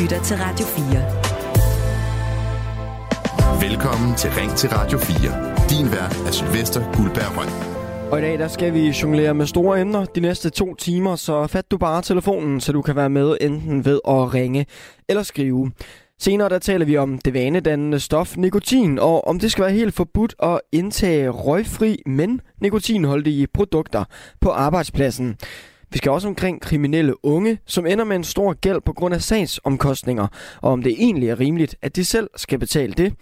lytter til Radio 4. Velkommen til Ring til Radio 4. Din vært er Sylvester Guldberg Røn. Og i dag der skal vi jonglere med store emner de næste to timer, så fat du bare telefonen, så du kan være med enten ved at ringe eller skrive. Senere der taler vi om det vanedannende stof nikotin, og om det skal være helt forbudt at indtage røgfri, men nikotinholdige produkter på arbejdspladsen. Vi skal også omkring kriminelle unge, som ender med en stor gæld på grund af sagsomkostninger, og om det egentlig er rimeligt, at de selv skal betale det.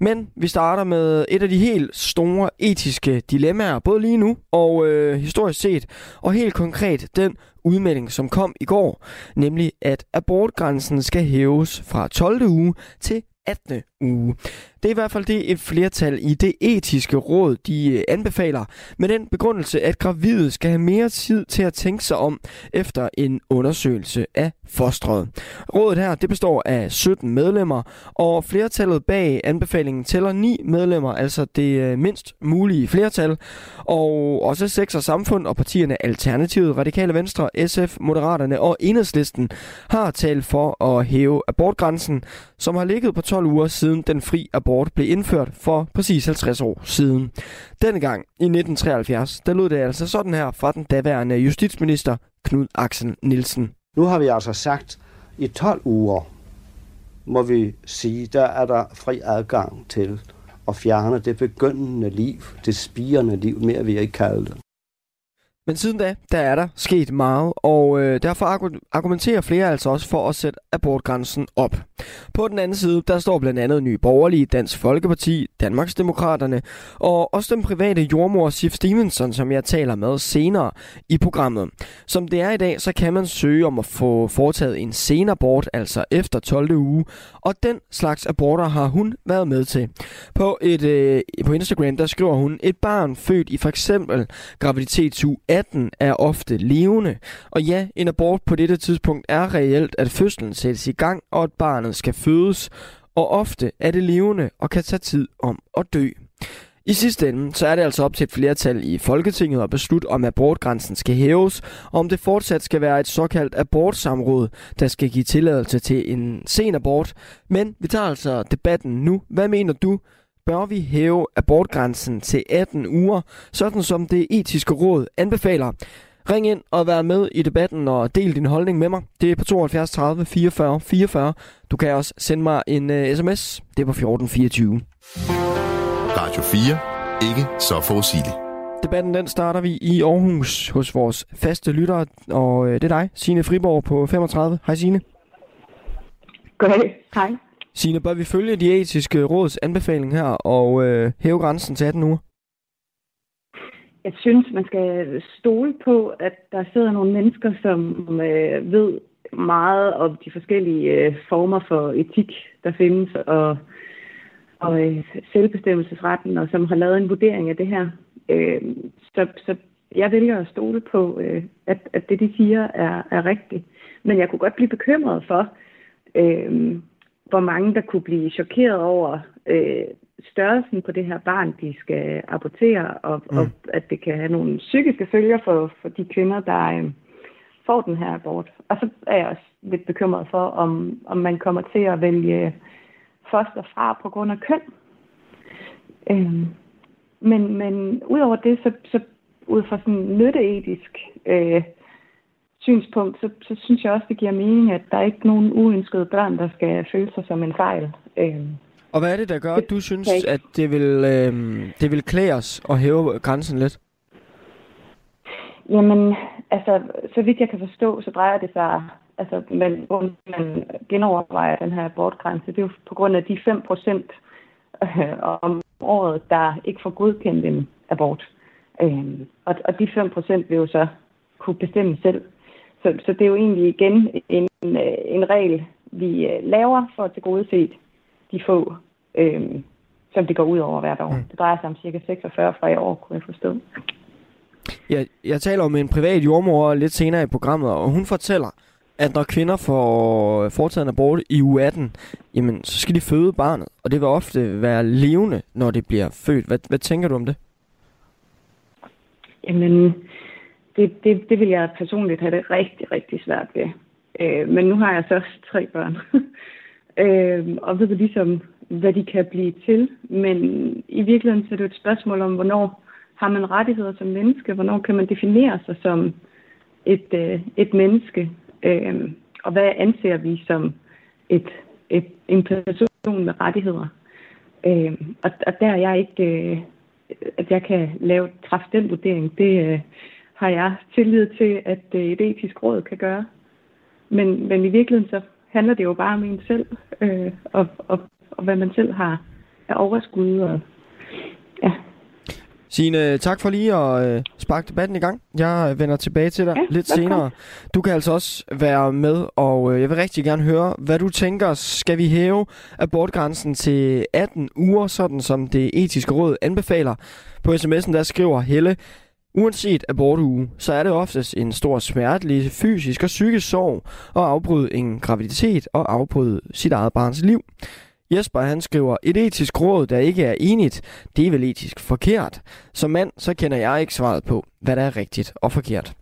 Men vi starter med et af de helt store etiske dilemmaer, både lige nu og øh, historisk set, og helt konkret den udmelding, som kom i går, nemlig at abortgrænsen skal hæves fra 12. uge til 18 uge. Det er i hvert fald det et flertal i det etiske råd, de øh, anbefaler, med den begrundelse, at gravide skal have mere tid til at tænke sig om efter en undersøgelse af fostret. Rådet her det består af 17 medlemmer, og flertallet bag anbefalingen tæller 9 medlemmer, altså det øh, mindst mulige flertal, og også Sex og Samfund og partierne Alternativet, Radikale Venstre, SF, Moderaterne og Enhedslisten har talt for at hæve abortgrænsen, som har ligget på 12 uger siden den fri abort blev indført for præcis 50 år siden. Denne gang i 1973, der lød det altså sådan her fra den daværende justitsminister Knud Axel Nielsen. Nu har vi altså sagt, i 12 uger må vi sige, der er der fri adgang til at fjerne det begyndende liv, det spirende liv, mere vil jeg ikke kalde det. Men siden da, der er der sket meget, og øh, derfor argumenterer flere altså også for at sætte abortgrænsen op. På den anden side, der står blandt andet Nye Borgerlige, Dansk Folkeparti, Danmarksdemokraterne og også den private jordmor Sif Stevenson, som jeg taler med senere i programmet. Som det er i dag, så kan man søge om at få foretaget en senabort, altså efter 12. uge, og den slags aborter har hun været med til. På, et, øh, på Instagram, der skriver hun, et barn født i for eksempel graviditetsuge 18 er ofte levende. Og ja, en abort på dette tidspunkt er reelt, at fødslen sættes i gang, og at barnet skal fødes. Og ofte er det levende og kan tage tid om at dø. I sidste ende, så er det altså op til et flertal i Folketinget at beslutte, om abortgrænsen skal hæves, og om det fortsat skal være et såkaldt abortsamråd, der skal give tilladelse til en sen abort. Men vi tager altså debatten nu. Hvad mener du? Bør vi hæve abortgrænsen til 18 uger, sådan som det etiske råd anbefaler. Ring ind og vær med i debatten og del din holdning med mig. Det er på 72 30 44 44. Du kan også sende mig en uh, sms. Det er på 1424. Radio 4. Ikke så forudsigeligt. Debatten den starter vi i Aarhus hos vores faste lyttere, og uh, det er dig, Signe Friborg på 35. Hej Signe. Goddag. Hej. Signe, bør vi følge de etiske råds anbefaling her og øh, hæve grænsen til 18 uger? Jeg synes, man skal stole på, at der sidder nogle mennesker, som øh, ved meget om de forskellige øh, former for etik, der findes, og, og øh, selvbestemmelsesretten, og som har lavet en vurdering af det her. Øh, så, så jeg vælger at stole på, øh, at, at det, de siger, er, er rigtigt. Men jeg kunne godt blive bekymret for, øh, hvor mange der kunne blive chokeret over øh, størrelsen på det her barn, de skal abortere, og, mm. og at det kan have nogle psykiske følger for, for de kvinder, der øh, får den her abort. Og så er jeg også lidt bekymret for, om, om man kommer til at vælge foster fra på grund af køn. Øh, men, men udover det, så, så ud fra sådan nytteetisk øh, synspunkt, så, så synes jeg også, det giver mening, at der er ikke nogen uønskede børn, der skal føle sig som en fejl. Øh, og hvad er det, der gør, at du synes, at det vil, øh, det vil klæde os at hæve grænsen lidt? Jamen, altså, så vidt jeg kan forstå, så drejer det sig, altså, man, man genovervejer den her abortgrænse, det er jo på grund af de 5 procent øh, om året, der ikke får godkendt en abort. Øh, og, og de 5 procent vil jo så kunne bestemme selv, så, så det er jo egentlig igen en, en regel, vi øh, laver for at tilgodese de få, øhm, som det går ud over hvert år. Mm. Det drejer sig om cirka 46 fra i år, kunne jeg forstå. Ja, jeg taler med en privat jordmor lidt senere i programmet, og hun fortæller, at når kvinder får foretaget en abort i uge 18, jamen, så skal de føde barnet, og det vil ofte være levende, når det bliver født. Hvad, hvad tænker du om det? Jamen, det, det, det vil jeg personligt have det rigtig, rigtig svært ved. Øh, men nu har jeg så tre børn. øh, og ved ligesom, hvad de kan blive til. Men i virkeligheden så er det jo et spørgsmål om, hvornår har man rettigheder som menneske? Hvornår kan man definere sig som et, øh, et menneske? Øh, og hvad anser vi som et, et, en person med rettigheder? Øh, og, og der er jeg ikke, øh, at jeg kan lave træffe den vurdering. Det øh, har jeg tillid til, at øh, et etisk råd kan gøre. Men, men i virkeligheden så handler det jo bare om en selv, øh, og, og, og hvad man selv har af overskud. Og, ja. Signe, tak for lige at øh, sparke debatten i gang. Jeg vender tilbage til dig ja, lidt senere. Du kan altså også være med, og øh, jeg vil rigtig gerne høre, hvad du tænker. Skal vi hæve abortgrænsen til 18 uger, sådan som det etiske råd anbefaler? På sms'en der skriver Helle, Uanset abortuge, så er det oftest en stor smertelig fysisk og psykisk sorg at afbryde en graviditet og afbryde sit eget barns liv. Jesper han skriver, et etisk råd, der ikke er enigt, det er vel etisk forkert. Som mand, så kender jeg ikke svaret på, hvad der er rigtigt og forkert.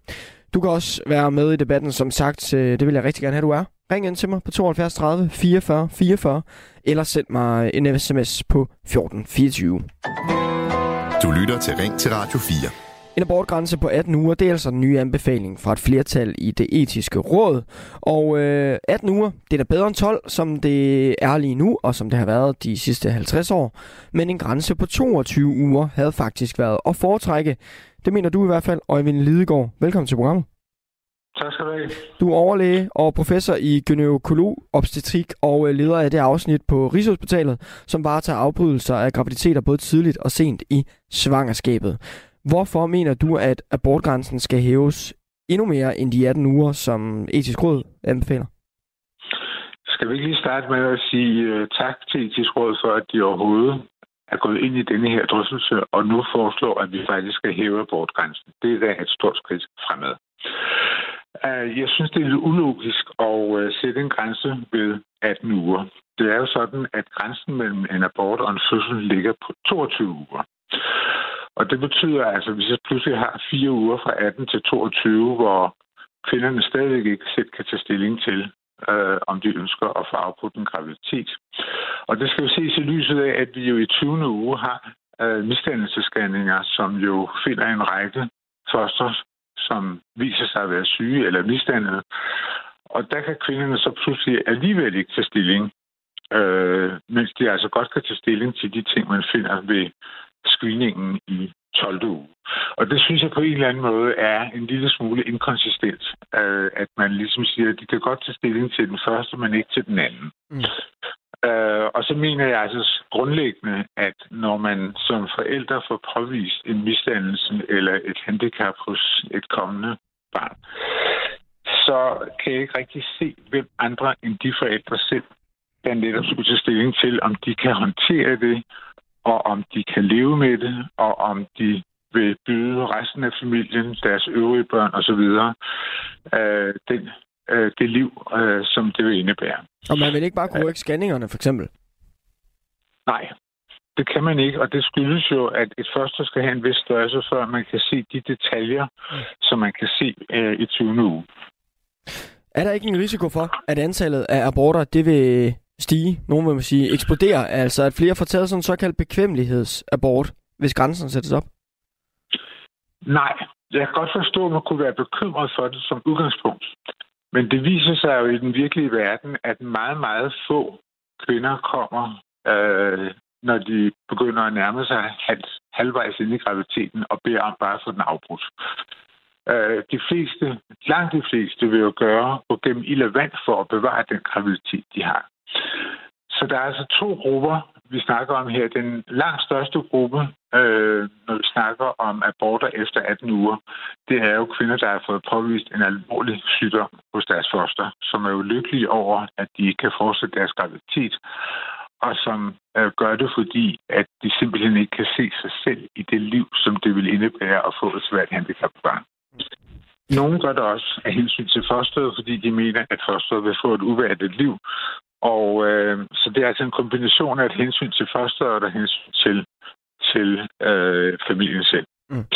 Du kan også være med i debatten, som sagt, øh, det vil jeg rigtig gerne have, du er. Ring ind til mig på 72 30 44 44, eller send mig en sms på 1424. Du lytter til Ring til Radio 4. En abortgrænse på 18 uger, det er altså en ny anbefaling fra et flertal i det etiske råd. Og øh, 18 uger, det er da bedre end 12, som det er lige nu, og som det har været de sidste 50 år. Men en grænse på 22 uger havde faktisk været at foretrække. Det mener du i hvert fald, Øjvind Lidegaard. Velkommen til programmet. Tak skal du have. Du er overlæge og professor i gynækolog, obstetrik og øh, leder af det afsnit på Rigshospitalet, som bare tager afbrydelser af graviditeter både tidligt og sent i svangerskabet. Hvorfor mener du, at abortgrænsen skal hæves endnu mere end de 18 uger, som etisk råd anbefaler? Skal vi ikke lige starte med at sige øh, tak til etisk råd for, at de overhovedet er gået ind i denne her drøftelse, og nu foreslår, at vi faktisk skal hæve abortgrænsen. Det er da et stort skridt fremad. Øh, jeg synes, det er lidt ulogisk at øh, sætte en grænse ved 18 uger. Det er jo sådan, at grænsen mellem en abort og en fødsel ligger på 22 uger. Og det betyder altså, at hvis jeg pludselig har fire uger fra 18 til 22, hvor kvinderne stadigvæk ikke selv kan tage stilling til, øh, om de ønsker at få afbrudt en graviditet. Og det skal jo ses i lyset af, at vi jo i 20. uge har øh, misdannelsesscanninger, som jo finder en række foster, som viser sig at være syge eller misdannede. Og der kan kvinderne så pludselig alligevel ikke tage stilling, øh, mens de altså godt kan tage stilling til de ting, man finder ved screeningen i 12. uge. Og det synes jeg på en eller anden måde er en lille smule inkonsistent, øh, at man ligesom siger, at de kan godt tage stilling til den første, men ikke til den anden. Mm. Øh, og så mener jeg altså grundlæggende, at når man som forældre får påvist en misdannelse eller et handicap hos et kommende barn, så kan jeg ikke rigtig se, hvem andre end de forældre selv, der netop skulle tage stilling til, om de kan håndtere det, og om de kan leve med det, og om de vil byde resten af familien, deres øvrige børn osv., øh, den, øh, det liv, øh, som det vil indebære. Og man vil ikke bare kunne rykke scanningerne, for eksempel? Nej, det kan man ikke, og det skyldes jo, at et første skal have en vis størrelse, før man kan se de detaljer, som man kan se øh, i 20. uge. Er der ikke en risiko for, at antallet af aborter, det vil stige, nogen vil man sige, eksplodere, altså at flere får taget sådan en såkaldt bekvemmelighedsabort, hvis grænsen sættes op? Nej, jeg kan godt forstå, at man kunne være bekymret for det som udgangspunkt. Men det viser sig jo i den virkelige verden, at meget, meget få kvinder kommer, øh, når de begynder at nærme sig halv, halvvejs ind i graviditeten og beder om bare at få den afbrudt. Øh, de fleste, langt de fleste vil jo gøre gå gennem ild og vand for at bevare den graviditet, de har. Så der er altså to grupper, vi snakker om her. Den langt største gruppe, øh, når vi snakker om aborter efter 18 uger, det er jo kvinder, der har fået påvist en alvorlig sygdom hos deres foster, som er jo lykkelige over, at de ikke kan fortsætte deres graviditet, og som øh, gør det, fordi at de simpelthen ikke kan se sig selv i det liv, som det vil indebære at få et svært handicapbarn. Nogle gør det også af hensyn til fosteret, fordi de mener, at fosteret vil få et uværdigt liv, og øh, så det er altså en kombination af et hensyn til foster og et hensyn til, til øh, familien selv. Mm.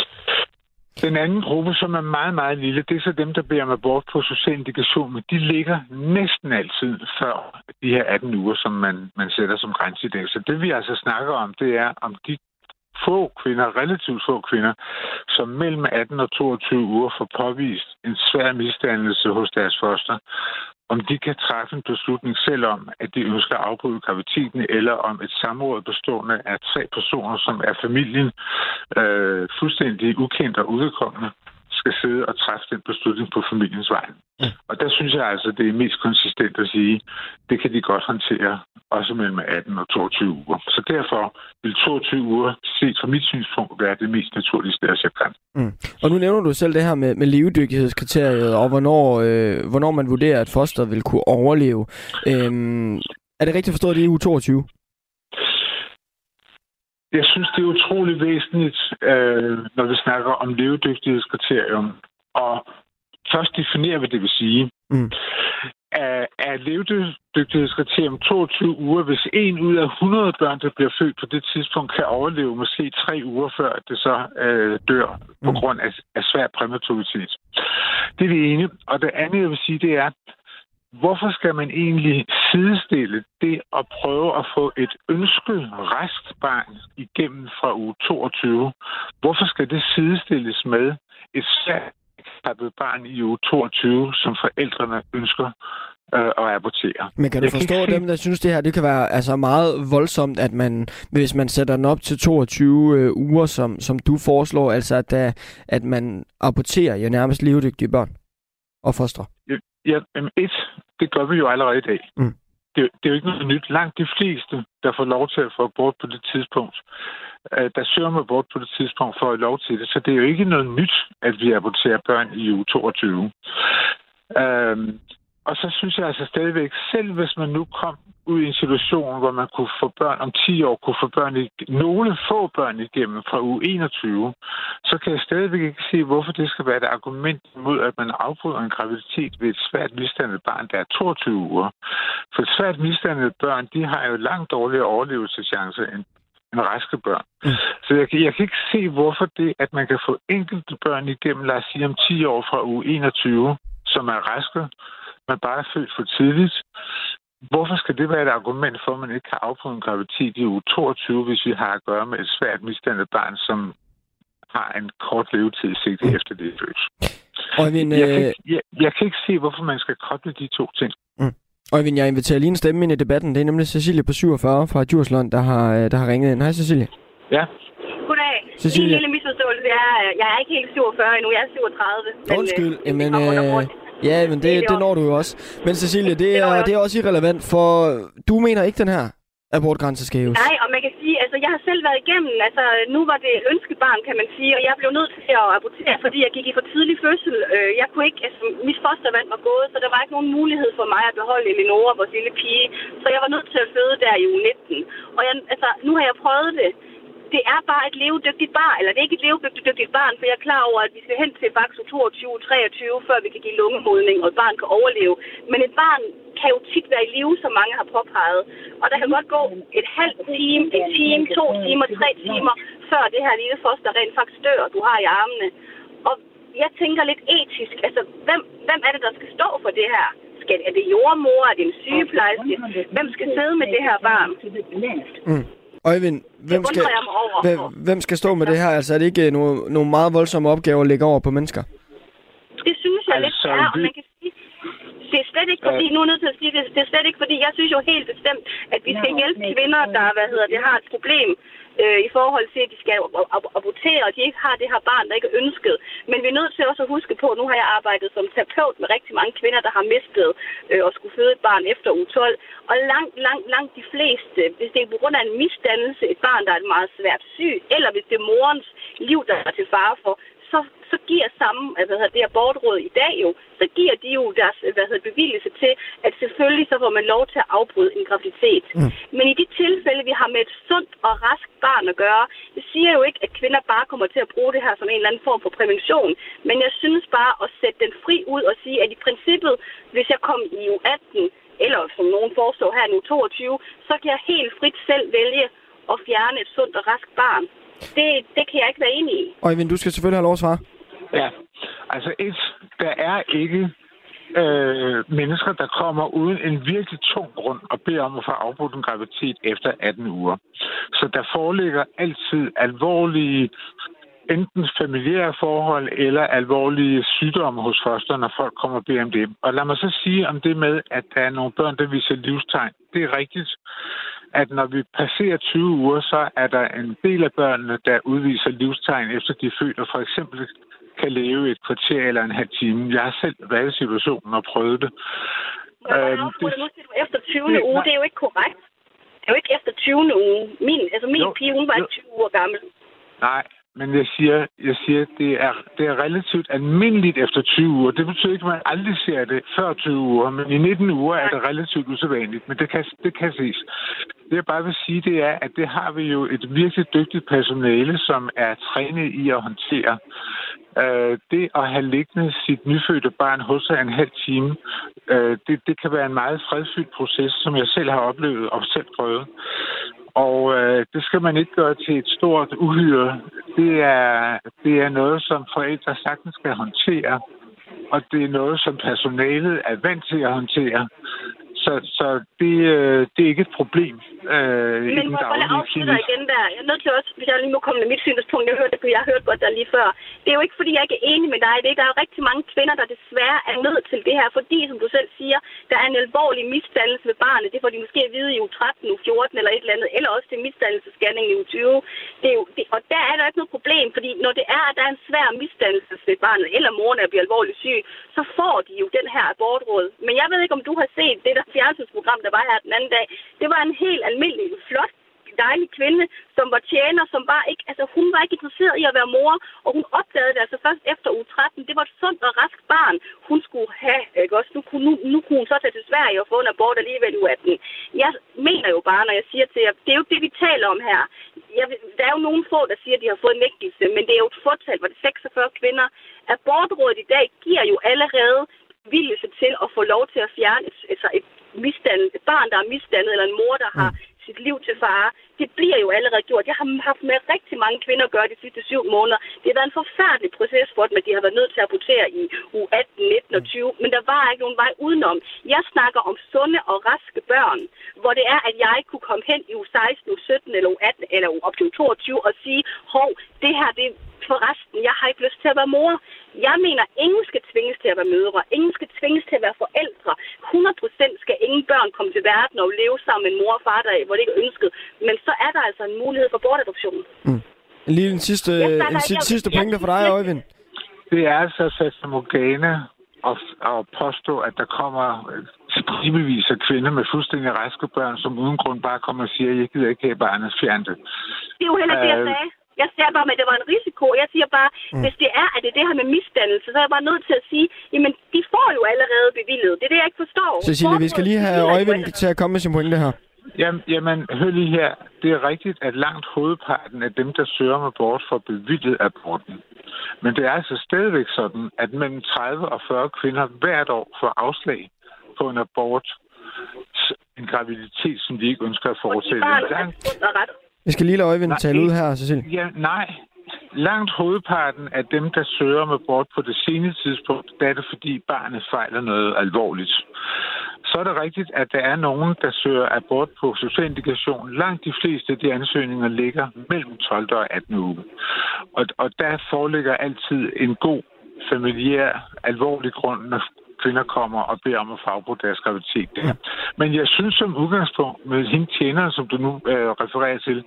Den anden gruppe, som er meget, meget lille, det er så dem, der beder mig bort på social indikation, men de ligger næsten altid før de her 18 uger, som man, man sætter som grænse i dag. Så det vi altså snakker om, det er om de få kvinder, relativt få kvinder, som mellem 18 og 22 uger får påvist en svær misdannelse hos deres foster, om de kan træffe en beslutning selv om, at de ønsker at afbryde graviditeten, eller om et samråd bestående af tre personer, som er familien øh, fuldstændig ukendt og udkommende, skal sidde og træffe den beslutning på familiens vej. Ja. Og der synes jeg altså, det er mest konsistent at sige, det kan de godt håndtere, også mellem 18 og 22 uger. Så derfor vil 22 uger, set fra mit synspunkt, være det mest naturlige sted at sætte mm. Og nu nævner du selv det her med, med levedygtighedskriteriet, og hvornår, øh, hvornår man vurderer, at foster vil kunne overleve. Øhm, er det rigtigt forstået, at det er uge 22? Jeg synes, det er utrolig væsentligt, øh, når vi snakker om levedygtighedskriterium, og først definere, hvad det vil sige. Mm. Er, er levedygtighedskriterium 22 uger, hvis en ud af 100 børn, der bliver født på det tidspunkt, kan overleve måske tre uger før det så øh, dør på mm. grund af, af svær præmaturitet. Det er det ene. Og det andet, jeg vil sige, det er, hvorfor skal man egentlig sidestille det at prøve at få et ønsket restbarn igennem fra uge 22? Hvorfor skal det sidestilles med et svært barn i uge 22, som forældrene ønsker øh, at abortere. Men kan du jeg forstå kan dem, der synes, det her det kan være altså meget voldsomt, at man, hvis man sætter den op til 22 øh, uger, som, som du foreslår, altså at, der, at man aborterer jo nærmest levedygtige børn og fostre? Ja, et, det gør vi jo allerede i dag. Mm. Det, det er jo ikke noget nyt. Langt de fleste, der får lov til at få abort på det tidspunkt, øh, der søger man abort på det tidspunkt, får lov til det. Så det er jo ikke noget nyt, at vi aborterer børn i uge 22. Øhm, og så synes jeg altså stadigvæk, selv hvis man nu kom ud i en situation, hvor man kunne få børn om 10 år, kunne få børn i, nogle få børn igennem fra uge 21, så kan jeg stadigvæk ikke se, hvorfor det skal være et argument mod, at man afbryder en graviditet ved et svært misdannet barn, der er 22 uger. For svært misdannede børn, de har jo langt dårligere overlevelseschancer end end raske børn. Mm. Så jeg, jeg kan ikke se, hvorfor det, at man kan få enkelte børn igennem, lad os sige om 10 år fra uge 21, som er raske, man bare er født for tidligt. Hvorfor skal det være et argument for, at man ikke kan afprøve en graviditet i uge 22, hvis vi har at gøre med et svært misdannet barn, som har en kort levetid sigte mm. efter det er født? Øjvind, jeg, kan øh, ikke, jeg, jeg kan ikke se, hvorfor man skal koble de to ting. Mm. Øjvind, jeg inviterer lige en stemme ind i debatten. Det er nemlig Cecilie på 47 fra Djurslund, der har, øh, der har ringet ind. Hej Cecilie. Ja. Goddag. Cecilie. En lille misforståelse. Jeg er, jeg er ikke helt 47 endnu. Jeg er 37. Undskyld. Men, øh, jamen, øh, Ja, men det, det når du jo også. Men Cecilie, det er, det er også irrelevant, for du mener ikke den her abortgrænse skal hæves? Nej, og man kan sige, altså jeg har selv været igennem, altså nu var det ønskebarn, kan man sige, og jeg blev nødt til at abortere, fordi jeg gik i for tidlig fødsel. Øh, jeg kunne ikke, altså mit fostervand var gået, så der var ikke nogen mulighed for mig at beholde Eleonora, vores lille pige. Så jeg var nødt til at føde der i uge 19. Og jeg, altså, nu har jeg prøvet det det er bare et levedygtigt barn, eller det er ikke et levedygtigt barn, for jeg er klar over, at vi skal hen til faktisk 22-23, før vi kan give lungemodning, og et barn kan overleve. Men et barn kan jo tit være i live, som mange har påpeget. Og der kan godt gå et halvt time, en time, to timer, tre timer, før det her lille foster rent faktisk dør, du har i armene. Og jeg tænker lidt etisk, altså hvem, hvem er det, der skal stå for det her? Skal, er det jordmor? Er det en sygeplejerske? Hvem skal sidde med det her barn? Mm. Øjvind, hvem skal, hvem, hvem skal stå med ja. det her? Altså er det ikke øh, nogle, nogle meget voldsomme opgaver at lægge over på mennesker? Det synes jeg altså, lidt er, og man kan sige, det er slet ikke fordi, nu er nødt til at sige det, det er slet ikke fordi, jeg synes jo helt bestemt, at vi skal hjælpe kvinder, der hvad hedder, det har et problem øh, i forhold til, at de skal abortere, og de ikke har det her barn, der ikke er ønsket. Men vi er nødt til også at huske på, at nu har jeg arbejdet som terapeut med rigtig mange kvinder, der har mistet øh, og skulle føde et barn efter uge 12. Og langt, langt, langt de fleste, hvis det er på grund af en misdannelse, et barn, der er meget svært syg, eller hvis det er morens liv, der er til fare for, så, så giver samme, hvad hedder det abortråd i dag jo, så giver de jo deres hvad hedder, bevilgelse til, at selvfølgelig så får man lov til at afbryde en graviditet. Mm. Men i de tilfælde, vi har med et sundt og rask barn at gøre, det siger jo ikke, at kvinder bare kommer til at bruge det her som en eller anden form for prævention. Men jeg synes bare at sætte den fri ud og sige, at i princippet, hvis jeg kom i u 18, eller som nogen foreslår her nu 22, så kan jeg helt frit selv vælge at fjerne et sundt og rask barn. Det, det kan jeg ikke være enig i. Og Eivind, du skal selvfølgelig have lov at svare. Ja, altså et, der er ikke øh, mennesker, der kommer uden en virkelig tung grund og beder om at få afbrudt en graviditet efter 18 uger. Så der foreligger altid alvorlige enten familiære forhold eller alvorlige sygdomme hos foster, når folk kommer og beder om det. Og lad mig så sige om det med, at der er nogle børn, der viser livstegn. Det er rigtigt, at når vi passerer 20 uger, så er der en del af børnene, der udviser livstegn efter de er og for eksempel kan leve et kvarter eller en halv time. Jeg har selv været i situationen og prøvet det. Ja, øhm, det, nu du efter 20. Det, uge. Det er jo ikke korrekt. Det er jo ikke efter 20. uge. Min, altså min jo, pige, hun var jo. ikke 20 uger gammel. Nej, men jeg siger, jeg siger det, er, det er relativt almindeligt efter 20 uger. Det betyder ikke, at man aldrig ser det før 20 uger, men i 19 uger er det relativt usædvanligt. Men det kan, det kan ses. Det jeg bare vil sige, det er, at det har vi jo et virkelig dygtigt personale, som er trænet i at håndtere. Øh, det at have liggende sit nyfødte barn hos sig en halv time, øh, det, det kan være en meget fredfyldt proces, som jeg selv har oplevet og selv prøvet. Og øh, det skal man ikke gøre til et stort uhyre. Det er, det er noget, som forældre sagtens skal håndtere. Og det er noget, som personalet er vant til at håndtere. Så, så det, øh, det er ikke et problem øh, Men i den daglige klinik. igen der. Jeg er nødt til også, hvis jeg lige må komme med mit synspunkt, jeg hørte jeg hørte godt der lige før. Det er jo ikke, fordi jeg ikke er enig med dig det. Der er jo rigtig mange kvinder, der desværre er nødt til det her, fordi, som du selv siger, der er en alvorlig misdannelse ved barnet. Det får de måske at vide i uge 13, uge 14 eller et eller andet, eller også til misdannelsescanning i uge 20. Det er jo, det, og der er der ikke noget problem, fordi når det er, at der er en svær misdannelse ved barnet, eller moren er bliver alvorligt syg, så får de jo den her abortråd. Men jeg ved ikke, om du har set det der fjernsynsprogram, der var her den anden dag. Det var en helt almindelig, flot dejlig kvinde, som var tjener, som bare ikke, altså hun var ikke interesseret i at være mor, og hun opdagede det altså først efter uge 13. Det var et sundt og rask barn, hun skulle have, ikke også? Nu, nu, nu kunne hun så tage til Sverige og få en abort alligevel i uge 18. Jeg mener jo bare, når jeg siger til jer, det er jo det, vi taler om her. Jeg, der er jo nogen få, der siger, at de har fået nægtelse, men det er jo et fortal, hvor det 46 kvinder. Abortrådet i dag giver jo allerede bevilgelse til at få lov til at fjerne et, altså et, misdannet, et barn, der er misdannet, eller en mor, der har mm. sit liv til fare. Det bliver jo allerede gjort. Jeg har haft med rigtig mange kvinder at gøre de sidste syv måneder. Det har været en forfærdelig proces for dem, at de har været nødt til at abortere i u 18, 19 og 20, men der var ikke nogen vej udenom. Jeg snakker om sunde og raske børn, hvor det er, at jeg kunne komme hen i u 16, u 17 eller u 18 eller op til u 22 og sige, hov, det her det forresten, jeg har ikke lyst til at være mor. Jeg mener, ingen skal tvinges til at være mødre. Ingen skal tvinges til at være forældre. 100% skal ingen børn komme til verden og leve sammen med en mor og far, der, hvor det ikke er ønsket. Men så er der altså en mulighed for bortadoption. Mm. Lige en sidste, en sidste, sidste pointe for dig, Øjvind. Det er altså Sassa Morgana at, at påstå, at der kommer stribevis af kvinder med fuldstændig raske børn, som uden grund bare kommer og siger, at jeg gider ikke have barnet fjernte. Det er jo heller det, jeg øh, sagde. Jeg siger bare, at det var en risiko. Jeg siger bare, mm. hvis det er, at det er det her med misdannelse, så er jeg bare nødt til at sige, jamen, de får jo allerede bevillet. Det er det, jeg ikke forstår. Cecilie, vi skal lige have Øjvind til at komme med sin pointe her. Jamen, jamen, hør lige her. Det er rigtigt, at langt hovedparten af dem, der søger om abort, får bevillet aborten. Men det er altså stadigvæk sådan, at mellem 30 og 40 kvinder hvert år får afslag på en abort, en graviditet, som de ikke ønsker at fortsætte. Vi skal lige lade Øjvind tale ud her, Cecilie. Ja, nej. Langt hovedparten af dem, der søger om abort på det seneste tidspunkt, der er det, fordi barnet fejler noget alvorligt. Så er det rigtigt, at der er nogen, der søger abort på socialindikation. Langt de fleste af de ansøgninger ligger mellem 12 og 18 uger. Og, og der foreligger altid en god familiær, alvorlig grund, når kvinder kommer og beder om at få deres graviditet der. Men jeg synes som udgangspunkt med hende tjener, som du nu øh, refererer til,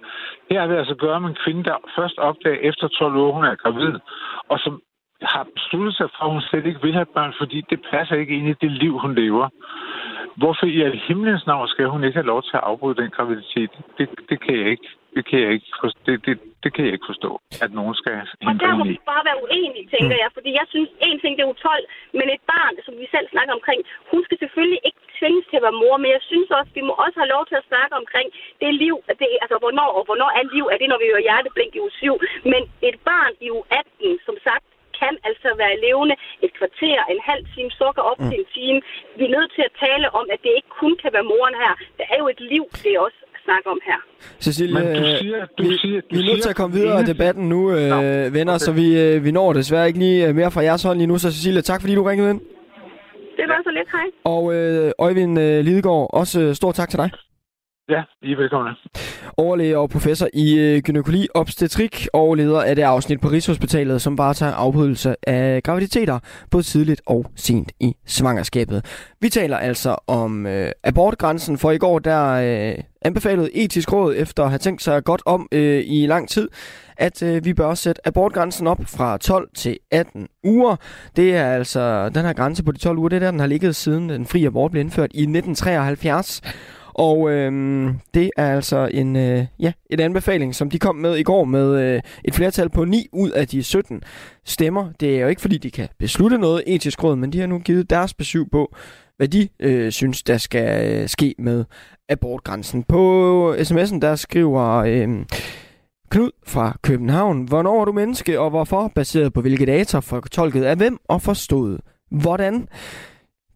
her har vi altså gøre med en kvinde, der først opdager efter 12 år, hun er gravid, og som har besluttet sig for, at hun slet ikke vil have børn, fordi det passer ikke ind i det liv, hun lever. Hvorfor i al himlens navn skal hun ikke have lov til at afbryde den graviditet? Det, det kan jeg ikke. Det kan jeg ikke forstå. Det, det, det kan jeg ikke forstå, at nogen skal Og der må vi bare være uenige, tænker mm. jeg. Fordi jeg synes, en ting det er jo 12, men et barn, som vi selv snakker omkring, hun skal selvfølgelig ikke tvinges til at være mor, men jeg synes også, vi må også have lov til at snakke omkring det liv, det, altså hvornår og hvornår er liv, er det, når vi hører hjerteblink i uge 7. Men et barn i uge 18, som sagt, kan altså være levende et kvarter, en halv time, sukker op mm. til en time. Vi er nødt til at tale om, at det ikke kun kan være moren her. Der er jo et liv, det også snakke om her. Cecilie, Men du siger, du vi, siger, du vi er nødt til at komme videre i debatten nu, øh, venner, okay. så vi, øh, vi når desværre ikke lige øh, mere fra jeres hånd lige nu. Så Cecilie, tak fordi du ringede ind. Det var så lidt, hej. Og øh, Øjvind øh, Lidegaard, også øh, stor tak til dig. Ja, I er velkomne. Overlæge og professor i øh, gynækologi, obstetrik og leder af det afsnit på Rigshospitalet, som varetager afbrydelse af graviditeter både tidligt og sent i svangerskabet. Vi taler altså om øh, abortgrænsen, for i går der øh, anbefalede etisk råd efter at have tænkt sig godt om øh, i lang tid, at øh, vi bør sætte abortgrænsen op fra 12 til 18 uger. Det er altså den her grænse på de 12 uger, det er der, den har ligget siden den frie abort blev indført i 1973. Og øh, det er altså en, øh, ja, en anbefaling, som de kom med i går med øh, et flertal på 9 ud af de 17 stemmer. Det er jo ikke fordi, de kan beslutte noget etisk råd, men de har nu givet deres besøg på, hvad de øh, synes, der skal øh, ske med abortgrænsen. På sms'en, der skriver... Øh, Knud fra København. Hvornår er du menneske, og hvorfor? Baseret på hvilke data, fortolket af hvem og forstået hvordan?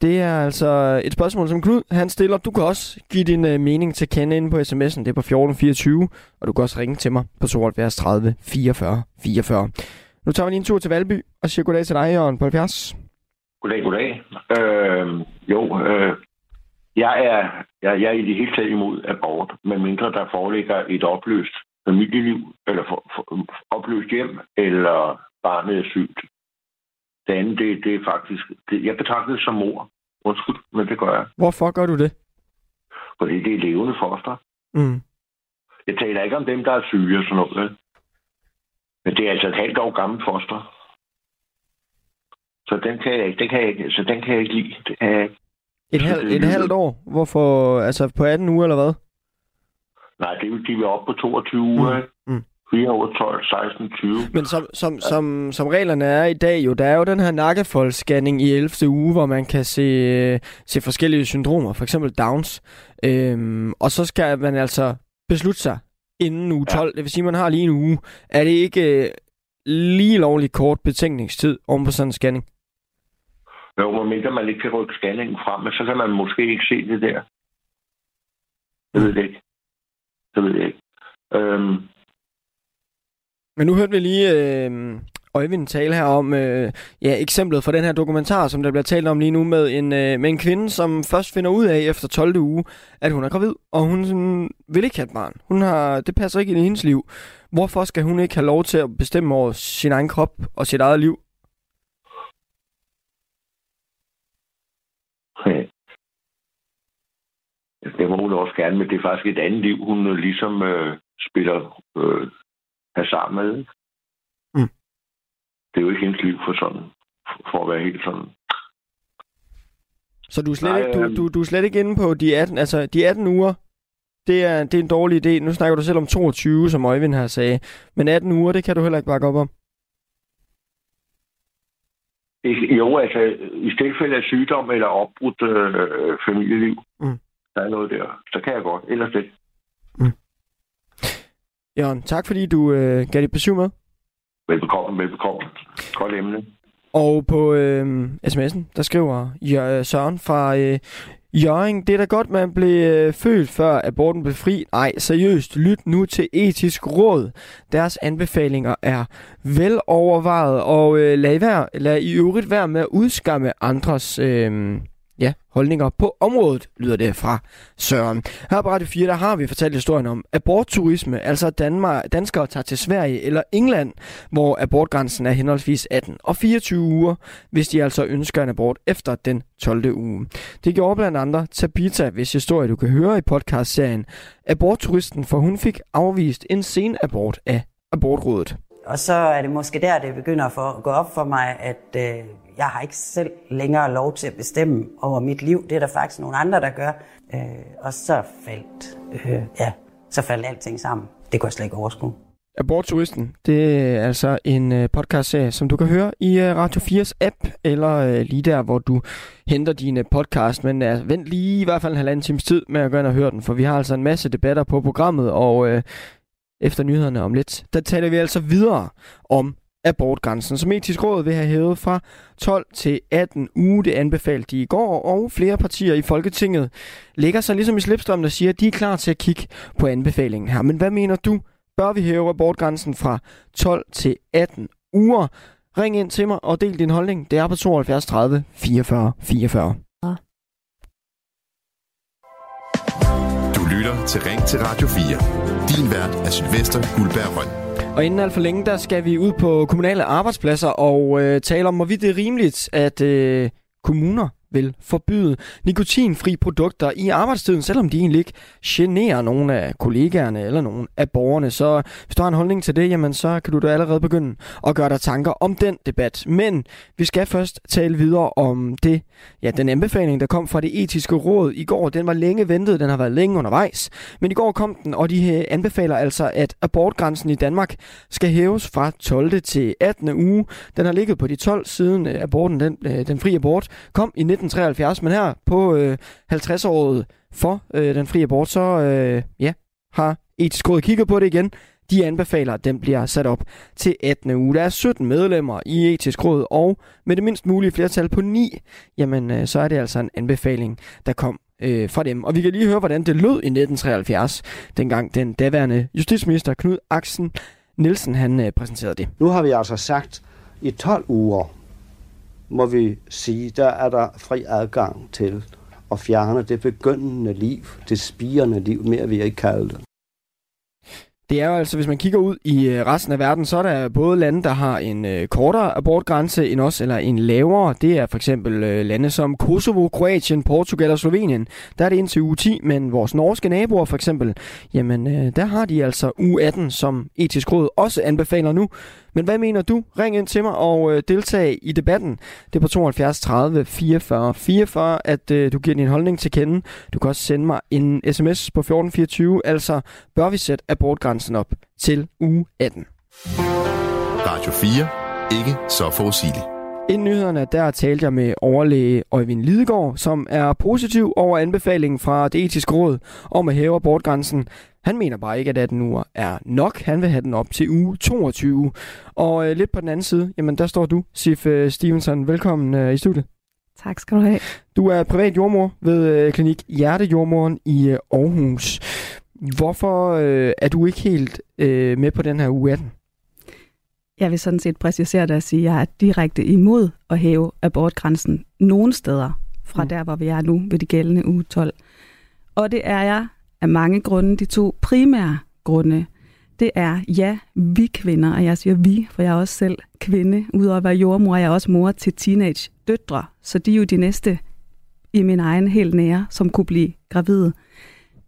Det er altså et spørgsmål, som Knud han stiller. Du kan også give din øh, mening til kende ind på sms'en. Det er på 1424, og du kan også ringe til mig på 72 30 44 44. Nu tager vi lige en tur til Valby og siger goddag til dig, Jørgen, på 70. Goddag, goddag. Øh, jo, øh, jeg, er, jeg, jeg er i det hele taget imod abort, medmindre der foreligger et opløst familieliv, eller for, for, opløst hjem, eller barnet er sygt. Det andet, det, det er faktisk... Det, jeg betragter det som mor. Undskyld, men det gør jeg. Hvorfor gør du det? Fordi det er levende foster. Mm. Jeg taler ikke om dem, der er syge og sådan noget. Men det er altså et halvt år gammelt foster. Så den kan jeg ikke, den kan jeg ikke, så den kan jeg ikke lide. Det kan jeg ikke. Et, halv, et halvt år? Hvorfor? Altså på 18 uger, eller hvad? Nej, det er, de er oppe på 22 uger. Mm. Mm. 4, 8, 12, 16, 20. Men som, som, ja. som, som reglerne er i dag, jo, der er jo den her nakkefoldsscanning i 11. uge, hvor man kan se, se forskellige syndromer, for eksempel Downs. Øhm, og så skal man altså beslutte sig inden uge 12. Ja. Det vil sige, at man har lige en uge. Er det ikke øh, lige lovlig kort betænkningstid om på sådan en scanning? Jo, mener, man ikke kan rykke scanningen frem, men så kan man måske ikke se det der. Det ved jeg ikke. Det ved jeg ikke. Øhm, men nu hørte vi lige øh, Øjvind tale her om øh, ja, eksemplet for den her dokumentar, som der bliver talt om lige nu med en, øh, med en kvinde, som først finder ud af efter 12. uge, at hun er gravid, og hun sådan, vil ikke have et barn. Hun har, det passer ikke ind i hendes liv. Hvorfor skal hun ikke have lov til at bestemme over sin egen krop og sit eget liv? Det må hun også gerne, men det er faktisk et andet liv, hun øh, ligesom øh, spiller øh, have sammen med. Mm. Det er jo ikke hendes liv for sådan, for at være helt sådan. Så du er slet, Nej, ikke, du, øhm, du, du er slet ikke inde på de 18, altså de 18 uger, det er, det er en dårlig idé. Nu snakker du selv om 22, som Øjvind har sagde. Men 18 uger, det kan du heller ikke bakke op om. Jo, altså i tilfælde af sygdom eller opbrudt øh, familieliv, mm. der er noget der. Så kan jeg godt. Ellers det. Jørgen, tak fordi du øh, gav dit besøg med. Velbekomme, velbekomme. Godt emne. Og på øh, sms'en, der skriver Jør, Søren fra øh, Jørgen, det er da godt, man blev øh, født før aborten blev fri. Nej, seriøst, lyt nu til etisk råd. Deres anbefalinger er velovervejet, og øh, lad, vær, lad i øvrigt være med at udskamme andres... Øh, holdninger på området, lyder det fra Søren. Her på Radio 4, der har vi fortalt historien om abortturisme, altså Danmark, danskere tager til Sverige eller England, hvor abortgrænsen er henholdsvis 18 og 24 uger, hvis de altså ønsker en abort efter den 12. uge. Det gjorde blandt andre Tabita, hvis historie du kan høre i podcastserien Abortturisten, for hun fik afvist en sen abort af abortrådet. Og så er det måske der, det begynder for at gå op for mig, at øh, jeg har ikke selv længere lov til at bestemme over mit liv. Det er der faktisk nogle andre, der gør. Øh, og så faldt, øh, ja, så faldt alting sammen. Det kunne jeg slet ikke overskue. Abortturisten, det er altså en podcastserie, podcast-serie, som du kan høre i øh, Radio 4's app, eller øh, lige der, hvor du henter dine podcast. Men altså, vent lige i hvert fald en halvanden times tid med at gå ind og høre den, for vi har altså en masse debatter på programmet, og øh, efter nyhederne om lidt, der taler vi altså videre om abortgrænsen, som etisk råd vil have hævet fra 12 til 18 uge. Det anbefalede de i går, og flere partier i Folketinget lægger sig ligesom i slipstrømmen og siger, at de er klar til at kigge på anbefalingen her. Men hvad mener du? Bør vi hæve abortgrænsen fra 12 til 18 uger? Ring ind til mig og del din holdning. Det er på 72 30 44 44. lytter til Ring til Radio 4. Din vært er Sylvester Guldberg Røn. Og inden alt for længe, der skal vi ud på kommunale arbejdspladser og øh, tale om, hvorvidt det er rimeligt, at øh, kommuner vil forbyde nikotinfri produkter i arbejdstiden, selvom de egentlig ikke generer nogen af kollegaerne eller nogen af borgerne. Så hvis du har en holdning til det, jamen så kan du da allerede begynde at gøre dig tanker om den debat. Men vi skal først tale videre om det, ja, den anbefaling, der kom fra det etiske råd i går. Den var længe ventet, den har været længe undervejs. Men i går kom den, og de anbefaler altså, at abortgrænsen i Danmark skal hæves fra 12. til 18. uge. Den har ligget på de 12 siden øh, aborten, den, øh, den fri abort, kom i 1973, men her på øh, 50-året for øh, den frie abort, så øh, ja, har etisk råd kigget på det igen. De anbefaler, at den bliver sat op til 18. uge. Der er 17 medlemmer i etisk råd, og med det mindst mulige flertal på 9, jamen øh, så er det altså en anbefaling, der kom øh, fra dem. Og vi kan lige høre, hvordan det lød i 1973, dengang den daværende justitsminister Knud Axen Nielsen han øh, præsenterede det. Nu har vi altså sagt, i 12 uger må vi sige, der er der fri adgang til at fjerne det begyndende liv, det spirende liv, mere vi ikke kalde det. Det er jo altså, hvis man kigger ud i øh, resten af verden, så er der både lande, der har en øh, kortere abortgrænse end os, eller en lavere. Det er for eksempel øh, lande som Kosovo, Kroatien, Portugal og Slovenien. Der er det indtil uge 10, men vores norske naboer for eksempel, jamen øh, der har de altså uge 18, som etisk råd også anbefaler nu. Men hvad mener du? Ring ind til mig og øh, deltag i debatten. Det er på 72 30 44 44, at øh, du giver din holdning til kende. Du kan også sende mig en sms på 1424, altså bør vi sætte abortgrænsen op til uge 18. Radio 4. Ikke så forudsigeligt. Inden nyhederne, der talte jeg med overlæge Øjvind Lidegaard, som er positiv over anbefalingen fra det etiske råd om at hæve abortgrænsen. Han mener bare ikke, at 18 uger er nok. Han vil have den op til uge 22. Og øh, lidt på den anden side, jamen der står du, Sif øh, Stevenson. Velkommen øh, i studiet. Tak skal du have. Du er privat jordmor ved øh, klinik Hjertejordmoren i øh, Aarhus. Hvorfor øh, er du ikke helt øh, med på den her uge 18? Jeg vil sådan set præcisere det og sige, at jeg er direkte imod at hæve abortgrænsen nogle steder fra mm. der, hvor vi er nu ved det gældende uge 12. Og det er jeg af mange grunde. De to primære grunde, det er, ja, vi kvinder, og jeg siger vi, for jeg er også selv kvinde, udover at være jordmor, jeg er også mor til teenage døtre, så de er jo de næste i min egen helt nære, som kunne blive gravide.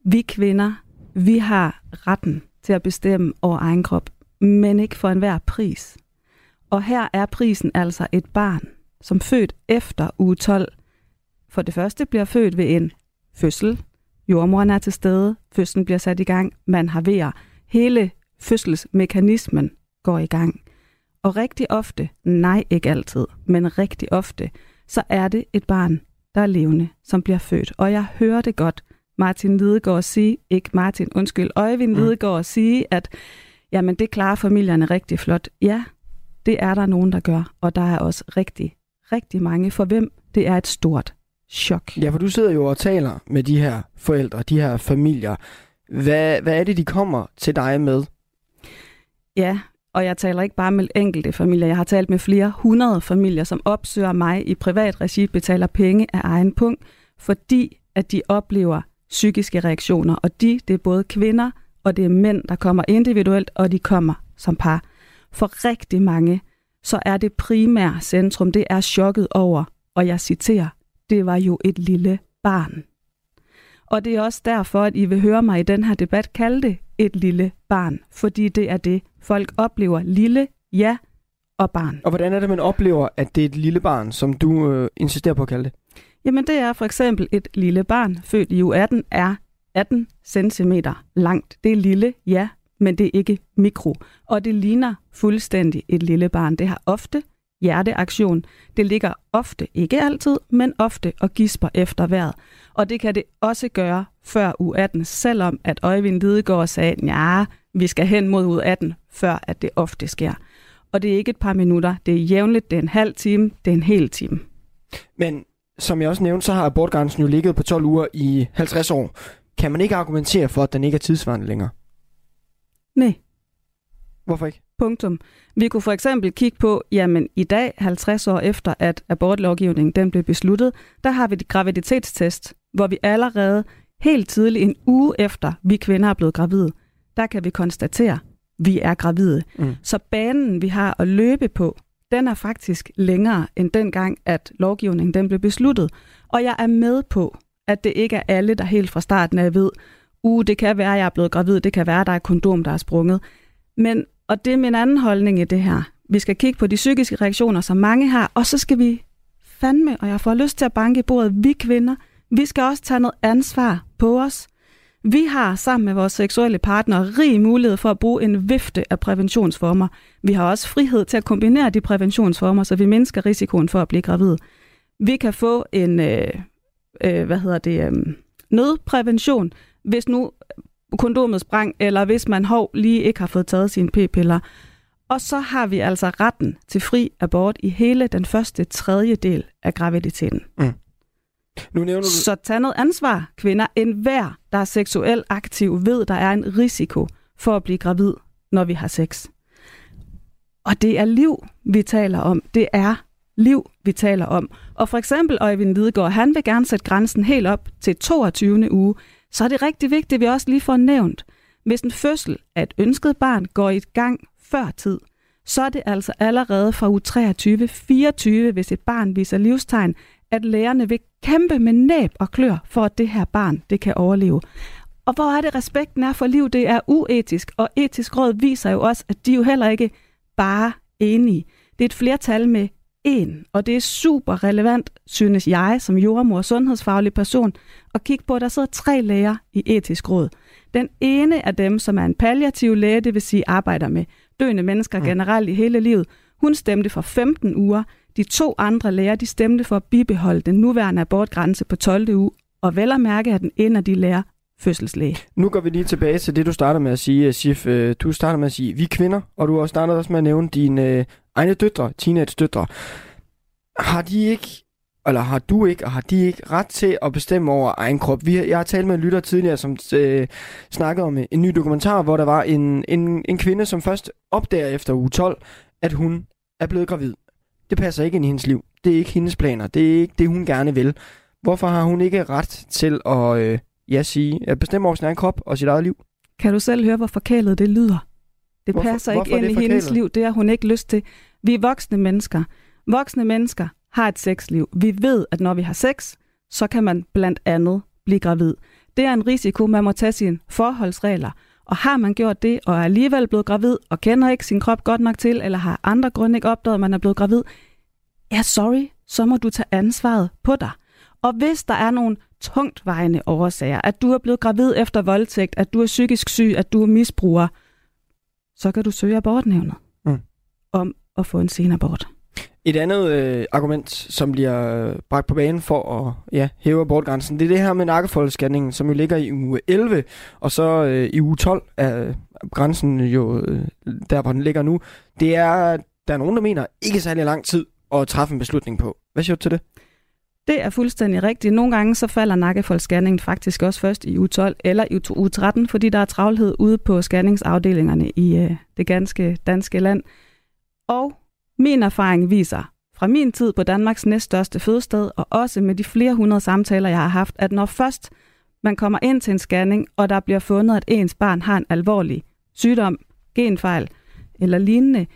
Vi kvinder, vi har retten til at bestemme over egen krop, men ikke for enhver pris. Og her er prisen altså et barn, som født efter uge 12, for det første bliver født ved en fødsel, Jordmoren er til stede, fødslen bliver sat i gang, man har ved Hele fødselsmekanismen går i gang. Og rigtig ofte, nej ikke altid, men rigtig ofte, så er det et barn, der er levende, som bliver født. Og jeg hører det godt, Martin Lidegaard sige, ikke Martin, undskyld, Øjvind mm. Lidegaard sige, at jamen det klarer familierne rigtig flot. Ja, det er der nogen, der gør, og der er også rigtig, rigtig mange, for hvem det er et stort chok. Ja, for du sidder jo og taler med de her forældre, de her familier. Hvad, hvad er det, de kommer til dig med? Ja, og jeg taler ikke bare med enkelte familier. Jeg har talt med flere hundrede familier, som opsøger mig i privat regi, betaler penge af egen punkt, fordi at de oplever psykiske reaktioner. Og de, det er både kvinder og det er mænd, der kommer individuelt, og de kommer som par. For rigtig mange, så er det primære centrum, det er chokket over, og jeg citerer, det var jo et lille barn. Og det er også derfor, at I vil høre mig i den her debat kalde det et lille barn, fordi det er det, folk oplever. Lille, ja, og barn. Og hvordan er det, man oplever, at det er et lille barn, som du øh, insisterer på at kalde det? Jamen det er for eksempel et lille barn, født i U18, er 18 cm langt. Det er lille, ja, men det er ikke mikro. Og det ligner fuldstændig et lille barn. Det har ofte hjerteaktion. Det ligger ofte, ikke altid, men ofte og gisper efter vejret. Og det kan det også gøre før U18, selvom at Øjvind Lidegaard sagde, ja, vi skal hen mod U18, før at det ofte sker. Og det er ikke et par minutter, det er jævnligt, det er en halv time, det er en hel time. Men som jeg også nævnte, så har abortgrænsen jo ligget på 12 uger i 50 år. Kan man ikke argumentere for, at den ikke er tidsvarende længere? Nej. Hvorfor ikke? Punktum. Vi kunne for eksempel kigge på, jamen i dag, 50 år efter, at abortlovgivningen den blev besluttet, der har vi et graviditetstest, hvor vi allerede helt tidligt, en uge efter vi kvinder er blevet gravide, der kan vi konstatere, at vi er gravide. Mm. Så banen, vi har at løbe på, den er faktisk længere end dengang, at lovgivningen den blev besluttet. Og jeg er med på, at det ikke er alle, der helt fra starten af ved, uh, det kan være, jeg er blevet gravid, det kan være, der er kondom, der er sprunget. Men, og det er min anden holdning i det her. Vi skal kigge på de psykiske reaktioner, som mange har, og så skal vi fandme, og jeg får lyst til at banke i bordet, vi kvinder, vi skal også tage noget ansvar på os. Vi har sammen med vores seksuelle partner rig mulighed for at bruge en vifte af præventionsformer. Vi har også frihed til at kombinere de præventionsformer, så vi mindsker risikoen for at blive gravid. Vi kan få en øh, øh, hvad hedder det, øh, nødprævention, hvis nu kondomet sprang, eller hvis man hov lige ikke har fået taget sine p-piller. Og så har vi altså retten til fri abort i hele den første tredjedel af graviditeten. Mm. Nu nævner du... Så tag noget ansvar, kvinder. En hver, der er seksuelt aktiv, ved, der er en risiko for at blive gravid, når vi har sex. Og det er liv, vi taler om. Det er liv, vi taler om. Og for eksempel Øjvind Lidegaard, han vil gerne sætte grænsen helt op til 22. uge. Så er det rigtig vigtigt, at vi også lige får nævnt, hvis en fødsel af et ønsket barn går i gang før tid, så er det altså allerede fra uge 23-24, hvis et barn viser livstegn, at lærerne vil kæmpe med næb og klør for, at det her barn det kan overleve. Og hvor er det respekten er for liv? Det er uetisk, og etisk råd viser jo også, at de jo heller ikke bare enige. Det er et flertal med en, og det er super relevant, synes jeg, som jordmor og sundhedsfaglig person, at kigge på, at der sidder tre læger i etisk råd. Den ene af dem, som er en palliativ læge, det vil sige arbejder med døende mennesker mm. generelt i hele livet, hun stemte for 15 uger. De to andre læger, de stemte for at bibeholde den nuværende abortgrænse på 12. uge, og vel at mærke, at den ene af de læger fødselslæge. Nu går vi lige tilbage til det, du starter med at sige, Sif. Øh, du starter med at sige, vi er kvinder, og du har startet også med at nævne dine øh, egne døtre, teenage-døtre. Har de ikke, eller har du ikke, og har de ikke ret til at bestemme over egen krop? Vi, jeg har talt med en lytter tidligere, som øh, snakkede om en ny dokumentar, hvor der var en, en, en kvinde, som først opdager efter uge 12, at hun er blevet gravid. Det passer ikke ind i hendes liv. Det er ikke hendes planer. Det er ikke det, hun gerne vil. Hvorfor har hun ikke ret til at øh, ja, sige, at bestemme over sin egen krop og sit eget liv? Kan du selv høre, hvor forkælet det lyder? Det hvorfor, passer ikke ind i hendes liv. Det har hun ikke lyst til. Vi er voksne mennesker. Voksne mennesker har et sexliv. Vi ved, at når vi har sex, så kan man blandt andet blive gravid. Det er en risiko, man må tage sine forholdsregler. Og har man gjort det, og er alligevel blevet gravid, og kender ikke sin krop godt nok til, eller har andre grunde ikke opdaget, at man er blevet gravid, ja, sorry, så må du tage ansvaret på dig. Og hvis der er nogle tungtvejende årsager, at du er blevet gravid efter voldtægt, at du er psykisk syg, at du er misbruger, så kan du søge abortnævnet mm. om at få en sen abort. Et andet øh, argument, som bliver bragt på banen for at ja, hæve abortgrænsen, det er det her med nakkefoldsscanningen, som jo ligger i uge 11, og så øh, i uge 12 er grænsen jo øh, der, hvor den ligger nu. Det er, der er nogen, der mener, ikke særlig lang tid at træffe en beslutning på. Hvad siger du til det? Det er fuldstændig rigtigt. Nogle gange så falder nakkefoldsscanningen faktisk også først i uge 12 eller i uge 13, fordi der er travlhed ude på scanningsafdelingerne i øh, det ganske danske land. Og min erfaring viser fra min tid på Danmarks næststørste fødested, og også med de flere hundrede samtaler, jeg har haft, at når først man kommer ind til en scanning, og der bliver fundet, at ens barn har en alvorlig sygdom, genfejl eller lignende,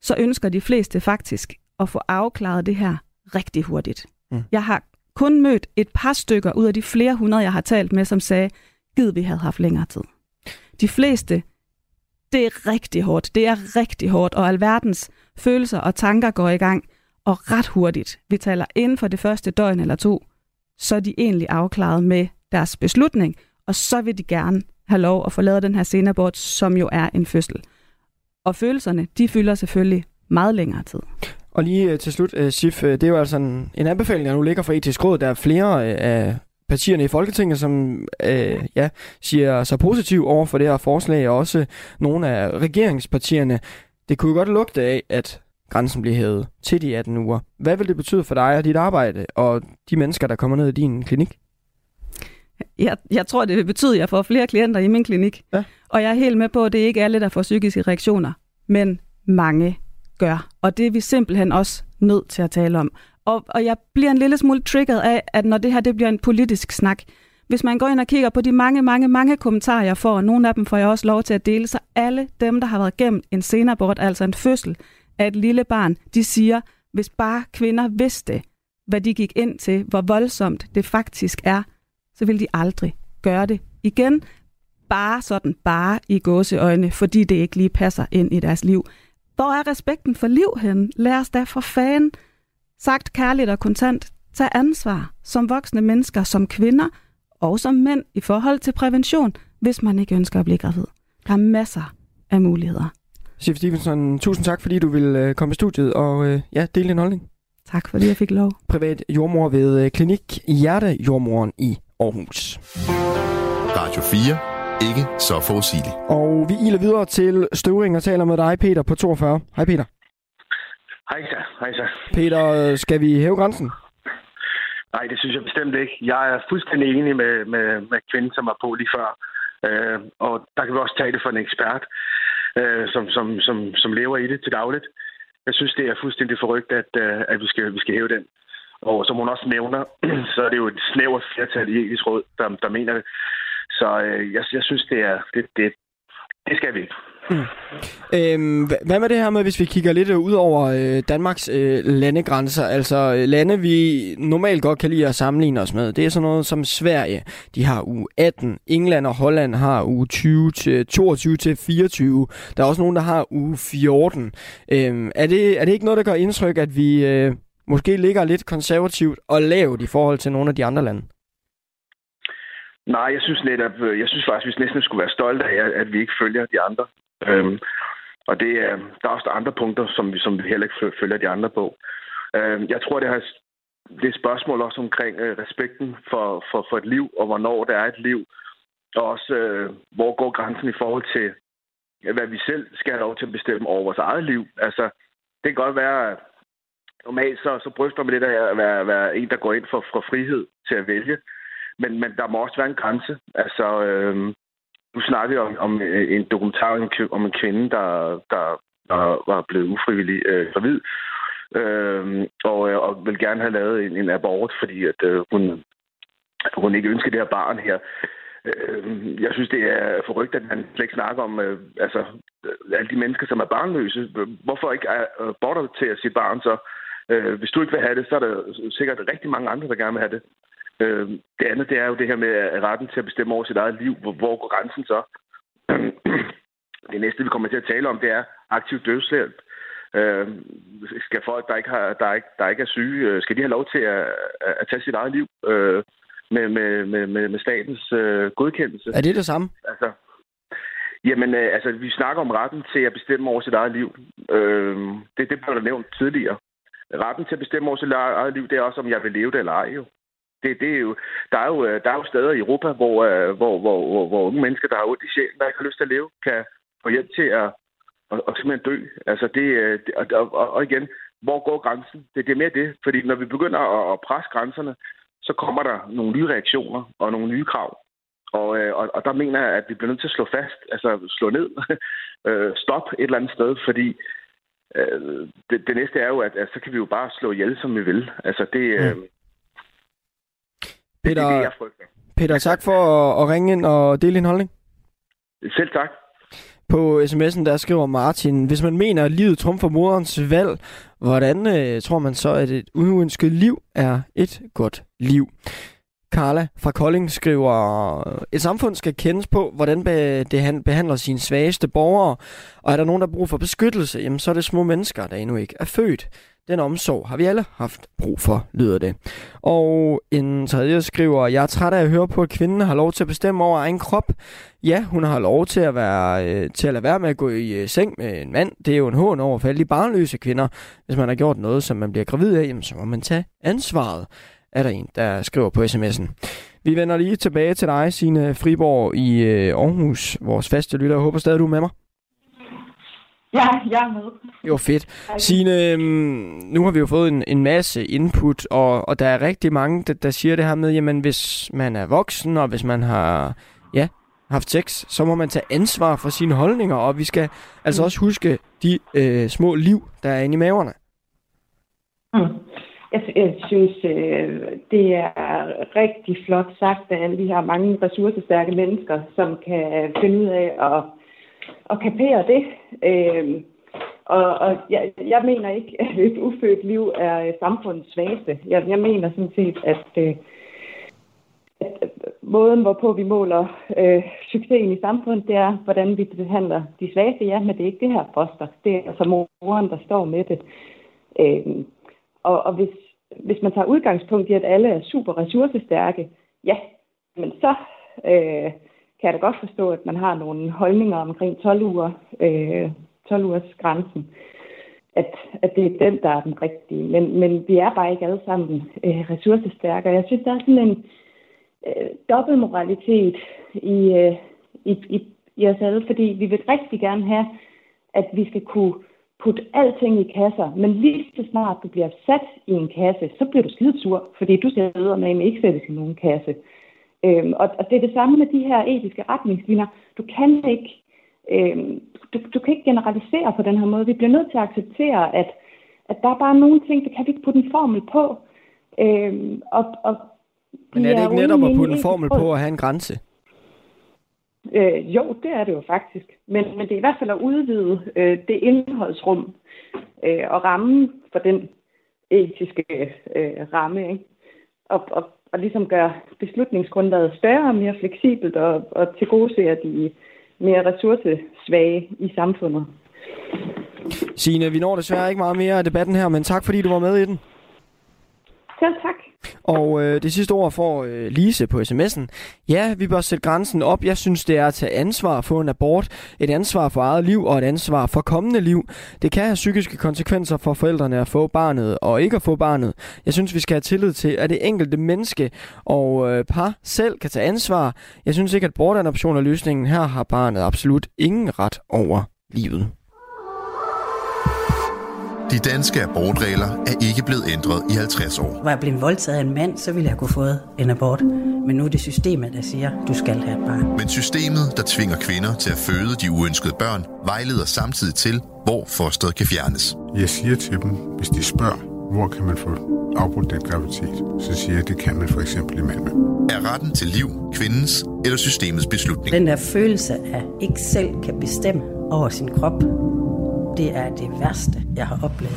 så ønsker de fleste faktisk at få afklaret det her rigtig hurtigt. Mm. Jeg har kun mødt et par stykker ud af de flere hundrede, jeg har talt med, som sagde, gid vi havde haft længere tid. De fleste, det er rigtig hårdt. Det er rigtig hårdt, og alverdens følelser og tanker går i gang, og ret hurtigt, vi taler inden for det første døgn eller to, så er de egentlig afklaret med deres beslutning, og så vil de gerne have lov at få lavet den her senabort, som jo er en fødsel. Og følelserne, de fylder selvfølgelig meget længere tid. Og lige øh, til slut, øh, Sif, øh, det er jo altså en, en anbefaling, der nu ligger fra etisk råd. Der er flere af partierne i Folketinget, som øh, ja, siger sig positiv over for det her forslag, og også nogle af regeringspartierne. Det kunne godt lugte af, at grænsen bliver hævet til de 18 uger. Hvad vil det betyde for dig og dit arbejde og de mennesker, der kommer ned i din klinik? Jeg, jeg tror, det vil betyde, at jeg får flere klienter i min klinik. Ja. Og jeg er helt med på, at det ikke er alle, der får psykiske reaktioner. Men mange gør. Og det er vi simpelthen også nødt til at tale om. Og, og jeg bliver en lille smule triggeret af, at når det her det bliver en politisk snak, hvis man går ind og kigger på de mange, mange, mange kommentarer, jeg får, og nogle af dem får jeg også lov til at dele, så alle dem, der har været gennem en senabort, altså en fødsel af et lille barn, de siger, hvis bare kvinder vidste, hvad de gik ind til, hvor voldsomt det faktisk er, så ville de aldrig gøre det igen. Bare sådan, bare i gåseøjne, fordi det ikke lige passer ind i deres liv. Hvor er respekten for liv hen? Lad os da for fanden, sagt kærligt og kontant tage ansvar som voksne mennesker, som kvinder og som mænd i forhold til prævention, hvis man ikke ønsker at blive gravid. Der er masser af muligheder. Chef Stevenson, tusind tak, fordi du vil øh, komme i studiet og øh, ja, dele din holdning. Tak, fordi jeg fik lov. Privat jordmor ved øh, Klinik Hjerte Jordmoren i Aarhus. Radio 4. Ikke så forudsigeligt. Og vi iler videre til Støvring og taler med dig, Peter, på 42. Hej, Peter. Hej så. Hej så. Peter, skal vi hæve grænsen? Nej, det synes jeg bestemt ikke. Jeg er fuldstændig enig med, med, med kvinden, som var på lige før. Øh, og der kan vi også tage det for en ekspert, øh, som, som, som, som lever i det til dagligt. Jeg synes, det er fuldstændig forrygt, at, øh, at vi, skal, vi skal hæve den. Og som hun også nævner, så er det jo et snævert flertal i etisk råd, der, der mener det. Så øh, jeg, jeg synes, det er det, det, det skal vi ikke. Mm. Øhm, hvad med det her med, hvis vi kigger lidt øh, ud over øh, Danmarks øh, landegrænser, altså øh, lande, vi normalt godt kan lide at sammenligne os med, det er sådan noget som Sverige, de har u 18, England og Holland har u 20 til 22 til 24, der er også nogen, der har u 14. Øhm, er, det, er det ikke noget, der gør indtryk, at vi øh, måske ligger lidt konservativt og lavt i forhold til nogle af de andre lande? Nej, jeg synes netop, øh, jeg synes faktisk, at vi næsten skulle være stolte af, at vi ikke følger de andre. Øhm, og det er, der er også andre punkter, som vi, som vi heller ikke følger de andre på. Øhm, jeg tror, det har det er spørgsmål også omkring øh, respekten for, for, for et liv, og hvornår det er et liv. Og også, øh, hvor går grænsen i forhold til, hvad vi selv skal have lov til at bestemme over vores eget liv. Altså, det kan godt være, at normalt så, så bryster man det der at være, være en, der går ind for, for frihed til at vælge. Men, men der må også være en grænse. Altså, øh, du snakker om, om øh, en dokumentar om en, om en kvinde, der, der, der var blevet ufrivillig øh, gravid, øhm, øh, og, og vil gerne have lavet en, en abort, fordi at øh, hun, hun ikke ønskede det her barn her. Øh, jeg synes, det er forrygt, at man slet ikke snakker om øh, altså, øh, alle de mennesker, som er barnløse. Hvorfor ikke øh, aborter til at sit barn så? Øh, hvis du ikke vil have det, så er der sikkert rigtig mange andre, der gerne vil have det. Øh, det andet, det er jo det her med retten til at bestemme over sit eget liv. Hvor, hvor går grænsen så? det næste, vi kommer til at tale om, det er aktiv dødshjælp. Øh, skal folk, der ikke, har, der, ikke, der ikke er syge, øh, skal de have lov til at, at tage sit eget liv øh, med, med, med, med, med statens øh, godkendelse? Er det det samme? Altså, jamen, øh, altså, vi snakker om retten til at bestemme over sit eget liv. Øh, det, det blev der nævnt tidligere. Retten til at bestemme over sit eget liv, det er også, om jeg vil leve det eller ej. Jo det, det er jo, der, er jo, der er jo steder i Europa, hvor, øh, hvor, hvor, hvor, hvor unge mennesker, der har ondt i sjælen, der ikke har lyst til at leve, kan få hjælp til at, at, at simpelthen dø. Altså det, øh, og, og, og igen, hvor går grænsen? Det, det er mere det, fordi når vi begynder at, at presse grænserne, så kommer der nogle nye reaktioner og nogle nye krav. Og, øh, og, og der mener jeg, at vi bliver nødt til at slå fast, altså slå ned, stop et eller andet sted, fordi det, det næste er jo, at, at så kan vi jo bare slå ihjel, som vi vil. Altså det, mm. Peter, det er det, jeg frygter. Peter, tak for at, ringe ind og dele din holdning. Selv tak. På sms'en der skriver Martin, hvis man mener, at livet trumfer moderens valg, hvordan øh, tror man så, at et uønsket liv er et godt liv? Carla fra Kolding skriver, et samfund skal kendes på, hvordan det behandler sine svageste borgere, og er der nogen, der har brug for beskyttelse, jamen så er det små mennesker, der endnu ikke er født. Den omsorg har vi alle haft brug for, lyder det. Og en tredje skriver, jeg er træt af at høre på, at kvinden har lov til at bestemme over egen krop. Ja, hun har lov til at, være, øh, til at lade være med at gå i øh, seng med en mand. Det er jo en hån over for alle de barnløse kvinder. Hvis man har gjort noget, som man bliver gravid af, jamen, så må man tage ansvaret, er der en, der skriver på sms'en. Vi vender lige tilbage til dig, Signe Friborg i øh, Aarhus, vores faste lytter. Jeg håber stadig, du er med mig. Ja, jeg er med. Var fedt. Signe, øhm, nu har vi jo fået en, en masse input, og, og der er rigtig mange, der, der siger det her med, jamen hvis man er voksen, og hvis man har ja, haft sex, så må man tage ansvar for sine holdninger, og vi skal altså mm. også huske de øh, små liv, der er inde i maverne. Mm. Jeg, jeg synes, øh, det er rigtig flot sagt at vi har mange ressourcestærke mennesker, som kan finde ud af at, at kapere det. Øh, og og jeg, jeg mener ikke, at et ufødt liv er øh, samfundets svageste. Jeg, jeg mener sådan set, at, øh, at øh, måden, hvorpå vi måler øh, succesen i samfundet, det er, hvordan vi behandler de svageste. Ja, men det er ikke det her foster. Det er altså moren, der står med det. Øh, og, og hvis, hvis man tager udgangspunkt i, at alle er super ressourcestærke, ja, men så øh, kan jeg da godt forstå, at man har nogle holdninger omkring 12 uger, øh, 12 ugers grænsen, at, at det er den, der er den rigtige. Men, men vi er bare ikke alle sammen øh, ressourcestærke. Jeg synes, der er sådan en øh, dobbeltmoralitet i, øh, i, i, i os alle, fordi vi vil rigtig gerne have, at vi skal kunne putte alting i kasser, men lige så snart du bliver sat i en kasse, så bliver du skidesur, fordi du sidder med ikke sættes i nogen kasse. Øhm, og, og det er det samme med de her etiske retningslinjer. Du kan ikke, øhm, du, du kan ikke generalisere på den her måde. Vi bliver nødt til at acceptere, at, at der er bare nogle ting, der kan vi ikke putte en formel på. Øhm, og, og men er det ikke netop at putte en formel på at have en grænse? Øh, jo, det er det jo faktisk. Men, men det er i hvert fald at udvide øh, det indholdsrum øh, og rammen for den etiske øh, ramme. Ikke? Og, og, og ligesom gøre beslutningsgrundlaget større og mere fleksibelt og, og tilgodese de mere ressourcesvage i samfundet. Signe, vi når desværre ikke meget mere af debatten her, men tak fordi du var med i den. Selv tak. Og øh, det sidste ord får øh, Lise på sms'en. Ja, vi bør sætte grænsen op. Jeg synes, det er at tage ansvar for en abort. Et ansvar for eget liv og et ansvar for kommende liv. Det kan have psykiske konsekvenser for forældrene at få barnet og ikke at få barnet. Jeg synes, vi skal have tillid til, at det enkelte menneske og øh, par selv kan tage ansvar. Jeg synes ikke, at bortadoption er løsningen. Her har barnet absolut ingen ret over livet. De danske abortregler er ikke blevet ændret i 50 år. Var jeg blevet voldtaget af en mand, så ville jeg kunne få en abort. Men nu er det systemet, der siger, du skal have et barn. Men systemet, der tvinger kvinder til at føde de uønskede børn, vejleder samtidig til, hvor fosteret kan fjernes. Jeg siger til dem, hvis de spørger, hvor kan man få afbrudt den graviditet, så siger jeg, at det kan man for eksempel i Malmø. Er retten til liv kvindens eller systemets beslutning? Den der følelse af ikke selv kan bestemme over sin krop, det er det værste, jeg har oplevet.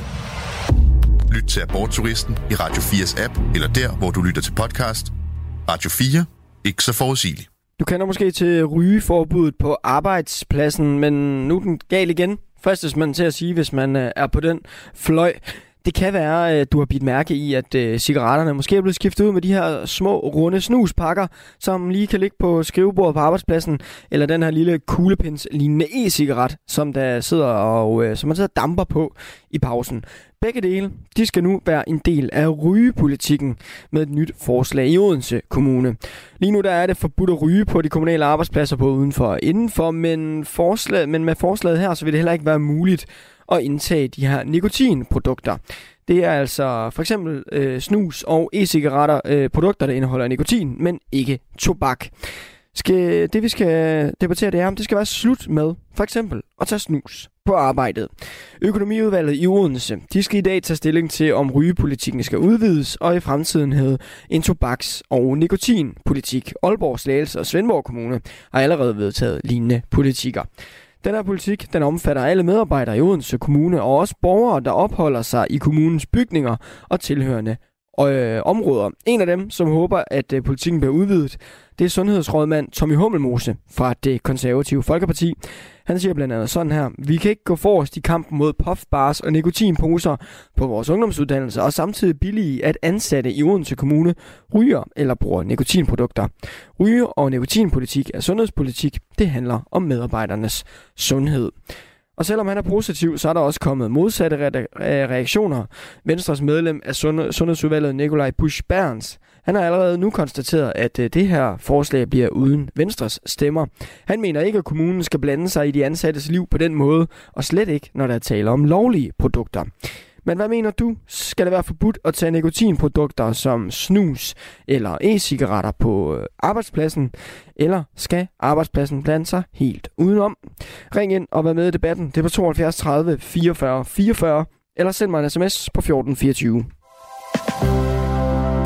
Lyt til Abortturisten i Radio 4's app, eller der, hvor du lytter til podcast. Radio 4. Ikke så forudsigeligt. Du kender måske til rygeforbuddet på arbejdspladsen, men nu er den gal igen. Fristes man til at sige, hvis man øh, er på den fløj. Det kan være, at du har bidt mærke i, at øh, cigaretterne måske er blevet skiftet ud med de her små, runde snuspakker, som lige kan ligge på skrivebordet på arbejdspladsen, eller den her lille kuglepins lignende e-cigaret, som der sidder og øh, som man sidder og damper på i pausen. Begge dele, de skal nu være en del af rygepolitikken med et nyt forslag i Odense Kommune. Lige nu der er det forbudt at ryge på de kommunale arbejdspladser både udenfor og indenfor, men, forslag, men med forslaget her, så vil det heller ikke være muligt at indtage de her nikotinprodukter. Det er altså for eksempel øh, snus og e-cigaretter, øh, produkter, der indeholder nikotin, men ikke tobak. Skal, det vi skal debattere det er, om det skal være slut med for eksempel at tage snus på arbejdet. Økonomiudvalget i Odense, de skal i dag tage stilling til, om rygepolitikken skal udvides, og i fremtiden hedde en tobaks- og nikotinpolitik. Aalborg, Slagelse og Svendborg Kommune har allerede vedtaget lignende politikker. Den her politik den omfatter alle medarbejdere i Odense Kommune og også borgere, der opholder sig i kommunens bygninger og tilhørende øh, områder. En af dem, som håber, at øh, politikken bliver udvidet, det er sundhedsrådmand Tommy Hummelmose fra det konservative Folkeparti. Han siger blandt andet sådan her, vi kan ikke gå forrest i kampen mod puffbars og nikotinposer på vores ungdomsuddannelse og samtidig billige, at ansatte i Odense Kommune ryger eller bruger nikotinprodukter. Ryge- og nikotinpolitik er sundhedspolitik. Det handler om medarbejdernes sundhed. Og selvom han er positiv, så er der også kommet modsatte reaktioner. Venstres medlem af Sundhedsudvalget, Nikolaj Busch Berns, han har allerede nu konstateret, at øh, det her forslag bliver uden Venstres stemmer. Han mener ikke, at kommunen skal blande sig i de ansattes liv på den måde, og slet ikke, når der er tale om lovlige produkter. Men hvad mener du? Skal det være forbudt at tage nikotinprodukter som snus eller e-cigaretter på øh, arbejdspladsen? Eller skal arbejdspladsen blande sig helt udenom? Ring ind og vær med i debatten. Det er på 72 30 44 44 eller send mig en sms på 1424.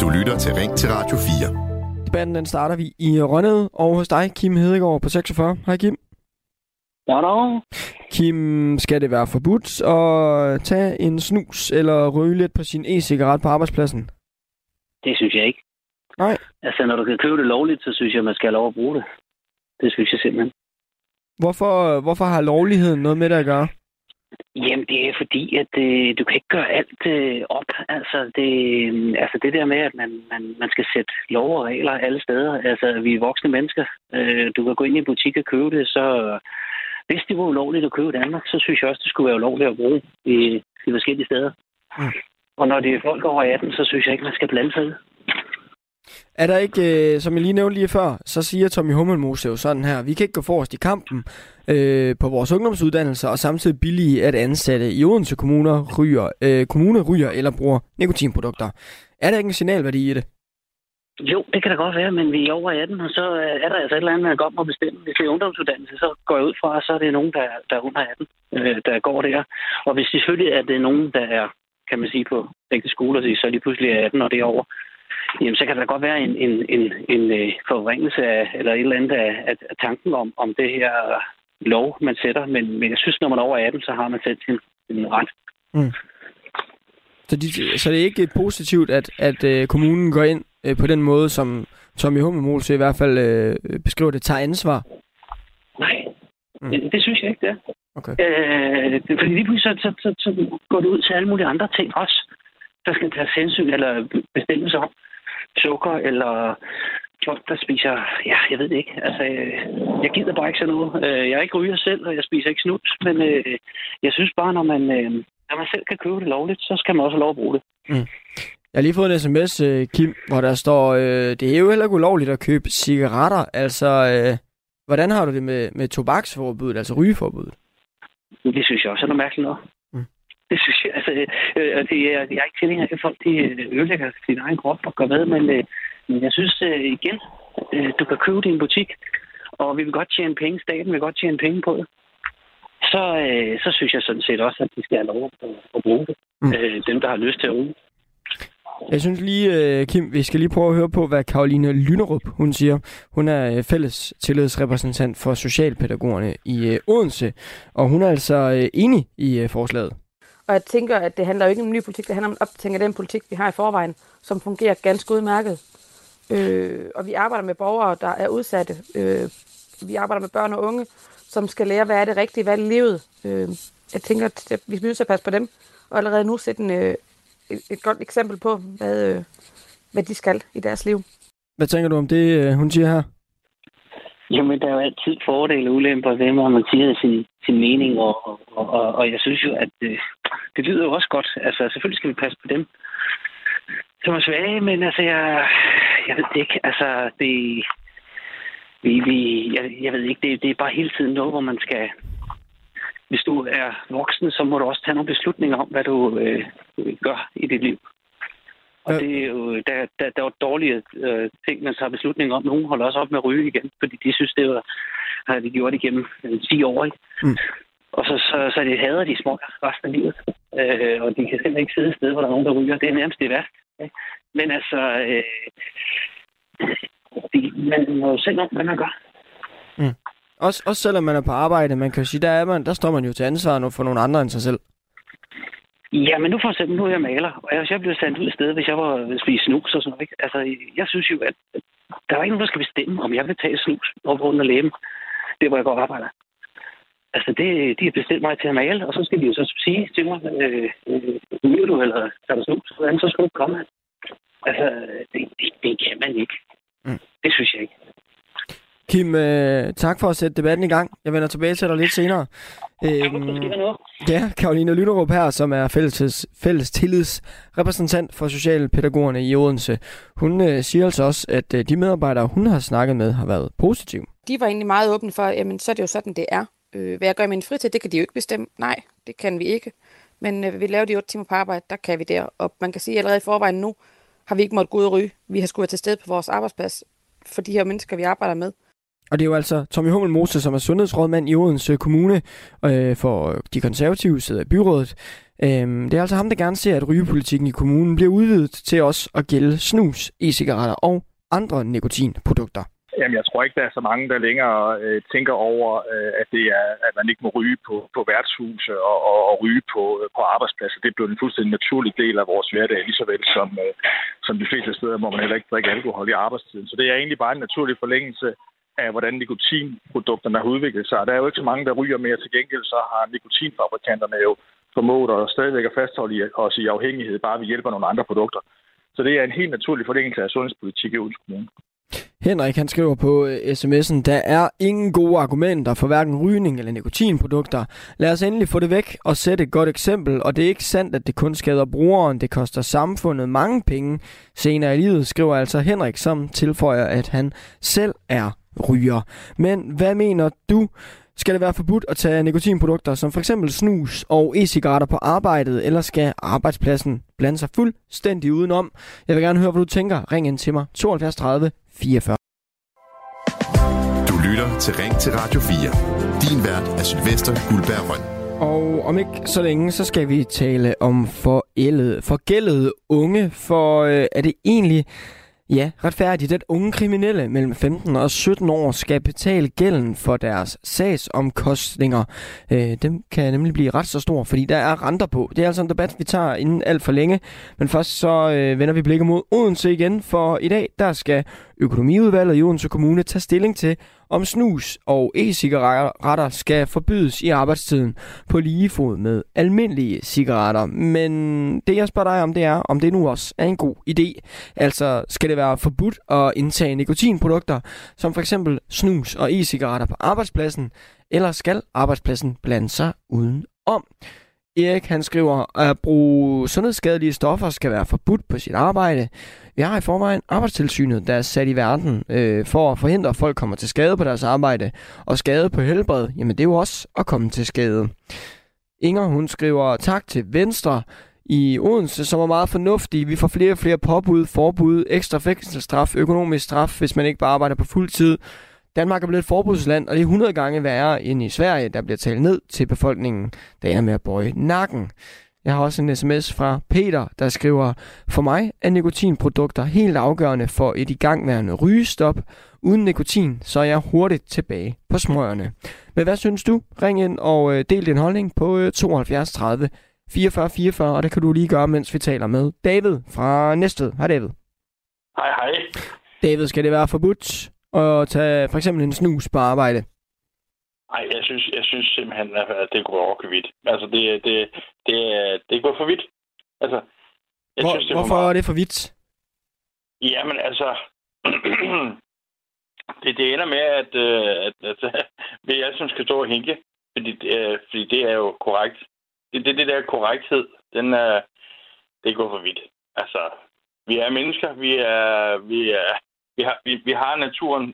Du lytter til Ring til Radio 4. Debatten den starter vi i Rønnede og hos dig, Kim Hedegaard på 46. Hej Kim. Goddag. Kim, skal det være forbudt at tage en snus eller ryge lidt på sin e-cigaret på arbejdspladsen? Det synes jeg ikke. Nej. Altså, når du kan købe det lovligt, så synes jeg, man skal have lov at bruge det. Det synes jeg simpelthen. Hvorfor, hvorfor har lovligheden noget med det at gøre? Jamen, det er fordi, at øh, du kan ikke gøre alt øh, op. Altså det, øh, altså det der med, at man, man, man skal sætte lov og regler alle steder. Altså, vi er voksne mennesker. Øh, du kan gå ind i en butik og købe det, så hvis det var ulovligt at købe i Danmark, så synes jeg også, det skulle være ulovligt at bruge i, i forskellige steder. Mm. Og når det er folk over 18, så synes jeg ikke, man skal blande sig er der ikke, øh, som jeg lige nævnte lige før, så siger Tommy Hummelmose jo sådan her, vi kan ikke gå forrest i kampen øh, på vores ungdomsuddannelser, og samtidig billige at ansatte i Odense kommuner ryger, øh, kommune ryger eller bruger nikotinprodukter. Er der ikke en signalværdi i det? Jo, det kan da godt være, men vi er over 18, og så øh, er der altså et eller andet, man godt må bestemme. Hvis det er ungdomsuddannelse, så går jeg ud fra, så er det nogen, der, der er under 18, øh, der går der. Og hvis selvfølgelig er det nogen, der er, kan man sige, på ægte skoler, så er de pludselig 18 og det er over, jamen så kan der godt være en, en, en, en øh, forringelse af, eller et eller andet af, af, tanken om, om det her lov, man sætter. Men, men jeg synes, når man er over 18, så har man sat sin, sin ret. Mm. Så, de, så det er ikke positivt, at, at øh, kommunen går ind øh, på den måde, som Tommy Hummelmose i hvert fald øh, beskriver det, tager ansvar? Nej, mm. det, det synes jeg ikke, det er. Okay. Øh, det, fordi lige pludselig så, så, så, så går det ud til alle mulige andre ting også. Der skal tages hensyn eller bestemmes om sukker, eller folk, der spiser... Ja, jeg ved det ikke. Altså, jeg gider bare ikke sådan noget. Øh, jeg er ikke ryger selv, og jeg spiser ikke snus, men øh, jeg synes bare, når man, øh, når man selv kan købe det lovligt, så skal man også have lov at bruge det. Mm. Jeg har lige fået en sms, Kim, hvor der står, øh, det er jo heller ikke ulovligt at købe cigaretter. Altså, øh, hvordan har du det med, med tobaksforbuddet, altså rygeforbuddet? Det synes jeg også er noget mærkeligt noget. Det synes jeg, altså, øh, det er, jeg er ikke tilhænger af, at folk de øh, ødelægger sin egen krop og gør hvad, men, øh, men jeg synes øh, igen, øh, du kan købe en butik, og vi vil godt tjene penge, staten vil godt tjene penge på det. Så, øh, så synes jeg sådan set også, at de skal have lov at, at bruge det. Mm. Øh, dem, der har lyst til at bruge jeg synes lige, øh, Kim, vi skal lige prøve at høre på, hvad Karoline Lynerup hun siger. Hun er øh, fælles tillidsrepræsentant for Socialpædagogerne i øh, Odense, og hun er altså enig i forslaget. Og jeg tænker, at det handler jo ikke om ny politik, det handler om at optænke den politik, vi har i forvejen, som fungerer ganske udmærket. Øh, og vi arbejder med borgere, der er udsatte. Øh, vi arbejder med børn og unge, som skal lære, hvad er det rigtige valg i livet. Øh, jeg tænker, at vi er nødt til at passe på dem, og allerede nu sætte en, et, et godt eksempel på, hvad, øh, hvad de skal i deres liv. Hvad tænker du om det, øh, hun siger her? Jamen, der er jo altid fordele og ulemper ved, når man siger sin, sin mening, og, og, og, og jeg synes jo, at det, øh, det lyder jo også godt. Altså, selvfølgelig skal vi passe på dem, som er svage, men altså, jeg, jeg ved det ikke. Altså, det, vi, vi, jeg, jeg ved ikke, det, det er bare hele tiden noget, hvor man skal... Hvis du er voksen, så må du også tage nogle beslutninger om, hvad du øh, gør i dit liv. Og ja. det er jo, der, der, der er dårlige øh, ting, man tager beslutninger om. Nogle holder også op med at ryge igen, fordi de synes, det var, har de gjort igennem øh, 10 år. Ikke? Mm. Og så, så, så de hader de små resten af livet. Øh, og de kan simpelthen ikke sidde et sted, hvor der er nogen, der ryger. Det er nærmest det værste. Ikke? Men altså, øh, de, man må jo selv om, hvad man gør. Mm. Også, også selvom man er på arbejde, man kan sige, der, er man, der står man jo til ansvar for nogle andre end sig selv. Ja, men nu for eksempel, nu er jeg maler, og jeg, jeg blev sendt ud et sted, hvis jeg var spise snus og sådan noget. Ikke? Altså, jeg synes jo, at der er ikke nogen, der skal bestemme, om jeg vil tage snus op under læben, det hvor jeg går og arbejder. Altså, det, de har bestilt mig til at male, og så skal de jo så sige til mig, øh, øh, du eller tager du snus, hvordan så skal du komme. Altså, det, det, det kan man ikke. Mm. Det synes jeg ikke. Kim, øh, tak for at sætte debatten i gang. Jeg vender tilbage til dig lidt senere. Øhm, ja, Karoline Lynerup her, som er fælles, fælles tillidsrepræsentant for Socialpædagogerne i Odense. Hun øh, siger altså også, at øh, de medarbejdere, hun har snakket med, har været positive. De var egentlig meget åbne for, jamen så er det jo sådan, det er. Øh, hvad jeg gør i min fritid, det kan de jo ikke bestemme. Nej, det kan vi ikke. Men øh, vi laver de 8 timer på arbejde, der kan vi det. Og man kan sige, at allerede i forvejen nu har vi ikke måttet gå ud og ryge. Vi har skulle være til stede på vores arbejdsplads for de her mennesker, vi arbejder med. Og det er jo altså Tommy Hummel Mose, som er sundhedsrådmand i Odense Kommune øh, for de konservative sidder i byrådet. Øh, det er altså ham, der gerne ser, at rygepolitikken i kommunen bliver udvidet til også at gælde snus, e-cigaretter og andre nikotinprodukter. Jamen, jeg tror ikke, der er så mange, der længere øh, tænker over, øh, at det er, at man ikke må ryge på, på værtshuse og, og, og ryge på, øh, på arbejdspladser. Det er blevet en fuldstændig naturlig del af vores hverdag, lige så vel som, øh, som de fleste steder, hvor man heller ikke drikker alkohol i arbejdstiden. Så det er egentlig bare en naturlig forlængelse af, hvordan nikotinprodukterne har udviklet sig. Der er jo ikke så mange, der ryger mere. Til gengæld så har nikotinfabrikanterne jo formået at stadigvæk at fastholde os i afhængighed, bare vi hjælper nogle andre produkter. Så det er en helt naturlig forlængelse af sundhedspolitik i Odense Kommune. Henrik han skriver på øh, sms'en, der er ingen gode argumenter for hverken rygning eller nikotinprodukter. Lad os endelig få det væk og sætte et godt eksempel, og det er ikke sandt, at det kun skader brugeren, det koster samfundet mange penge. Senere i livet skriver altså Henrik, som tilføjer, at han selv er ryger. Men hvad mener du? Skal det være forbudt at tage nikotinprodukter som for eksempel snus og e-cigaretter på arbejdet, eller skal arbejdspladsen blande sig fuldstændig udenom? Jeg vil gerne høre, hvad du tænker. Ring ind til mig 72 30 44. Du lytter til Ring til Radio 4. Din vært er Sylvester Guldberg Røn. Og om ikke så længe, så skal vi tale om forældet, forgældede unge, for øh, er det egentlig Ja, retfærdigt, at unge kriminelle mellem 15 og 17 år skal betale gælden for deres sagsomkostninger. Øh, dem kan nemlig blive ret så stor, fordi der er renter på. Det er altså en debat, vi tager inden alt for længe. Men først så øh, vender vi blikket mod Odense igen, for i dag der skal Økonomiudvalget i Odense Kommune tage stilling til, om snus og e-cigaretter skal forbydes i arbejdstiden på lige fod med almindelige cigaretter. Men det jeg spørger dig om, det er, om det nu også er en god idé. Altså, skal det være forbudt at indtage nikotinprodukter, som for eksempel snus og e-cigaretter på arbejdspladsen, eller skal arbejdspladsen blande sig uden om? Erik han skriver, at bruge sundhedsskadelige stoffer skal være forbudt på sit arbejde. Vi har i forvejen arbejdstilsynet, der er sat i verden øh, for at forhindre, at folk kommer til skade på deres arbejde. Og skade på helbred, jamen det er jo også at komme til skade. Inger, hun skriver, tak til Venstre i Odense, som er meget fornuftige. Vi får flere og flere påbud, forbud, ekstra fængselsstraf, økonomisk straf, hvis man ikke bare arbejder på fuld tid. Danmark er blevet et forbudsland, og det er 100 gange værre end i Sverige, der bliver talt ned til befolkningen, der ender med at bøje nakken. Jeg har også en sms fra Peter, der skriver, For mig er nikotinprodukter helt afgørende for et igangværende rygestop. Uden nikotin, så er jeg hurtigt tilbage på smøgerne. Men hvad synes du? Ring ind og øh, del din holdning på 72 30 44 44, og det kan du lige gøre, mens vi taler med David fra Næstved. Hej David. Hej hej. David, skal det være forbudt at tage for eksempel en snus på arbejde? Nej, jeg synes, jeg synes simpelthen, at det går over vidt. Altså, det, det, det, det går for vidt. Altså, jeg Hvor, synes, det hvorfor meget... er det for vidt? Jamen, altså... det, det ender med, at, øh, at, at, at vi alle sammen skal stå og hinke. Fordi, øh, fordi det er jo korrekt. Det, det, det der korrekthed, den er, det går for vidt. Altså, vi er mennesker, vi er, vi er, vi har, vi, vi har naturen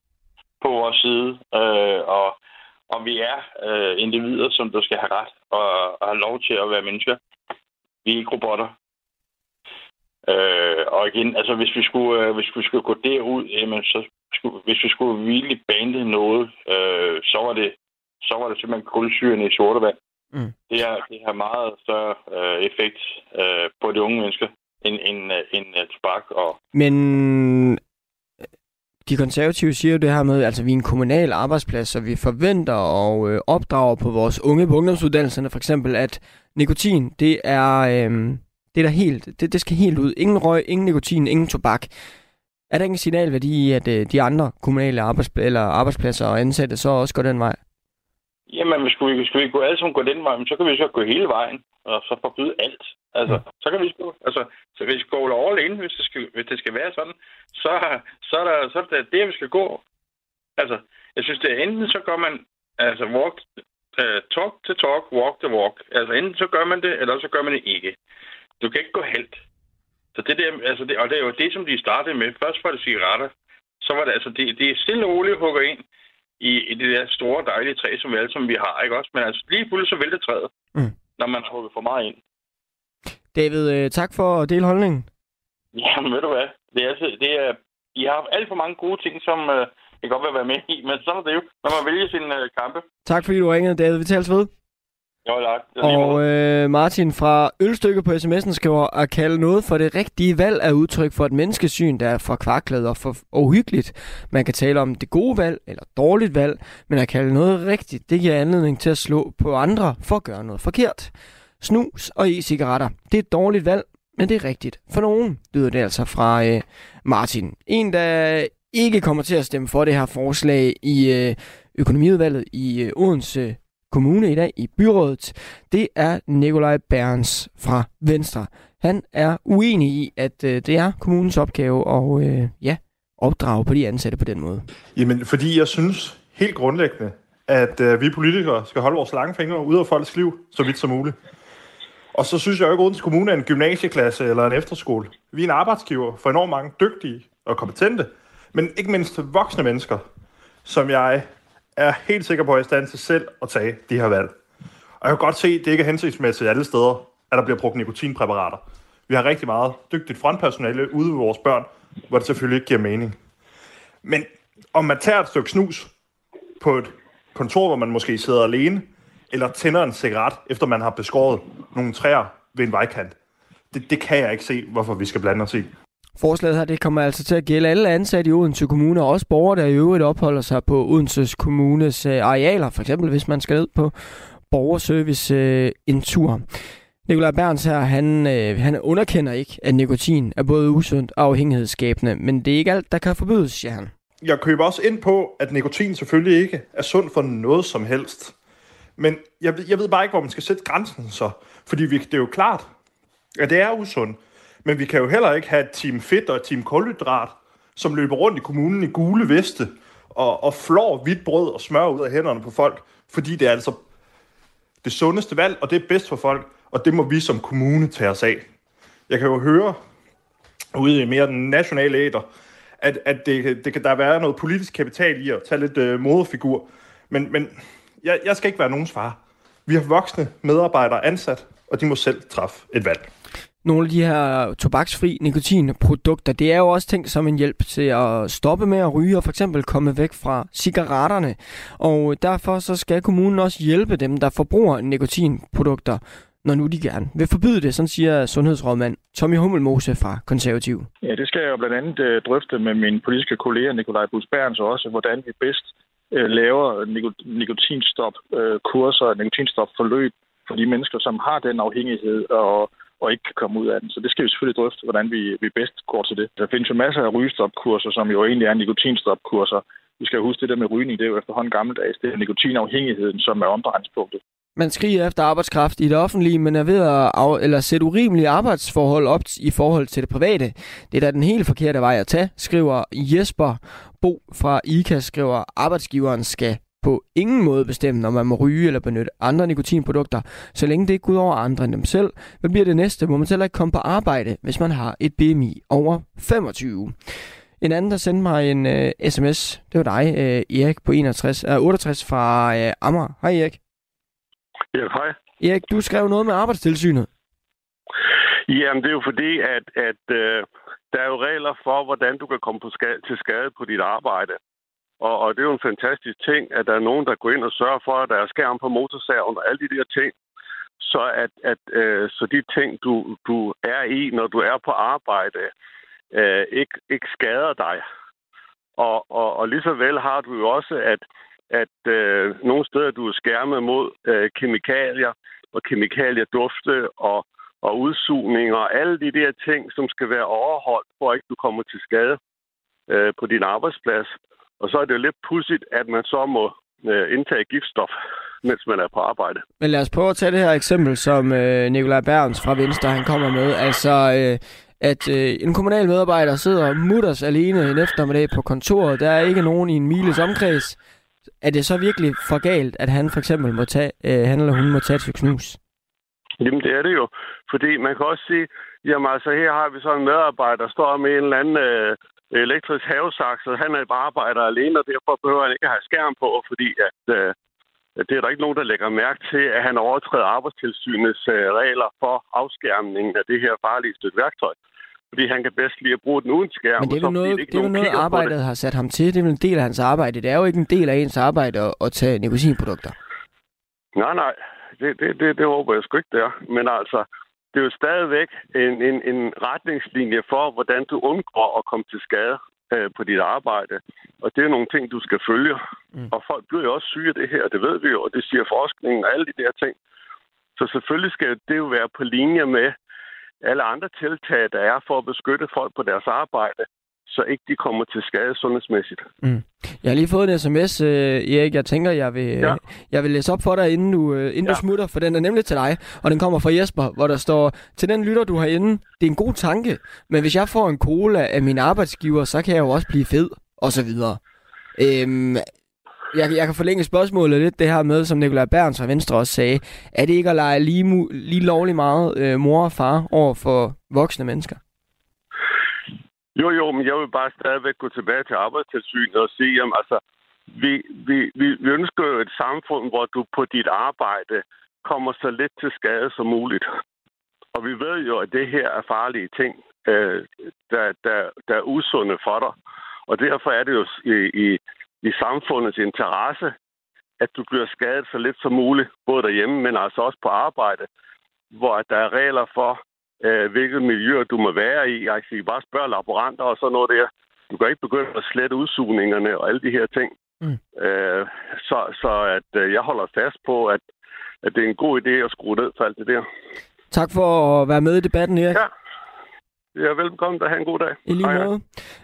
på vores side, øh, og og vi er øh, individer, som du skal have ret og, og have lov til at være mennesker. Vi er ikke robotter. Øh, og igen, altså hvis vi skulle, øh, hvis vi skulle gå derud, jamen, så skulle, hvis vi skulle virkelig bande noget, øh, så var det så var det simpelthen kulsyrene i sorte vand. Mm. Det, er, det har meget større øh, effekt øh, på de unge mennesker end, end, øh, end uh, tobak. Og... Men de konservative siger jo det her med, altså vi er en kommunal arbejdsplads, og vi forventer og øh, opdrager på vores unge på ungdomsuddannelserne for eksempel, at nikotin, det er, øh, det er der helt, det, det skal helt ud. Ingen røg, ingen nikotin, ingen tobak. Er der ikke en signalværdi i, at øh, de andre kommunale arbejdspl- eller arbejdspladser og ansatte så også går den vej? Jamen, hvis vi, skulle vi gå alle sammen gå den vej, så kan vi så gå hele vejen og så forbyde alt. Altså, mm. så kan vi gå, altså, så hvis vi går all in, hvis det skal, hvis det skal være sådan, så, så, er der, så er det det, vi skal gå. Altså, jeg synes, det er enten så går man, altså, walk uh, talk to talk, walk the walk. Altså enten så gør man det, eller så gør man det ikke. Du kan ikke gå halvt. Så det der, altså det, og det er jo det, som de startede med. Først var det cigaretter. Så var det altså, det, det er stille og roligt hugger ind i, i det der store dejlige træ, som vi alle som vi har, ikke også? Men altså lige pludselig så vælter træet, mm. når man har hugget for meget ind. David, øh, tak for at dele holdningen. Ja, men ved du hvad? Det er, altså, det er, I har haft alt for mange gode ting, som øh, jeg godt vil være med i, men sådan er det jo, når man vælger sine øh, kampe. Tak fordi du ringede, David. Vi tales ved. Jo, tak. Og øh, Martin fra Ølstykke på sms'en skriver, at kalde noget for det rigtige valg er udtryk for et menneskesyn, der er for kvarklæder og for uhyggeligt. Man kan tale om det gode valg eller dårligt valg, men at kalde noget rigtigt, det giver anledning til at slå på andre for at gøre noget forkert. Snus og e-cigaretter, det er et dårligt valg, men det er rigtigt. For nogen lyder det altså fra øh, Martin. En, der ikke kommer til at stemme for det her forslag i øh, økonomiudvalget i øh, Odense Kommune i dag i byrådet, det er Nikolaj Berns fra Venstre. Han er uenig i, at øh, det er kommunens opgave at øh, ja, opdrage på de ansatte på den måde. Jamen, fordi jeg synes helt grundlæggende, at øh, vi politikere skal holde vores lange fingre ud af folks liv, så vidt som muligt. Og så synes jeg jo ikke, at Odense Kommune er en gymnasieklasse eller en efterskole. Vi er en arbejdsgiver for enormt mange dygtige og kompetente, men ikke mindst voksne mennesker, som jeg er helt sikker på, at jeg er i stand til selv at tage de her valg. Og jeg kan godt se, at det ikke er hensigtsmæssigt alle steder, at der bliver brugt nikotinpræparater. Vi har rigtig meget dygtigt frontpersonale ude ved vores børn, hvor det selvfølgelig ikke giver mening. Men om man tager et stykke snus på et kontor, hvor man måske sidder alene, eller tænder en cigaret, efter man har beskåret nogle træer ved en vejkant, det, det kan jeg ikke se, hvorfor vi skal blande os i. Forslaget her det kommer altså til at gælde alle ansatte i Odense Kommune, og også borgere, der i øvrigt opholder sig på Odense Kommunes øh, arealer, for eksempel hvis man skal ned på borgerservice øh, en tur. Nikolaj Berns her, han, øh, han underkender ikke, at nikotin er både usundt og afhængighedsskabende, men det er ikke alt, der kan forbydes, siger han. Jeg køber også ind på, at nikotin selvfølgelig ikke er sundt for noget som helst. Men jeg, jeg ved bare ikke, hvor man skal sætte grænsen så. Fordi vi, det er jo klart, at det er usundt. Men vi kan jo heller ikke have et team fedt og et team kulhydrat, som løber rundt i kommunen i gule veste og, og flår hvidt brød og smør ud af hænderne på folk, fordi det er altså det sundeste valg, og det er bedst for folk, og det må vi som kommune tage os af. Jeg kan jo høre ude i mere den nationale æder, at, at det, det kan der være noget politisk kapital i at tage lidt øh, moderfigur, men, men jeg, jeg skal ikke være nogens far. Vi har voksne medarbejdere ansat, og de må selv træffe et valg nogle af de her tobaksfri nikotinprodukter, det er jo også tænkt som en hjælp til at stoppe med at ryge og for eksempel komme væk fra cigaretterne. Og derfor så skal kommunen også hjælpe dem, der forbruger nikotinprodukter, når nu de gerne vil forbyde det, sådan siger sundhedsrådmand Tommy Hummelmose fra Konservativ. Ja, det skal jeg jo blandt andet øh, drøfte med min politiske kollega Nikolaj Bus Berns også, hvordan vi bedst øh, laver nikotinstop-kurser, øh, nikotinstop-forløb for de mennesker, som har den afhængighed og og ikke kan komme ud af den. Så det skal vi selvfølgelig drøfte, hvordan vi, vi bedst går til det. Der findes jo masser af rygestopkurser, som jo egentlig er nikotinstopkurser. Vi skal huske det der med rygning, det er jo efterhånden gammeldags. Det er nikotinafhængigheden, som er omdrejningspunktet. Man skriger efter arbejdskraft i det offentlige, men er ved at af, eller sætte urimelige arbejdsforhold op i forhold til det private. Det er da den helt forkerte vej at tage, skriver Jesper Bo fra IKA, skriver arbejdsgiveren skal på ingen måde bestemme, når man må ryge eller benytte andre nikotinprodukter, så længe det ikke går ud over andre end dem selv. Hvad bliver det næste? Må man selv ikke komme på arbejde, hvis man har et BMI over 25? En anden, der sendte mig en øh, uh, sms, det var dig, uh, Erik, på 61, uh, 68 fra uh, Amager. Hej Erik. Ja, hej. Erik, du skrev noget med arbejdstilsynet. Jamen, det er jo fordi, at, at uh, der er jo regler for, hvordan du kan komme på skade, til skade på dit arbejde. Og, og det er jo en fantastisk ting, at der er nogen, der går ind og sørger for, at der er skærm på motorsaven og alle de der ting. Så, at, at, øh, så de ting, du, du er i, når du er på arbejde, øh, ikke, ikke skader dig. Og, og, og lige så vel har du jo også, at, at øh, nogle steder du er skærmet mod øh, kemikalier, og kemikaliedufte og, og udsugning og alle de der ting, som skal være overholdt, for at ikke du kommer til skade øh, på din arbejdsplads. Og så er det jo lidt pudsigt, at man så må øh, indtage giftstof, mens man er på arbejde. Men lad os prøve at tage det her eksempel, som øh, Nikolaj Berns fra Venstre han kommer med. Altså, øh, at øh, en kommunal medarbejder sidder mutters alene en eftermiddag på kontoret. Der er ikke nogen i en miles omkreds er det så virkelig for galt, at han for eksempel må tage, øh, han eller hun må tage et snus? Jamen, det er det jo. Fordi man kan også sige, jamen altså, her har vi så en medarbejder, der står med en eller anden øh, elektrisk havesaks, og han er bare arbejder alene, og derfor behøver han ikke have skærm på, fordi at, øh, det er der ikke nogen, der lægger mærke til, at han overtræder arbejdstilsynets øh, regler for afskærmningen af det her farlige stykke værktøj. Fordi han kan bedst lide at bruge den uden skærm. Men det er jo noget, det, det er noget arbejdet har sat ham til. Det er jo en del af hans arbejde. Det er jo ikke en del af ens arbejde at, at tage nikotinprodukter. Nej, nej. Det, det, det, det håber jeg sgu ikke, det er. Men altså, det er jo stadigvæk en, en, en retningslinje for, hvordan du undgår at komme til skade øh, på dit arbejde. Og det er nogle ting, du skal følge. Mm. Og folk bliver jo også syge af det her, det ved vi jo, og det siger forskningen og alle de der ting. Så selvfølgelig skal det jo være på linje med alle andre tiltag, der er for at beskytte folk på deres arbejde så ikke de kommer til skade sundhedsmæssigt. Mm. Jeg har lige fået en sms, uh, Erik. Jeg tænker, jeg vil, ja. jeg vil læse op for dig, inden, du, uh, inden ja. du smutter, for den er nemlig til dig, og den kommer fra Jesper, hvor der står, til den lytter, du har inde, det er en god tanke, men hvis jeg får en cola af min arbejdsgiver, så kan jeg jo også blive fed, og så videre. Øhm, jeg, jeg kan forlænge spørgsmålet lidt, det her med, som Nikolaj Berns fra Venstre også sagde, er det ikke at lege lige, lige lovlig meget øh, mor og far over for voksne mennesker? Jo, jo, men jeg vil bare stadigvæk gå tilbage til arbejdstilsynet og sige, jamen altså, vi, vi, vi, vi ønsker jo et samfund, hvor du på dit arbejde kommer så lidt til skade som muligt. Og vi ved jo, at det her er farlige ting, øh, der, der, der er usunde for dig. Og derfor er det jo i, i, i samfundets interesse, at du bliver skadet så lidt som muligt, både derhjemme, men altså også på arbejde, hvor der er regler for, øh, hvilket miljø du må være i. Jeg kan bare spørge laboranter og sådan noget der. Du kan ikke begynde at slette udsugningerne og alle de her ting. Mm. Øh, så, så at øh, jeg holder fast på, at, at det er en god idé at skrue ned for alt det der. Tak for at være med i debatten, Erik. Ja. Ja, velkommen og have en god dag. I lige måde.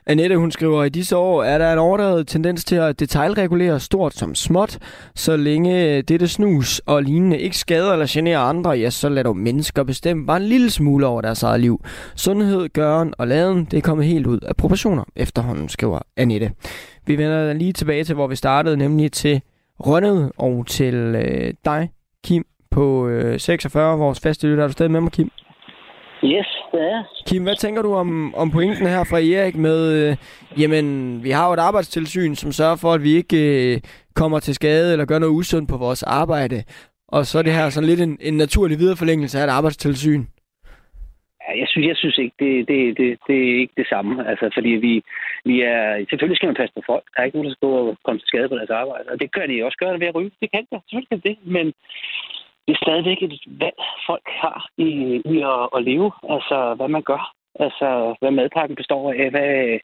Annette, hun skriver, i disse år er der en overdrevet tendens til at detaljregulere stort som småt, så længe dette snus og lignende ikke skader eller generer andre, ja, så lader du mennesker bestemme bare en lille smule over deres eget liv. Sundhed, gøren og laden, det er kommet helt ud af proportioner efterhånden, skriver Annette. Vi vender lige tilbage til, hvor vi startede, nemlig til Rønnet og til øh, dig, Kim, på øh, 46, vores faste lytter. Er du stadig med mig, Kim? Yes, det er Kim, hvad tænker du om, om pointen her fra Erik med, øh, jamen, vi har jo et arbejdstilsyn, som sørger for, at vi ikke øh, kommer til skade eller gør noget usundt på vores arbejde. Og så er det her sådan lidt en, en naturlig videreforlængelse af et arbejdstilsyn. Ja, jeg synes, jeg synes ikke, det, det, det, det er ikke det samme. Altså, fordi vi, vi er... Selvfølgelig skal man passe på folk. Der er ikke nogen, der skal gå og komme til skade på deres arbejde. Og det gør de også gøre ved at ryge. Det kan de. Selvfølgelig kan det. Men det er stadigvæk et valg, folk har i, i at, at leve. Altså, hvad man gør. Altså, hvad madpakken består af. Hvad,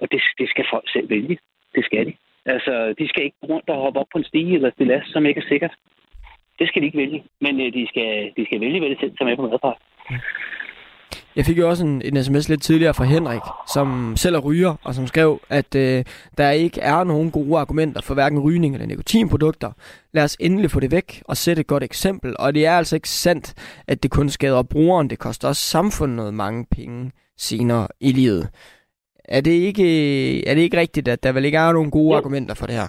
og det, det skal folk selv vælge. Det skal de. Altså, de skal ikke rundt og hoppe op på en stige eller stilas, som ikke er sikkert. Det skal de ikke vælge. Men øh, de, skal, de skal vælge, hvad de selv tager med på madpakken. Jeg fik jo også en, en sms lidt tidligere fra Henrik, som selv er ryger, og som skrev, at øh, der ikke er nogen gode argumenter for hverken rygning eller nikotinprodukter. Lad os endelig få det væk og sætte et godt eksempel. Og det er altså ikke sandt, at det kun skader brugeren. Det koster også samfundet mange penge senere i livet. Er det ikke, er det ikke rigtigt, at der vel ikke er nogen gode jo. argumenter for det her?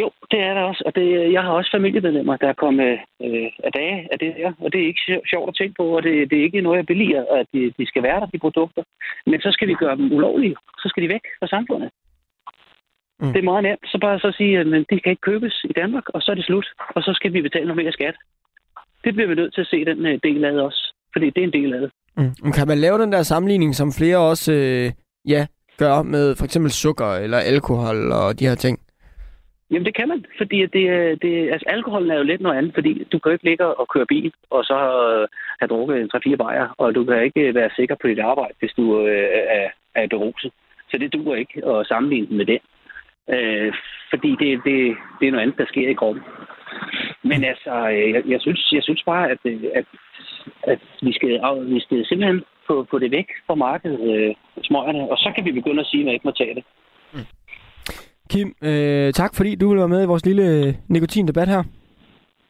Jo, det er der også. Og det, jeg har også familiemedlemmer, der er kommet øh, af dage af det der. Og det er ikke sjovt at tænke på, og det, det er ikke noget, jeg beliger, at de, de skal være der, de produkter. Men så skal vi gøre dem ulovlige. Så skal de væk fra samfundet. Mm. Det er meget nemt. Så bare så sige, at de kan ikke købes i Danmark, og så er det slut. Og så skal vi betale noget mere skat. Det bliver vi nødt til at se den øh, del af det også. Fordi det er en del af det. Mm. Kan man lave den der sammenligning, som flere også øh, ja, gør med for eksempel sukker eller alkohol og de her ting? Jamen det kan man, fordi det, øh, det, altså, alkoholen er jo lidt noget andet, fordi du kan ikke ligge og køre bil, og så øh, have drukket en 3-4 bajer, og du kan ikke øh, være sikker på dit arbejde, hvis du øh, er, er beruset. Så det duer ikke at sammenligne med det. Øh, fordi det, det, det er noget andet, der sker i kroppen. Men altså, øh, jeg, jeg, synes, jeg synes bare, at, at, at vi, skal, vi skal simpelthen få, få det væk fra markedet, øh, smøgerne, og så kan vi begynde at sige, at man ikke må tage det. Mm. Kim, øh, tak fordi du ville være med i vores lille øh, nikotindebat her.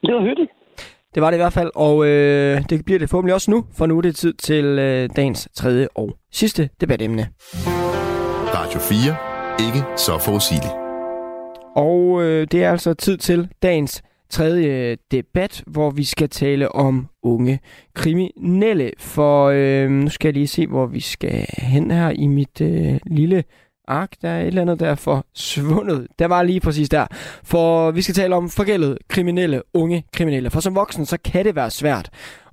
Det var hyggeligt. Det var det i hvert fald, og øh, det bliver det forhåbentlig også nu, for nu er det tid til øh, dagens tredje og sidste debatemne. Radio 4. Ikke så forudsigeligt. Og øh, det er altså tid til dagens tredje debat, hvor vi skal tale om unge kriminelle. For øh, nu skal jeg lige se, hvor vi skal hen her i mit øh, lille ark. Der er et eller andet, der er forsvundet. Der var lige præcis der. For vi skal tale om forgældet kriminelle, unge kriminelle. For som voksen, så kan det være svært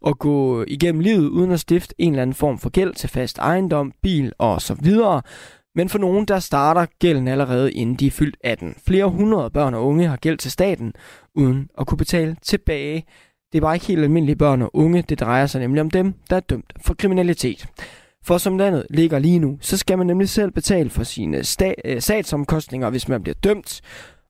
at gå igennem livet uden at stifte en eller anden form for gæld til fast ejendom, bil og så videre. Men for nogen, der starter gælden allerede inden de er fyldt 18. Flere hundrede børn og unge har gæld til staten, uden at kunne betale tilbage. Det er bare ikke helt almindelige børn og unge, det drejer sig nemlig om dem, der er dømt for kriminalitet. For som landet ligger lige nu, så skal man nemlig selv betale for sine sta- øh, sagsomkostninger, hvis man bliver dømt,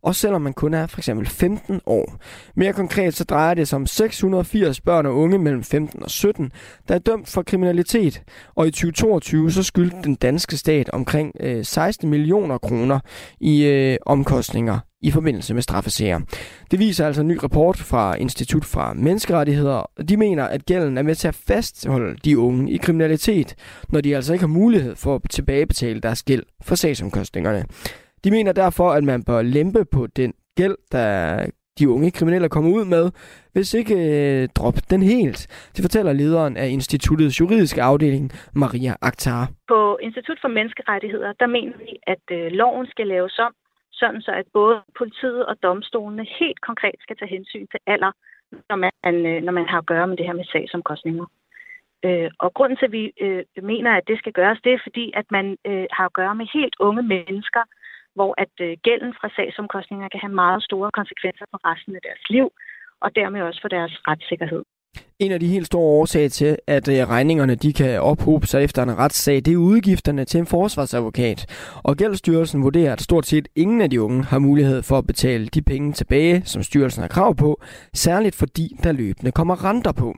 Og selvom man kun er for eksempel 15 år. Mere konkret så drejer det sig om 680 børn og unge mellem 15 og 17, der er dømt for kriminalitet, og i 2022 så skyldte den danske stat omkring øh, 16 millioner kroner i øh, omkostninger i forbindelse med straffesager. Det viser altså en ny rapport fra Institut for Menneskerettigheder. De mener, at gælden er med til at fastholde de unge i kriminalitet, når de altså ikke har mulighed for at tilbagebetale deres gæld for sagsomkostningerne. De mener derfor, at man bør lempe på den gæld, der de unge kriminelle kommer ud med, hvis ikke øh, drop den helt. Det fortæller lederen af instituttets juridiske afdeling, Maria Akhtar. På Institut for Menneskerettigheder, der mener vi, at øh, loven skal laves om, sådan så at både politiet og domstolene helt konkret skal tage hensyn til alder, når man, øh, når man har at gøre med det her med sagsomkostninger. Øh, og grunden til, at vi øh, mener, at det skal gøres, det er fordi, at man øh, har at gøre med helt unge mennesker, hvor at øh, gælden fra sagsomkostninger kan have meget store konsekvenser for resten af deres liv, og dermed også for deres retssikkerhed. En af de helt store årsager til, at øh, regningerne de kan ophobe sig efter en retssag, det er udgifterne til en forsvarsadvokat. Og Gældsstyrelsen vurderer, at stort set ingen af de unge har mulighed for at betale de penge tilbage, som styrelsen har krav på, særligt fordi der løbende kommer renter på.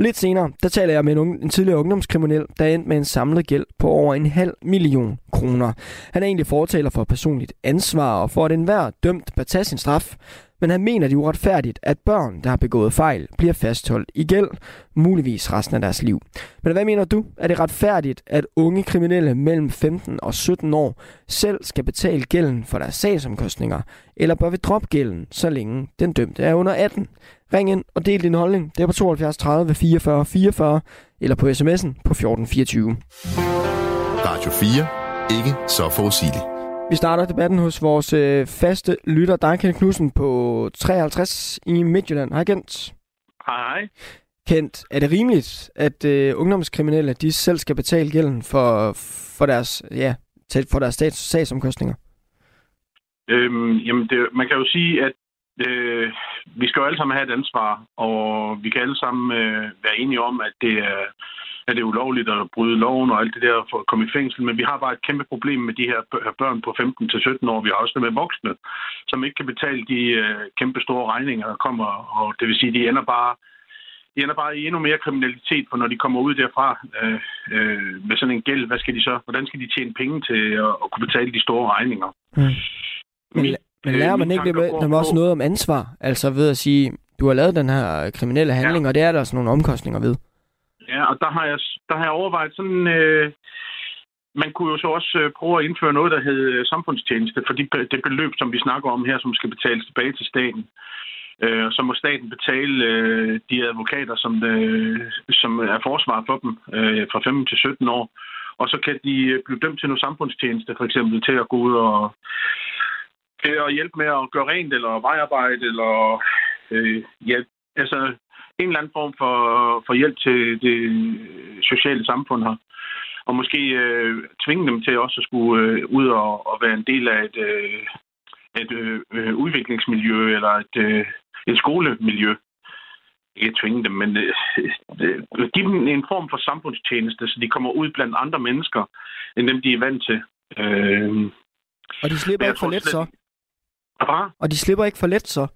Lidt senere, der taler jeg med en, unge, en tidligere ungdomskriminel, der endte med en samlet gæld på over en halv million kroner. Han er egentlig fortaler for personligt ansvar og for at enhver dømt bør tage sin straf. Men han mener det er uretfærdigt, at børn, der har begået fejl, bliver fastholdt i gæld, muligvis resten af deres liv. Men hvad mener du? Er det retfærdigt, at unge kriminelle mellem 15 og 17 år selv skal betale gælden for deres sagsomkostninger? Eller bør vi droppe gælden, så længe den dømte er under 18? Ring ind og del din holdning. Det er på 72 30 44 44 eller på sms'en på 1424. Radio 4. Ikke så forudsigeligt. Vi starter debatten hos vores øh, faste lytter, Kent Knudsen på 53 i Midtjylland. Hej Kent. Hej. Kent, er det rimeligt, at øh, ungdomskriminelle de selv skal betale gælden for, for deres, ja, for deres stats, sagsomkostninger? Øhm, jamen, det, man kan jo sige, at øh, vi skal jo alle sammen have et ansvar, og vi kan alle sammen øh, være enige om, at det er, at det er ulovligt at bryde loven og alt det der for at komme i fængsel. Men vi har bare et kæmpe problem med de her børn på 15-17 år. Vi har også med voksne, som ikke kan betale de øh, kæmpe store regninger, der kommer. Og det vil sige, de ender bare de ender bare i endnu mere kriminalitet, for når de kommer ud derfra øh, øh, med sådan en gæld, hvad skal de så? Hvordan skal de tjene penge til at, at kunne betale de store regninger? Mm. Men, men lærer man ikke det med, også noget om ansvar? Altså ved at sige, du har lavet den her kriminelle handling, ja. og det er der også nogle omkostninger ved. Ja, og der har jeg, der har jeg overvejet sådan... Øh, man kunne jo så også øh, prøve at indføre noget, der hedder øh, samfundstjeneste, for de, det beløb, som vi snakker om her, som skal betales tilbage til staten. Øh, så må staten betale øh, de advokater, som, øh, som er forsvar for dem øh, fra 15 til 17 år. Og så kan de øh, blive dømt til noget samfundstjeneste, for eksempel til at gå ud og til at hjælpe med at gøre rent, eller vejarbejde, eller øh, ja, altså en eller anden form for, for hjælp til det sociale samfund her. Og måske øh, tvinge dem til også at skulle øh, ud og, og være en del af et, øh, et øh, udviklingsmiljø, eller et, øh, et skolemiljø. Ikke tvinge dem, men øh, øh, give dem en form for samfundstjeneste, så de kommer ud blandt andre mennesker, end dem de er vant til. Øh, og de slipper ikke for let så? Hvad? Og de slipper ikke for let så?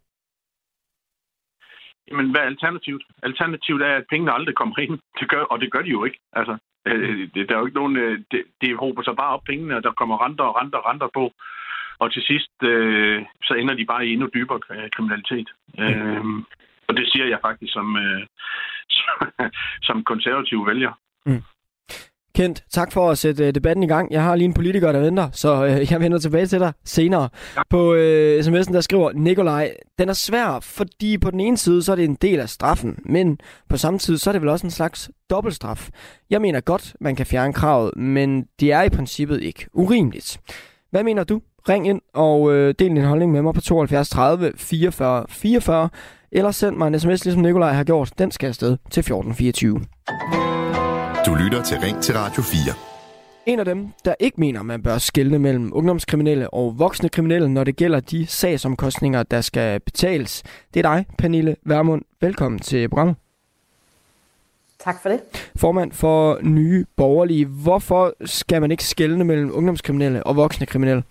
Jamen, hvad er alternativet? Alternativet er, at pengene aldrig kommer ind. Det gør, og det gør de jo ikke. Altså, øh, det, der er jo ikke nogen... Øh, det, det håber sig bare op pengene, og der kommer renter og renter og renter på. Og til sidst, øh, så ender de bare i endnu dybere kriminalitet. Mm. Øh, og det siger jeg faktisk som, øh, som konservativ vælger. Mm. Kent, tak for at sætte øh, debatten i gang. Jeg har lige en politiker, der venter, så øh, jeg vender tilbage til dig senere. Ja. På øh, sms'en, der skriver Nikolaj, den er svær, fordi på den ene side, så er det en del af straffen, men på samme tid, så er det vel også en slags dobbeltstraf. Jeg mener godt, man kan fjerne kravet, men det er i princippet ikke urimeligt. Hvad mener du? Ring ind og øh, del din holdning med mig på 72 30 44 44, eller send mig en sms, ligesom Nikolaj har gjort. Den skal afsted til 1424. Lytter til Ring til Radio 4. En af dem, der ikke mener, man bør skelne mellem ungdomskriminelle og voksne kriminelle, når det gælder de sagsomkostninger, der skal betales. Det er dig, Pernille Vermund. Velkommen til programmet. Tak for det. Formand for Nye Borgerlige. Hvorfor skal man ikke skelne mellem ungdomskriminelle og voksne kriminelle?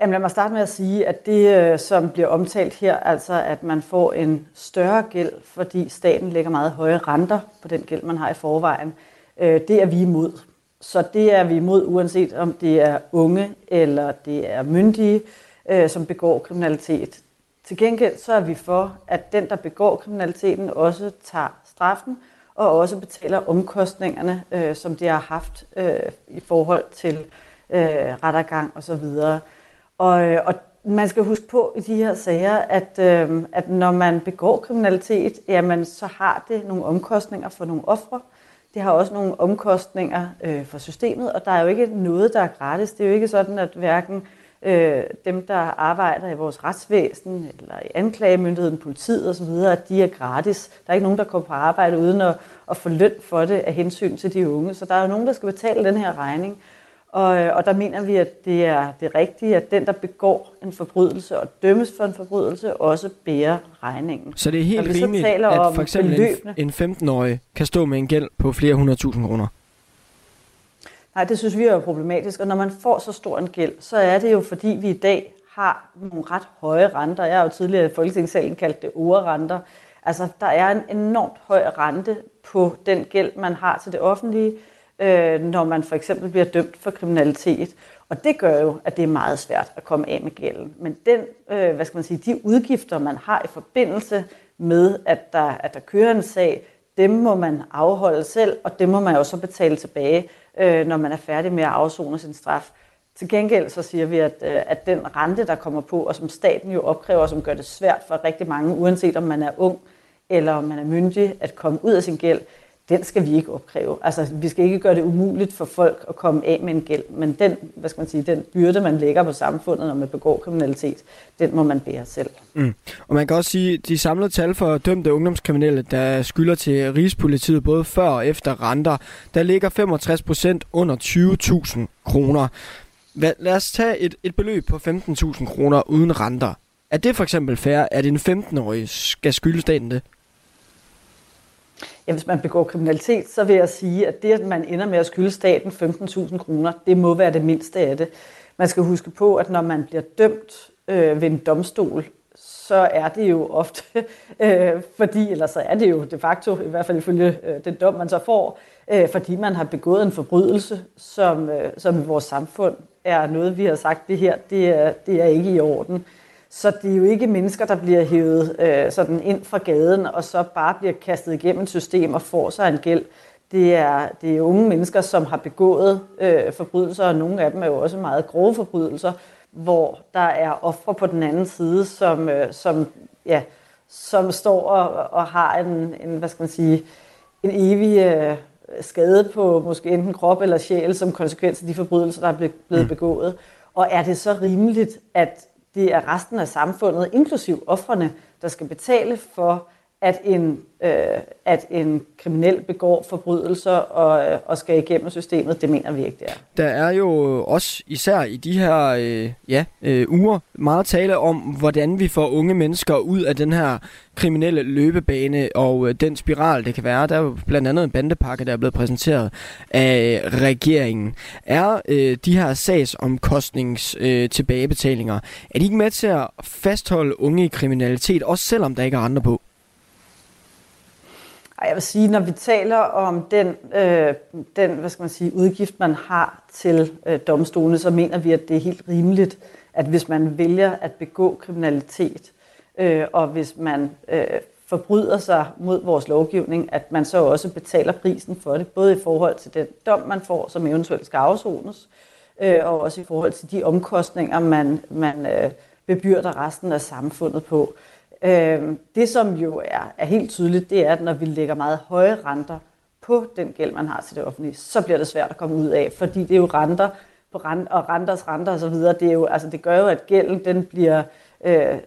Jamen lad mig starte med at sige, at det, øh, som bliver omtalt her, altså at man får en større gæld, fordi staten lægger meget høje renter på den gæld, man har i forvejen, øh, det er vi imod. Så det er vi imod, uanset om det er unge eller det er myndige, øh, som begår kriminalitet. Til gengæld så er vi for, at den, der begår kriminaliteten, også tager straffen og også betaler omkostningerne, som de har haft i forhold til rettergang osv. Og, øh, og man skal huske på i de her sager, at, øh, at når man begår kriminalitet, jamen, så har det nogle omkostninger for nogle ofre. Det har også nogle omkostninger øh, for systemet, og der er jo ikke noget, der er gratis. Det er jo ikke sådan, at hverken øh, dem, der arbejder i vores retsvæsen, eller i anklagemyndigheden, politiet osv., at de er gratis. Der er ikke nogen, der kommer på arbejde uden at, at få løn for det af hensyn til de unge. Så der er jo nogen, der skal betale den her regning. Og, øh, og der mener vi, at det er det rigtige, at den, der begår en forbrydelse og dømmes for en forbrydelse, også bærer regningen. Så det er helt rimeligt, at for eksempel beløbene, en 15-årig kan stå med en gæld på flere hundredtusind kroner? Nej, det synes vi er problematisk. Og når man får så stor en gæld, så er det jo fordi, vi i dag har nogle ret høje renter. Jeg har jo tidligere i Folketingssalen kaldt det orerenter. Altså, der er en enormt høj rente på den gæld, man har til det offentlige, øh, når man for eksempel bliver dømt for kriminalitet. Og det gør jo, at det er meget svært at komme af med gælden. Men den, øh, hvad skal man sige, de udgifter, man har i forbindelse med, at der, at der kører en sag, dem må man afholde selv, og dem må man jo så betale tilbage, øh, når man er færdig med at afzone sin straf. Til gengæld så siger vi, at, øh, at den rente, der kommer på, og som staten jo opkræver, som gør det svært for rigtig mange, uanset om man er ung eller om man er myndig, at komme ud af sin gæld, den skal vi ikke opkræve. Altså, vi skal ikke gøre det umuligt for folk at komme af med en gæld, men den, hvad skal man sige, den byrde, man lægger på samfundet, når man begår kriminalitet, den må man bære selv. Mm. Og man kan også sige, at de samlede tal for dømte ungdomskriminelle, der skylder til Rigspolitiet både før og efter renter, der ligger 65 procent under 20.000 kroner. Lad os tage et, et beløb på 15.000 kroner uden renter. Er det for eksempel fair, at en 15-årig skal skylde staten det? Ja, hvis man begår kriminalitet, så vil jeg sige, at det, at man ender med at skylde staten 15.000 kroner, det må være det mindste af det. Man skal huske på, at når man bliver dømt øh, ved en domstol, så er det jo ofte, øh, fordi, eller så er det jo de facto, i hvert fald ifølge øh, den dom, man så får, øh, fordi man har begået en forbrydelse, som, øh, som i vores samfund er noget, vi har sagt, det her, det er, det er ikke i orden. Så det er jo ikke mennesker, der bliver hævet øh, sådan ind fra gaden, og så bare bliver kastet igennem et system og får sig en gæld. Det er, det er unge mennesker, som har begået øh, forbrydelser, og nogle af dem er jo også meget grove forbrydelser, hvor der er ofre på den anden side, som, øh, som, ja, som står og, og har en, en, hvad skal man sige, en evig øh, skade på måske enten krop eller sjæl som konsekvens af de forbrydelser, der er blevet mm. begået. Og er det så rimeligt, at det er resten af samfundet, inklusiv offrene, der skal betale for, at en, øh, at en kriminel begår forbrydelser og, øh, og skal igennem systemet. Det mener vi ikke, det er. Der er jo også især i de her øh, ja, øh, uger meget tale om, hvordan vi får unge mennesker ud af den her kriminelle løbebane og øh, den spiral, det kan være. Der er jo blandt andet en bandepakke, der er blevet præsenteret af regeringen. Er øh, de her sagsomkostnings øh, tilbagebetalinger, er de ikke med til at fastholde unge i kriminalitet, også selvom der ikke er andre på? Jeg vil sige, når vi taler om den, øh, den hvad skal man sige, udgift, man har til øh, domstolene, så mener vi, at det er helt rimeligt, at hvis man vælger at begå kriminalitet, øh, og hvis man øh, forbryder sig mod vores lovgivning, at man så også betaler prisen for det, både i forhold til den dom, man får, som eventuelt skal afsones, øh, og også i forhold til de omkostninger, man, man øh, bebyrder resten af samfundet på. Øh, det, som jo er, er helt tydeligt, det er, at når vi lægger meget høje renter på den gæld, man har til det offentlige, så bliver det svært at komme ud af, fordi det er jo renter på rent, og renters renter osv., det, er jo, altså, det gør jo, at gælden den bliver øh,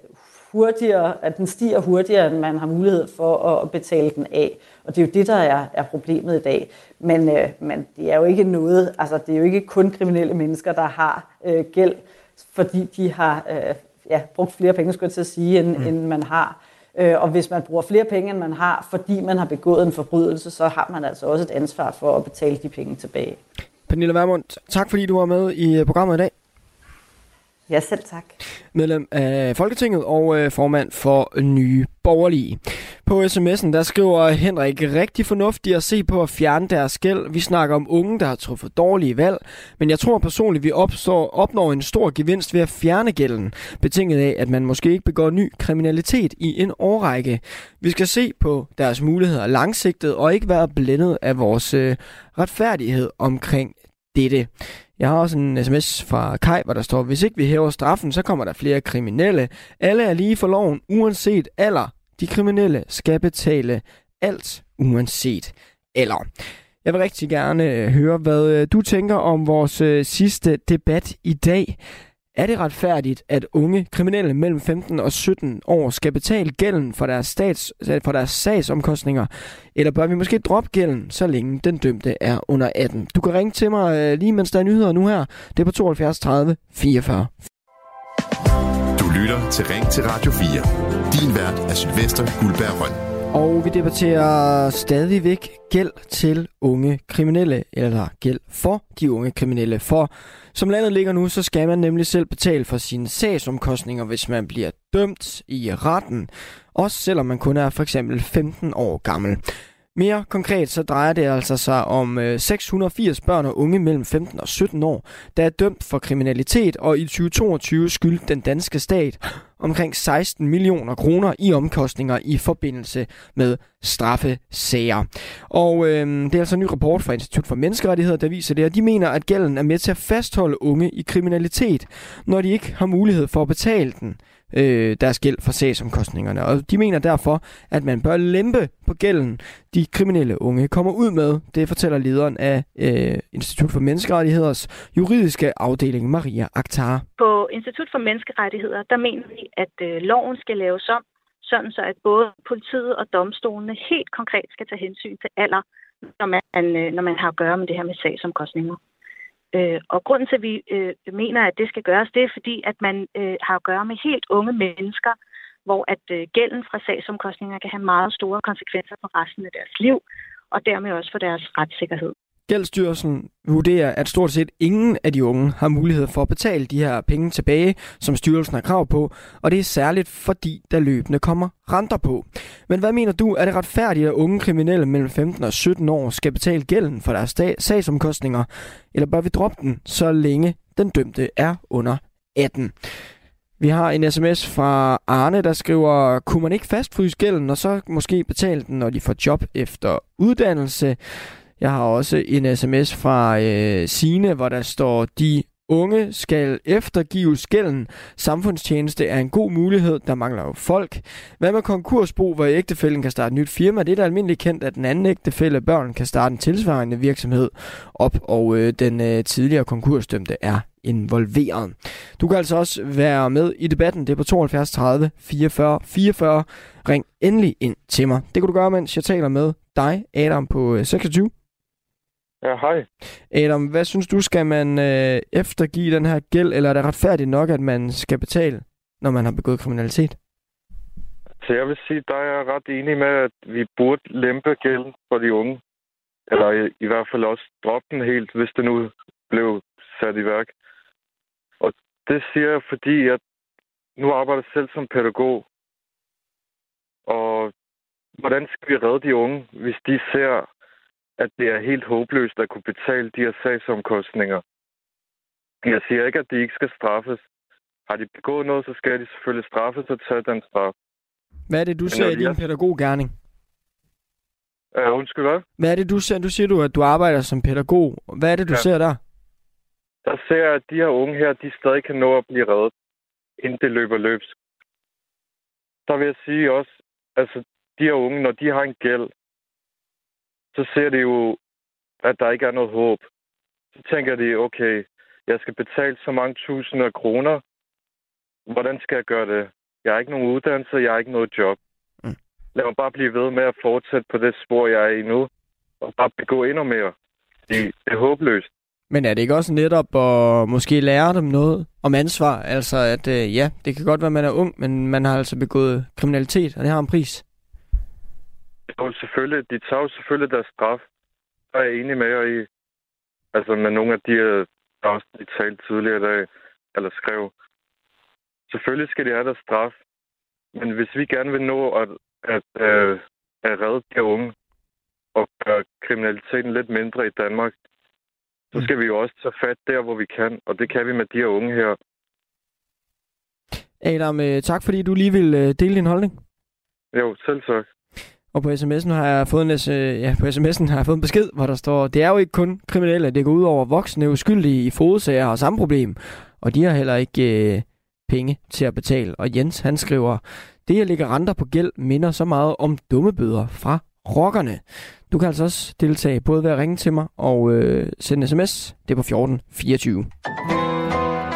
hurtigere, at den stiger hurtigere, end man har mulighed for at betale den af. Og det er jo det, der er, er problemet i dag. Men, øh, men det er jo ikke noget, altså det er jo ikke kun kriminelle mennesker, der har øh, gæld, fordi de har øh, ja, brugt flere penge, skulle jeg til at sige, end, mm. end man har. Øh, og hvis man bruger flere penge, end man har, fordi man har begået en forbrydelse, så har man altså også et ansvar for at betale de penge tilbage. Pernille Vermund, tak fordi du var med i øh, programmet i dag. Ja, selv tak. Medlem af Folketinget og øh, formand for Nye Borgerlige. På sms'en der skriver Henrik rigtig fornuftigt at se på at fjerne deres gæld. Vi snakker om unge, der har truffet dårlige valg, men jeg tror personligt, vi opstår, opnår en stor gevinst ved at fjerne gælden, betinget af, at man måske ikke begår ny kriminalitet i en årrække. Vi skal se på deres muligheder langsigtet og ikke være blændet af vores øh, retfærdighed omkring dette. Jeg har også en sms fra Kai, hvor der står, hvis ikke vi hæver straffen, så kommer der flere kriminelle. Alle er lige for loven, uanset alder. De kriminelle skal betale alt, uanset alder. Jeg vil rigtig gerne øh, høre, hvad øh, du tænker om vores øh, sidste debat i dag. Er det retfærdigt, at unge kriminelle mellem 15 og 17 år skal betale gælden for deres, stats, for deres sagsomkostninger? Eller bør vi måske droppe gælden, så længe den dømte er under 18? Du kan ringe til mig øh, lige mens der er nyheder nu her. Det er på 72 30 44. Du lytter til Ring til Radio 4. Din vært er Sylvester Guldberg Røn. Og vi debatterer stadigvæk gæld til unge kriminelle, eller gæld for de unge kriminelle. For som landet ligger nu, så skal man nemlig selv betale for sine sagsomkostninger, hvis man bliver dømt i retten. Også selvom man kun er for eksempel 15 år gammel. Mere konkret så drejer det altså sig om øh, 680 børn og unge mellem 15 og 17 år, der er dømt for kriminalitet, og i 2022 skyldte den danske stat omkring 16 millioner kroner i omkostninger i forbindelse med straffesager. Og øh, det er altså en ny rapport fra Institut for Menneskerettigheder, der viser det, at de mener, at gælden er med til at fastholde unge i kriminalitet, når de ikke har mulighed for at betale den øh, deres gæld for sagsomkostningerne. Og de mener derfor, at man bør lempe på gælden, de kriminelle unge kommer ud med. Det fortæller lederen af øh, Institut for Menneskerettigheders juridiske afdeling, Maria Akhtar. På Institut for Menneskerettigheder, der mener vi, at øh, loven skal laves om, sådan så at både politiet og domstolene helt konkret skal tage hensyn til alder, når man, øh, når man har at gøre med det her med sagsomkostninger. Øh, og grunden til, at vi øh, mener, at det skal gøres, det er fordi, at man øh, har at gøre med helt unge mennesker, hvor at øh, gælden fra sagsomkostninger kan have meget store konsekvenser for resten af deres liv, og dermed også for deres retssikkerhed. Gældsstyrelsen vurderer, at stort set ingen af de unge har mulighed for at betale de her penge tilbage, som styrelsen har krav på, og det er særligt fordi, der løbende kommer renter på. Men hvad mener du, er det retfærdigt, at unge kriminelle mellem 15 og 17 år skal betale gælden for deres sagsomkostninger, eller bør vi droppe den, så længe den dømte er under 18? Vi har en sms fra Arne, der skriver, kunne man ikke fastfryse gælden, og så måske betale den, når de får job efter uddannelse? Jeg har også en sms fra øh, Sine, hvor der står, de unge skal eftergives gælden. Samfundstjeneste er en god mulighed, der mangler jo folk. Hvad med konkursbo, hvor ægtefælden kan starte et nyt firma? Det er da almindeligt kendt, at den anden ægtefælle børn kan starte en tilsvarende virksomhed op, og øh, den øh, tidligere konkursdømte er involveret. Du kan altså også være med i debatten. Det er på 72 30 44 44. Ring endelig ind til mig. Det kan du gøre, mens jeg taler med dig, Adam, på øh, 26 Ja, hej. Adam, hvad synes du, skal man øh, eftergive den her gæld, eller er det retfærdigt nok, at man skal betale, når man har begået kriminalitet? Så jeg vil sige, der er jeg ret enig med, at vi burde lempe gælden for de unge. Eller i, i hvert fald også droppe den helt, hvis det nu blev sat i værk. Og det siger jeg, fordi jeg nu arbejder selv som pædagog. Og hvordan skal vi redde de unge, hvis de ser at det er helt håbløst at kunne betale de her sagsomkostninger. Jeg siger ikke, at de ikke skal straffes. Har de begået noget, så skal de selvfølgelig straffes og tage den straf. Hvad er det, du Men ser i jeg- din pædagoggærning? Uh, undskyld, hvad? Hvad er det, du ser? Du siger du, at du arbejder som pædagog. Hvad er det, du Ja. ser der? Der ser jeg, at de her unge her, de stadig kan nå at blive reddet, inden det løber løbs. Der vil jeg sige også, altså de her unge, når de har en gæld, så ser de jo, at der ikke er noget håb. Så tænker de, okay, jeg skal betale så mange tusinder kroner. Hvordan skal jeg gøre det? Jeg har ikke nogen uddannelse, jeg har ikke noget job. Mm. Lad mig bare blive ved med at fortsætte på det spor, jeg er i nu, og bare begå endnu mere. Det, det er håbløst. Men er det ikke også netop at måske lære dem noget om ansvar? Altså at øh, ja, det kan godt være, at man er ung, men man har altså begået kriminalitet, og det har en pris. Jo, selvfølgelig. De tager jo selvfølgelig deres straf. Der er jeg enig med jer i. Altså med nogle af de, øh, der også de talte tidligere i dag, eller skrev. Selvfølgelig skal de have deres straf. Men hvis vi gerne vil nå at, at, øh, at redde de unge og gøre kriminaliteten lidt mindre i Danmark, så skal vi jo også tage fat der, hvor vi kan. Og det kan vi med de her unge her. Adam, øh, tak fordi du lige vil øh, dele din holdning. Jo, selv tak. Og på sms'en har jeg fået en, øh, ja, på sms'en har jeg fået en besked, hvor der står, det er jo ikke kun kriminelle, det går ud over voksne uskyldige i fodsager og samme problem. Og de har heller ikke øh, penge til at betale. Og Jens, han skriver, det at lægge renter på gæld minder så meget om dumme bøder fra rockerne. Du kan altså også deltage både ved at ringe til mig og øh, sende sms. Det er på 1424.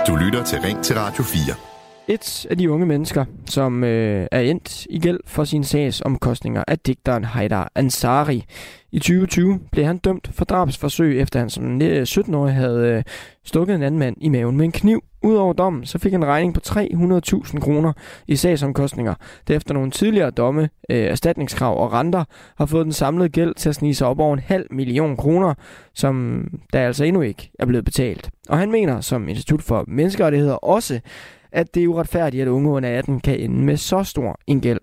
Du lytter til Ring til Radio 4. Et af de unge mennesker, som øh, er endt i gæld for sine sagsomkostninger, af digteren Haidar Ansari. I 2020 blev han dømt for drabsforsøg, efter han som 17-årig havde øh, stukket en anden mand i maven med en kniv. Udover dommen, så fik han en regning på 300.000 kroner i sagsomkostninger. Det efter nogle tidligere domme, øh, erstatningskrav og renter har fået den samlede gæld til at snige sig op over en halv million kroner, som der altså endnu ikke er blevet betalt. Og han mener, som Institut for Menneskerettigheder også, at det er uretfærdigt, at unge under 18 kan ende med så stor en gæld.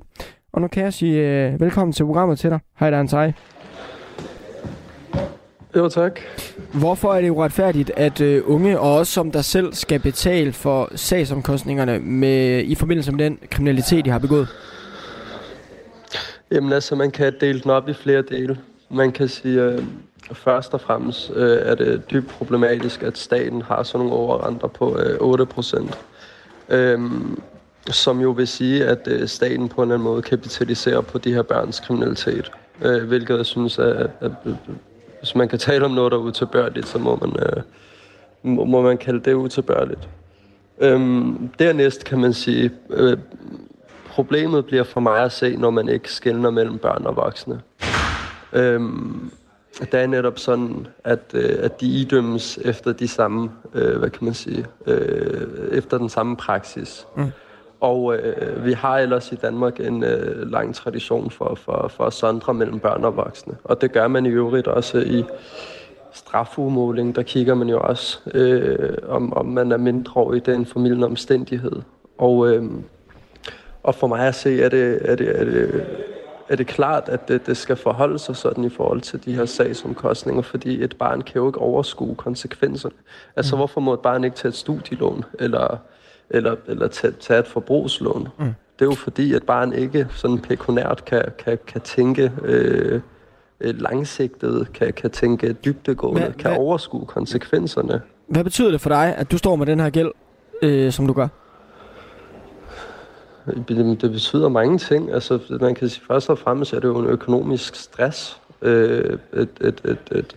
Og nu kan jeg sige øh, velkommen til programmet til dig. Hej, der er Jo, tak. Hvorfor er det uretfærdigt, at øh, unge og også som der selv skal betale for sagsomkostningerne med, i forbindelse med den kriminalitet, de har begået? Jamen altså, man kan dele den op i flere dele. Man kan sige, øh, først og fremmest øh, er det dybt problematisk, at staten har sådan nogle overrenter på øh, 8 procent. Øhm, som jo vil sige, at øh, staten på en eller anden måde kapitaliserer på de her børns kriminalitet. Øh, hvilket jeg synes at, at, at hvis man kan tale om noget, der er utilbørligt, så må man, øh, må, må man kalde det utilbørligt. Øhm, dernæst kan man sige, øh, problemet bliver for mig at se, når man ikke skældner mellem børn og voksne. Øhm, det er netop sådan, at, øh, at de idømmes efter de samme, øh, hvad kan man sige, øh, efter den samme praksis. Mm. Og øh, vi har ellers i Danmark en øh, lang tradition for, for, for at sondre mellem børn og voksne. Og det gør man i øvrigt også i strafudmåling. Der kigger man jo også, øh, om, om man er mindre i den formidlende omstændighed. Og, øh, og for mig at se, er det, er det, er det, er det klart, at det, det skal forholde sig sådan i forhold til de her sagsomkostninger, fordi et barn kan jo ikke overskue konsekvenserne. Altså, Mm. hvorfor må et barn ikke tage et studielån, eller, eller, eller tage, tage et forbrugslån? Mm. Det er jo fordi, at barn ikke sådan pekuniært kan, kan, kan tænke øh, langsigtet, kan, kan tænke dybdegående, Hvad- kan hvad- overskue konsekvenserne. Hvad betyder det for dig, at du står med den her gæld, øh, som du gør? Det betyder mange ting. Altså, man kan sige, først og fremmest er det jo en økonomisk stress. Øh, et, et, et, et,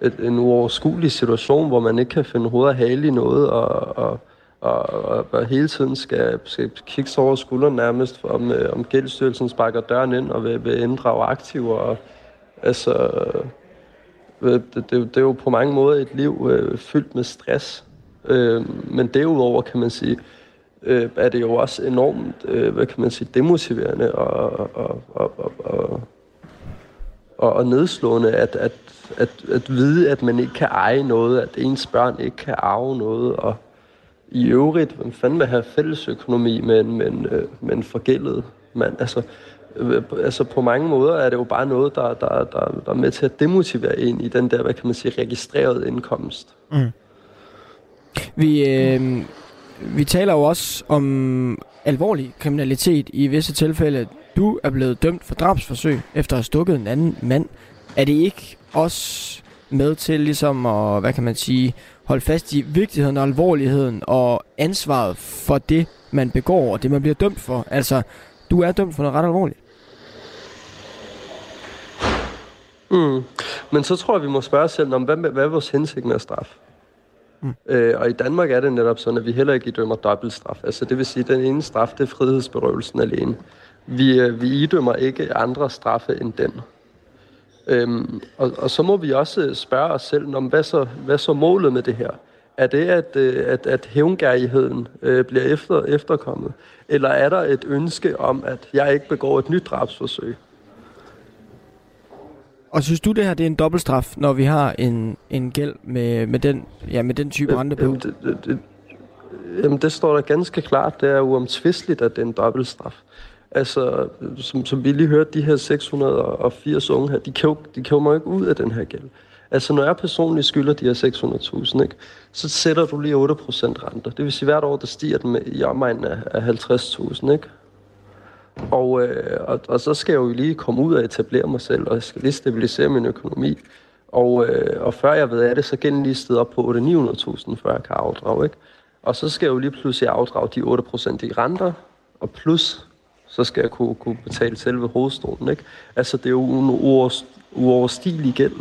et, en uoverskuelig situation, hvor man ikke kan finde hoved og hale i noget, og, og, og, og, og hele tiden skal, skal kigge sig over skulderen nærmest, om, øh, om gældsstyrelsen sparker døren ind og vil, vil inddrage aktiver. Og, altså, øh, det, det, det er jo på mange måder et liv øh, fyldt med stress. Øh, men derudover kan man sige, øh, er det jo også enormt, øh, hvad kan man sige, demotiverende og, og, og, og, og, og, og nedslående at, at, at, at vide, at man ikke kan eje noget, at ens børn ikke kan arve noget, og i øvrigt, man fanden vil have fælles økonomi med en, med en, øh, med en forgældet mand? Altså, øh, altså på mange måder er det jo bare noget, der, der, der, der er med til at demotivere en i den der, hvad kan man sige, registrerede indkomst. Mm. Vi, øh, vi taler jo også om alvorlig kriminalitet i visse tilfælde. Du er blevet dømt for drabsforsøg efter at have stukket en anden mand. Er det ikke også med til ligesom at, hvad kan man sige, holde fast i vigtigheden og alvorligheden og ansvaret for det, man begår og det, man bliver dømt for? Altså, du er dømt for noget ret alvorligt. Mm. Men så tror jeg, vi må spørge os selv, om hvad, hvad er vores hensigt med at straffe? Mm. Øh, og i Danmark er det netop sådan, at vi heller ikke idømmer dobbeltstraf. Altså det vil sige, at den ene straf, det er frihedsberøvelsen alene. Vi, øh, vi idømmer ikke andre straffe end den. Øhm, og, og så må vi også spørge os selv, om hvad så, hvad så målet med det her? Er det, at, øh, at, at hævngærigheden øh, bliver efter, efterkommet? Eller er der et ønske om, at jeg ikke begår et nyt drabsforsøg? Og synes du, det her det er en dobbeltstraf, når vi har en, en gæld med, med, den, ja, med den type rente på? Jamen det, det, det, jamen, det står der ganske klart. Det er uomtvisteligt, at det er en dobbeltstraf. Altså, som, som vi lige hørte, de her 680 unge her, de, kan de kommer ikke ud af den her gæld. Altså, når jeg personligt skylder de her 600.000, ikke, så sætter du lige 8% renter. Det vil sige, hvert år, der stiger den med i omegnen af, af 50.000, ikke? Og, øh, og, og så skal jeg jo lige komme ud og etablere mig selv, og jeg skal lige stabilisere min økonomi. Og, øh, og før jeg ved af det, så gælder lige op på 800-900.000, før jeg kan afdrage. Ikke? Og så skal jeg jo lige pludselig afdrage de 8% i renter, og plus så skal jeg kunne, kunne betale selve hovedstolen. Ikke? Altså, det er jo en uoverstigelig gæld.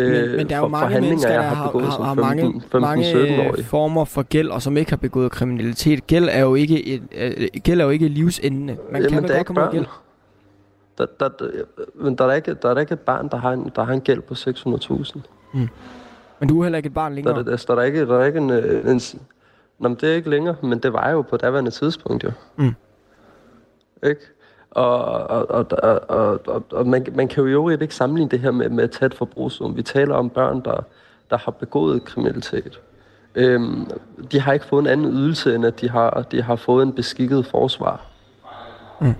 Men, øh, men der er jo mange mennesker, der har, har, har mange, 15, 15, mange former for gæld, og som ikke har begået kriminalitet. Gæld er jo ikke, et, uh, gæld er jo ikke livsendende. Man Jamen, kan godt komme ud gæld. Der, der, der, men der er, ikke, der er ikke et barn, der har en, der har en gæld på 600.000. Mm. Men du er heller ikke et barn længere? Der, der, der, der, er, ikke, der er ikke en... en, en Nå, men det er ikke længere, men det var jo på daværende tidspunkt, jo. Mm. Ikke? Og, og, og, og, og, og man, man kan jo i øvrigt ikke sammenligne det her med, med at tage et forbrugssum. Vi taler om børn, der, der har begået kriminalitet. Øhm, de har ikke fået en anden ydelse, end at de har, de har fået en beskikket forsvar. Mm.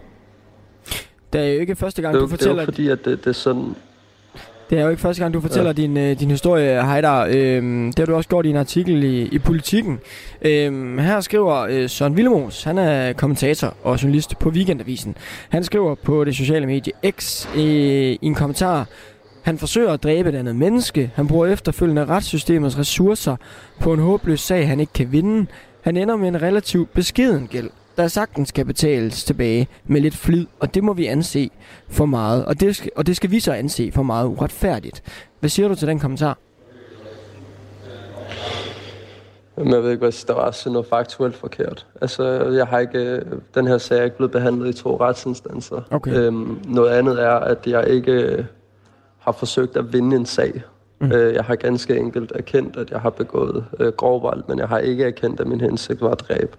Det er jo ikke første gang, det, du fortæller... Det er jo fordi, at det, det er sådan... Det er jo ikke første gang, du fortæller ja. din, øh, din historie, Heidar. Øhm, det har du også gjort i en artikel i, i Politiken. Øhm, her skriver øh, Søren Villemos, han er kommentator og journalist på Weekendavisen. Han skriver på det sociale medie X øh, i en kommentar, han forsøger at dræbe et andet menneske. Han bruger efterfølgende retssystemets ressourcer på en håbløs sag, han ikke kan vinde. Han ender med en relativt beskeden gæld der sagtens skal betales tilbage med lidt flid, og det må vi anse for meget, og det skal, og det skal vi så anse for meget uretfærdigt. Hvad siger du til den kommentar? Jamen, jeg ved ikke, hvad der var sådan noget faktuelt forkert. Altså, jeg har ikke, den her sag er ikke blevet behandlet i to retsinstanser. Okay. Øhm, noget andet er, at jeg ikke har forsøgt at vinde en sag. Mm. Øh, jeg har ganske enkelt erkendt, at jeg har begået øh, grov vold, men jeg har ikke erkendt, at min hensigt var at dræbe.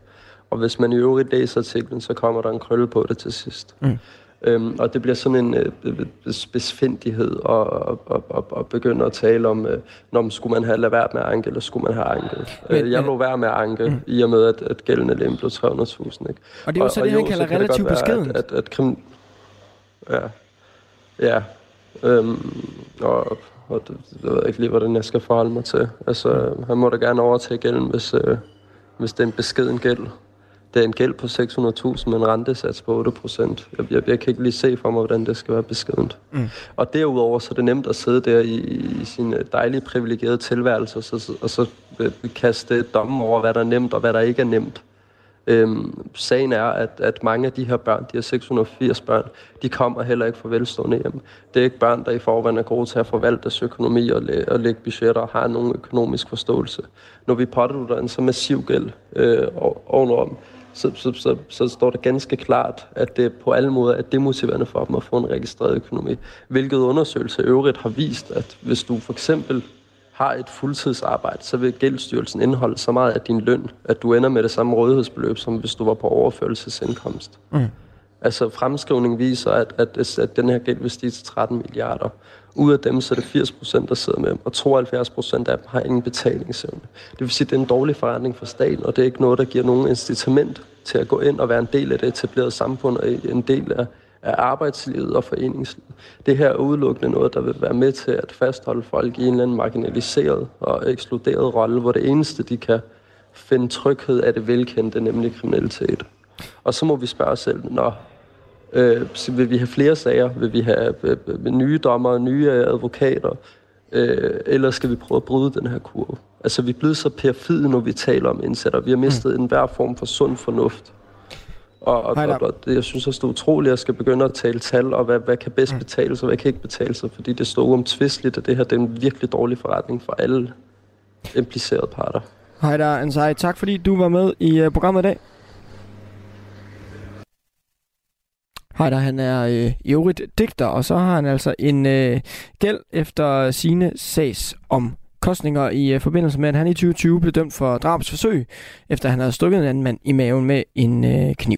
Og hvis man i øvrigt læser artiklen, så kommer der en krølle på det til sidst. Mm. Øhm, og det bliver sådan en øh, besfindighed og, og, og, og begynde at tale om, øh, når skulle man have lade være med at anke, eller skulle man have anket. Men, øh, jeg lå være med at anke, mm. i og med, at, at gældende lem blev 300.000. Ikke? Og det er jo så og, det, han kalder relativt beskedent. At, at, at krim... Ja. Ja. Øhm, og, og det, jeg ved ikke lige, hvordan jeg skal forholde mig til. Altså, han må da gerne overtage gælden, hvis, øh, hvis det er en beskeden gæld det er en gæld på 600.000 med en rentesats på 8 procent. Jeg, jeg, jeg kan ikke lige se for mig, hvordan det skal være beskedent. Mm. Og derudover så er det nemt at sidde der i, i sin dejlige privilegerede tilværelse, og så, og så øh, kaste dommen over, hvad der er nemt og hvad der ikke er nemt. Øhm, sagen er, at, at mange af de her børn, de her 680 børn, de kommer heller ikke fra velstående hjem. Det er ikke børn, der i forvejen er gode til at forvalte deres økonomi og, læ- og lægge budgetter og har nogen økonomisk forståelse. Når vi pådutter en så massiv gæld øh, ovenover så, så, så, så står det ganske klart, at det på alle måder er demotiverende for dem at få en registreret økonomi. Hvilket undersøgelser øvrigt har vist, at hvis du for eksempel har et fuldtidsarbejde, så vil gældsstyrelsen indeholde så meget af din løn, at du ender med det samme rådighedsbeløb, som hvis du var på overførelsesindkomst. Mm. Altså fremskrivning viser, at, at, at den her gæld vil stige til 13 milliarder. Ud af dem, så er det 80 procent, der sidder med dem, og 72 procent af dem har ingen betalingsevne. Det vil sige, at det er en dårlig forretning for staten, og det er ikke noget, der giver nogen incitament til at gå ind og være en del af det etablerede samfund, og en del af, af arbejdslivet og foreningslivet. Det her er udelukkende noget, der vil være med til at fastholde folk i en eller anden marginaliseret og ekskluderet rolle, hvor det eneste, de kan finde tryghed af det velkendte, nemlig kriminalitet. Og så må vi spørge os selv, når øh, så vil vi have flere sager? Vil vi have øh, øh nye dommer, nye advokater? Øh, eller skal vi prøve at bryde den her kurve? Altså, vi er blevet så perfide, når vi taler om indsætter. Vi har mistet mm. enhver form for sund fornuft. Og, og, og, og det, jeg synes også, det er utroligt, at jeg skal begynde at tale tal, og hvad, hvad kan bedst mm. betale sig, og hvad kan ikke betale sig, fordi det står uomtvisteligt, at det her det er en virkelig dårlig forretning for alle implicerede parter. Hej der, Ansai. Tak fordi du var med i uh, programmet i dag. Heider, han er øh, i øvrigt digter, og så har han altså en øh, gæld efter sine sags om kostninger i øh, forbindelse med, at han i 2020 blev dømt for drabsforsøg, efter han havde stukket en anden mand i maven med en øh, kniv.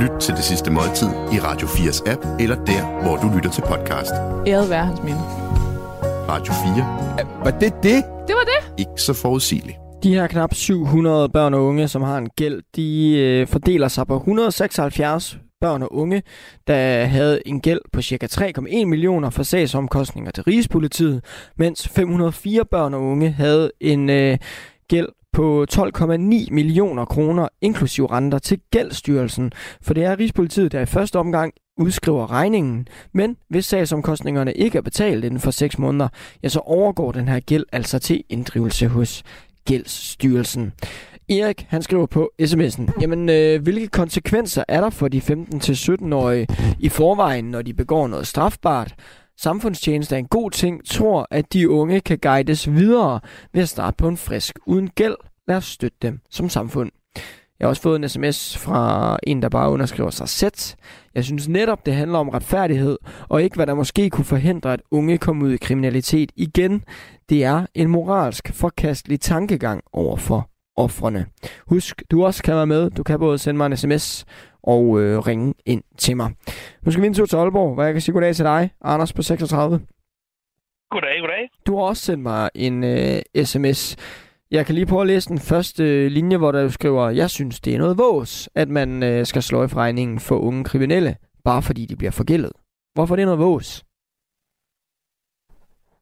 Lyt til det sidste måltid i Radio 4's app, eller der, hvor du lytter til podcast. Æret være hans minde. Radio 4. Var det det? Det var det. Ikke så forudsigeligt. De her knap 700 børn og unge, som har en gæld, de øh, fordeler sig på 176 børn og unge, der havde en gæld på ca. 3,1 millioner for sagsomkostninger til Rigspolitiet, mens 504 børn og unge havde en øh, gæld på 12,9 millioner kroner, inklusiv renter til Gældsstyrelsen. For det er Rigspolitiet, der i første omgang udskriver regningen. Men hvis sagsomkostningerne ikke er betalt inden for 6 måneder, ja, så overgår den her gæld altså til inddrivelse hos Gældsstyrelsen. Erik, han skriver på sms'en, jamen øh, hvilke konsekvenser er der for de 15-17-årige i forvejen, når de begår noget strafbart? Samfundstjeneste er en god ting, tror, at de unge kan guides videre ved at starte på en frisk uden gæld. Lad os støtte dem som samfund. Jeg har også fået en sms fra en, der bare underskriver sig sæt. Jeg synes netop, det handler om retfærdighed, og ikke hvad der måske kunne forhindre, at unge kom ud i kriminalitet igen. Det er en moralsk forkastelig tankegang overfor offrene. Husk, du også kan være med. Du kan både sende mig en sms og øh, ringe ind til mig. Nu skal vi en tur til Aalborg, hvor jeg kan sige goddag til dig, Anders på 36. Goddag, goddag. Du har også sendt mig en øh, sms. Jeg kan lige prøve at læse den første øh, linje, hvor der skriver, jeg synes, det er noget vås, at man øh, skal sløjfe regningen for unge kriminelle, bare fordi de bliver forgældet. Hvorfor er det noget vås?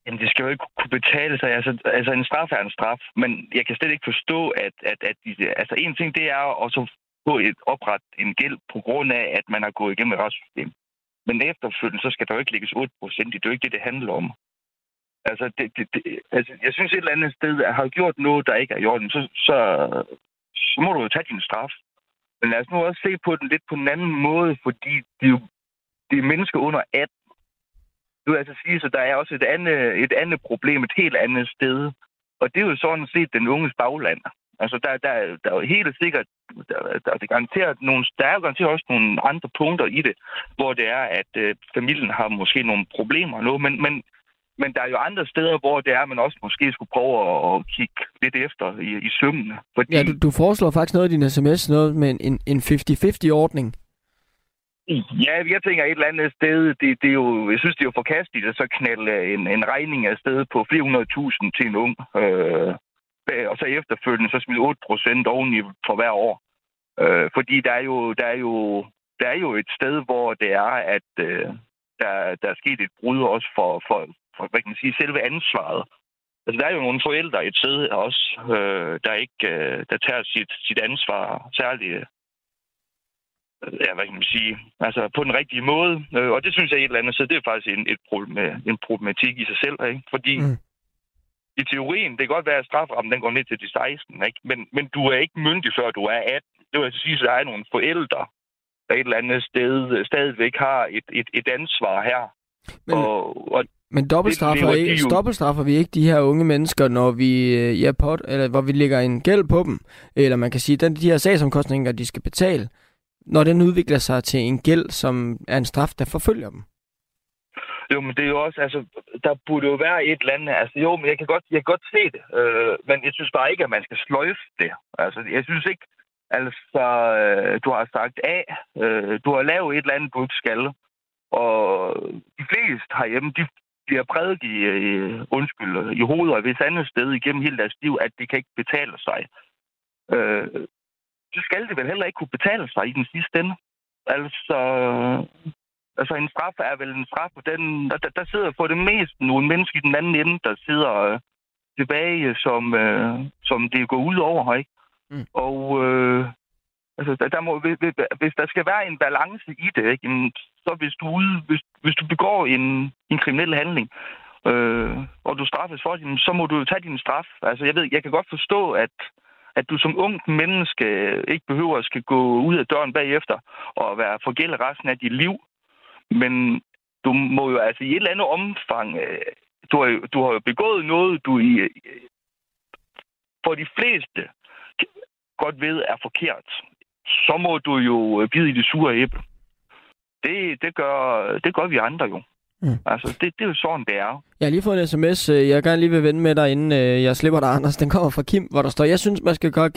Jamen, det skal jo ikke kunne betale sig. Altså, altså en straf er en straf, men jeg kan slet ikke forstå, at, at, at altså en ting, det er at så på et opret en gæld på grund af, at man har gået igennem et retssystem. Men efterfølgende, så skal der jo ikke lægges 8 procent Det er jo ikke det, det handler om. Altså, det, det, det, altså, jeg synes et eller andet sted, at har gjort noget, der ikke er i orden, så, så, så må du jo tage din straf. Men lad os nu også se på den lidt på en anden måde, fordi det er jo det er mennesker under 18, du vil altså sige, så der er også et andet, et andet problem et helt andet sted. Og det er jo sådan set den unges bagland. Altså, der, der, der er jo helt sikkert, der, der, er garanteret nogle, der er jo garanteret også nogle andre punkter i det, hvor det er, at øh, familien har måske nogle problemer nu, men, men, men der er jo andre steder, hvor det er, at man også måske skulle prøve at, at kigge lidt efter i, i sømmene. Fordi... Ja, du, du foreslår faktisk noget i din sms, noget med en, en 50-50-ordning. Ja, jeg tænker et eller andet sted, det, det er jo, jeg synes, det er jo forkasteligt at så knalde en, en regning af sted på 400.000 til en ung, øh, Øh, og så efterfølgende så smide 8 procent oveni for hver år. Øh, fordi der er, jo, der, er jo, der er jo et sted, hvor det er, at øh, der, der er sket et brud også for, for, for hvad kan man sige, selve ansvaret. Altså, der er jo nogle forældre et sted også, øh, der ikke øh, der tager sit, sit ansvar særligt øh, ja, hvad kan man sige, altså på den rigtige måde. Øh, og det synes jeg et eller andet så det er faktisk en, et problem, en problematik i sig selv, ikke? Fordi mm i teorien, det kan godt være, at straframmen den går ned til de 16, ikke? Men, men du er ikke myndig, før du er 18. Det vil altså sige, at der er nogle forældre, der et eller andet sted stadigvæk har et, et, et ansvar her. Men, og, og men dobbeltstraffer, det, ikke, dobbeltstraffer vi ikke de her unge mennesker, når vi, øh, ja, pot, eller hvor vi lægger en gæld på dem? Eller man kan sige, at de her sagsomkostninger, de skal betale, når den udvikler sig til en gæld, som er en straf, der forfølger dem? Jo, men det er jo også, altså, der burde jo være et eller andet, altså jo, men jeg kan godt, jeg kan godt se det, øh, men jeg synes bare ikke, at man skal sløjfe det. Altså, jeg synes ikke, Altså, øh, du har sagt A, øh, du har lavet et eller andet, du ikke skal. Og de fleste herhjemme, de bliver prædiket i, undskyld, i hovedet og hvis andet sted igennem hele deres liv, at det kan ikke betale sig. Øh, så skal det vel heller ikke kunne betale sig i den sidste ende. Altså, altså en straf er vel en straf, og den, der, der sidder for det meste nogle mennesker i den anden ende, der sidder øh, tilbage, som, øh, som det går ud over, ikke? Mm. Og øh, altså, der, der må, hvis, hvis der skal være en balance i det, ikke? Jamen, så hvis du, ude, hvis, hvis du begår en, en kriminel handling, øh, og du straffes for det, så må du tage din straf. Altså, jeg ved, jeg kan godt forstå, at at du som ung menneske ikke behøver at skal gå ud af døren bagefter og være forgældet resten af dit liv. Men du må jo altså i et eller andet omfang, øh, du har, du har jo begået noget, du i, øh, for de fleste godt ved er forkert. Så må du jo bide i det sure æble. Det, det, gør, det gør vi andre jo. Mm. Altså, det, det er jo sådan, det er. Jeg har lige fået en sms, øh, jeg gerne lige vil vende med dig, inden øh, jeg slipper dig, Anders. Den kommer fra Kim, hvor der står, jeg synes, man skal gøre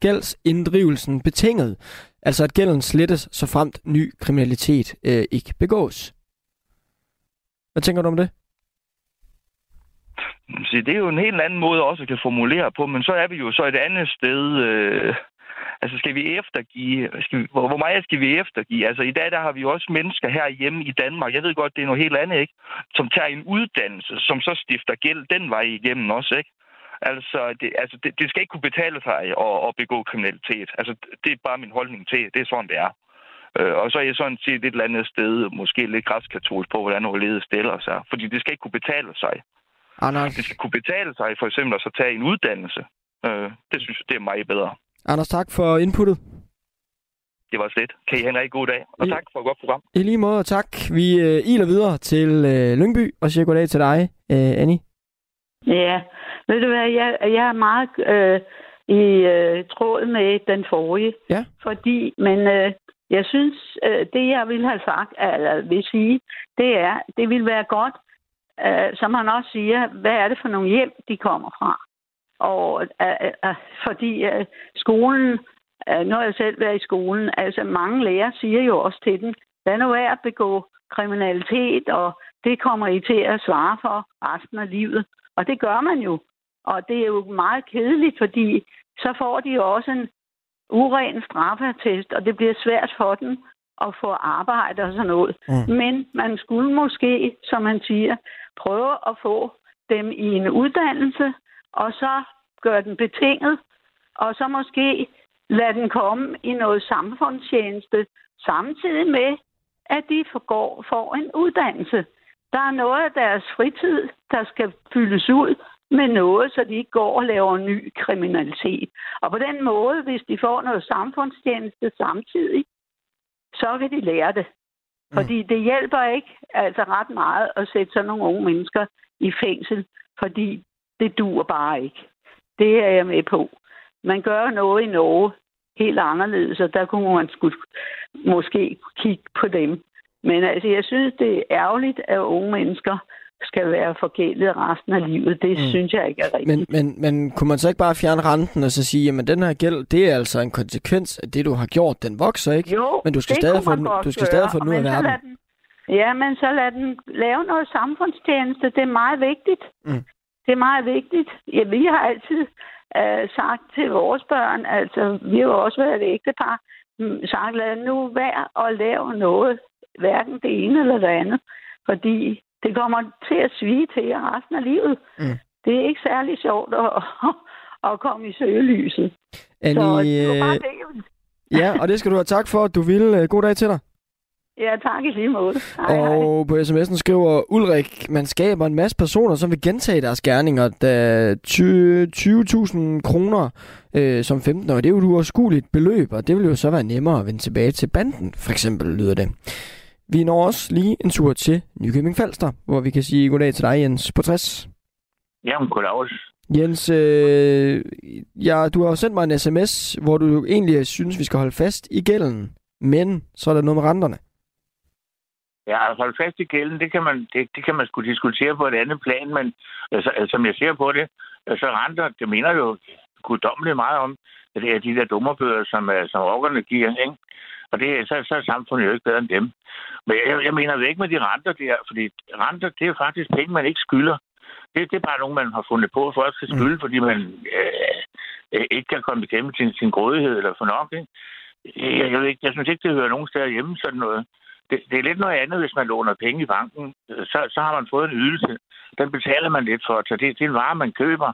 gældsinddrivelsen betinget. Altså, at gælden slettes, så fremt ny kriminalitet øh, ikke begås. Hvad tænker du om det? Så det er jo en helt anden måde også at kan formulere på, men så er vi jo så et andet sted. Øh, Altså, skal vi eftergive? Skal vi, hvor, hvor meget skal vi eftergive? Altså, i dag der har vi også mennesker her hjemme i Danmark. Jeg ved godt, det er noget helt andet, ikke? Som tager en uddannelse, som så stifter gæld den vej igennem også, ikke? Altså, det, altså det, det skal ikke kunne betale sig at, at begå kriminalitet. Altså, det er bare min holdning til. Det er sådan, det er. Øh, og så er jeg sådan set et eller andet sted, måske lidt græskatolsk på, hvordan overledet stiller sig. Fordi det skal ikke kunne betale sig. Anders. Det skal kunne betale sig for eksempel at så tage en uddannelse. Øh, det synes jeg, det er meget bedre. Anders, tak for inputtet. Det var slet. Kan I have en rigtig god dag, og I, tak for et godt program. I lige måde, tak. Vi øh, iler videre til øh, Lyngby og siger goddag til dig, øh, Annie. Ja, ved du hvad, jeg, jeg er meget øh, i øh, tråd med den forrige. Ja. Fordi, men øh, jeg synes, øh, det jeg vil have sagt, eller vil sige, det er, det vil være godt, øh, som han også siger, hvad er det for nogle hjem, de kommer fra? Og uh, uh, fordi uh, skolen, uh, når jeg selv været i skolen, altså mange lærere siger jo også til dem, hvad nu er at begå kriminalitet, og det kommer I til at svare for resten af livet. Og det gør man jo. Og det er jo meget kedeligt, fordi så får de jo også en uren straffetest, og det bliver svært for dem at få arbejde og sådan noget. Mm. Men man skulle måske, som man siger, prøve at få dem i en uddannelse, og så gøre den betinget, og så måske lade den komme i noget samfundstjeneste, samtidig med, at de forgår, får en uddannelse. Der er noget af deres fritid, der skal fyldes ud med noget, så de ikke går og laver ny kriminalitet. Og på den måde, hvis de får noget samfundstjeneste samtidig, så kan de lære det. Fordi det hjælper ikke altså ret meget at sætte sådan nogle unge mennesker i fængsel, fordi det dur bare ikke. Det er jeg med på. Man gør noget i Norge helt anderledes, og der kunne man skulle måske kigge på dem. Men altså, jeg synes, det er ærgerligt, at unge mennesker skal være forgældet resten af livet. Det mm. synes jeg ikke er rigtigt. Men, men, men kunne man så ikke bare fjerne renten og så sige, jamen den her gæld, det er altså en konsekvens af det, du har gjort. Den vokser ikke, jo, men du skal stadig få den, du skal stadig få den ud af verden. Den, ja, men så lad den lave noget samfundstjeneste. Det er meget vigtigt. Mm. Det er meget vigtigt. Ja, vi har altid øh, sagt til vores børn, altså vi har jo også været et ægtepar, mm, sagt, lad nu være at lave noget, hverken det ene eller det andet, fordi det kommer til at svige til jer resten af livet. Mm. Det er ikke særlig sjovt at, at komme i søgelyset. Annie, Så det var bare øh, det. ja, og det skal du have tak for, at du ville. God dag til dig. Ja, tak i lige måde. Hej, og hej. på sms'en skriver Ulrik, man skaber en masse personer, som vil gentage deres gerninger, da 20.000 kroner øh, som 15 år, det er jo et uoverskueligt beløb, og det vil jo så være nemmere at vende tilbage til banden, for eksempel lyder det. Vi når også lige en tur til Nykøbing Falster, hvor vi kan sige goddag til dig, Jens, på 60. Jamen, goddag. Jens, øh, ja, du har sendt mig en sms, hvor du egentlig synes, vi skal holde fast i gælden, men så er der noget med renterne. Ja, at holde fast i gælden, det kan man, det, det kan man skulle diskutere på et andet plan, men altså, altså, som jeg ser på det, så renter, det mener jo guddommeligt meget om. Det er de der dummerbøger, som, øh, som rockerne giver, ikke? Og det, så, så er samfundet jo ikke bedre end dem. Men jeg, jeg mener det ikke med de renter der, fordi renter, det er faktisk penge, man ikke skylder. Det, det er bare nogen, man har fundet på, at folk skal skylde, mm. fordi man øh, øh, ikke kan komme igennem sin, sin grådighed eller for nok. Ikke? Jeg, jeg, ved ikke, jeg synes ikke, det hører nogen steder hjemme sådan noget. Det, det er lidt noget andet, hvis man låner penge i banken. Så, så har man fået en ydelse. Den betaler man lidt for, så det, det er en vare, man køber.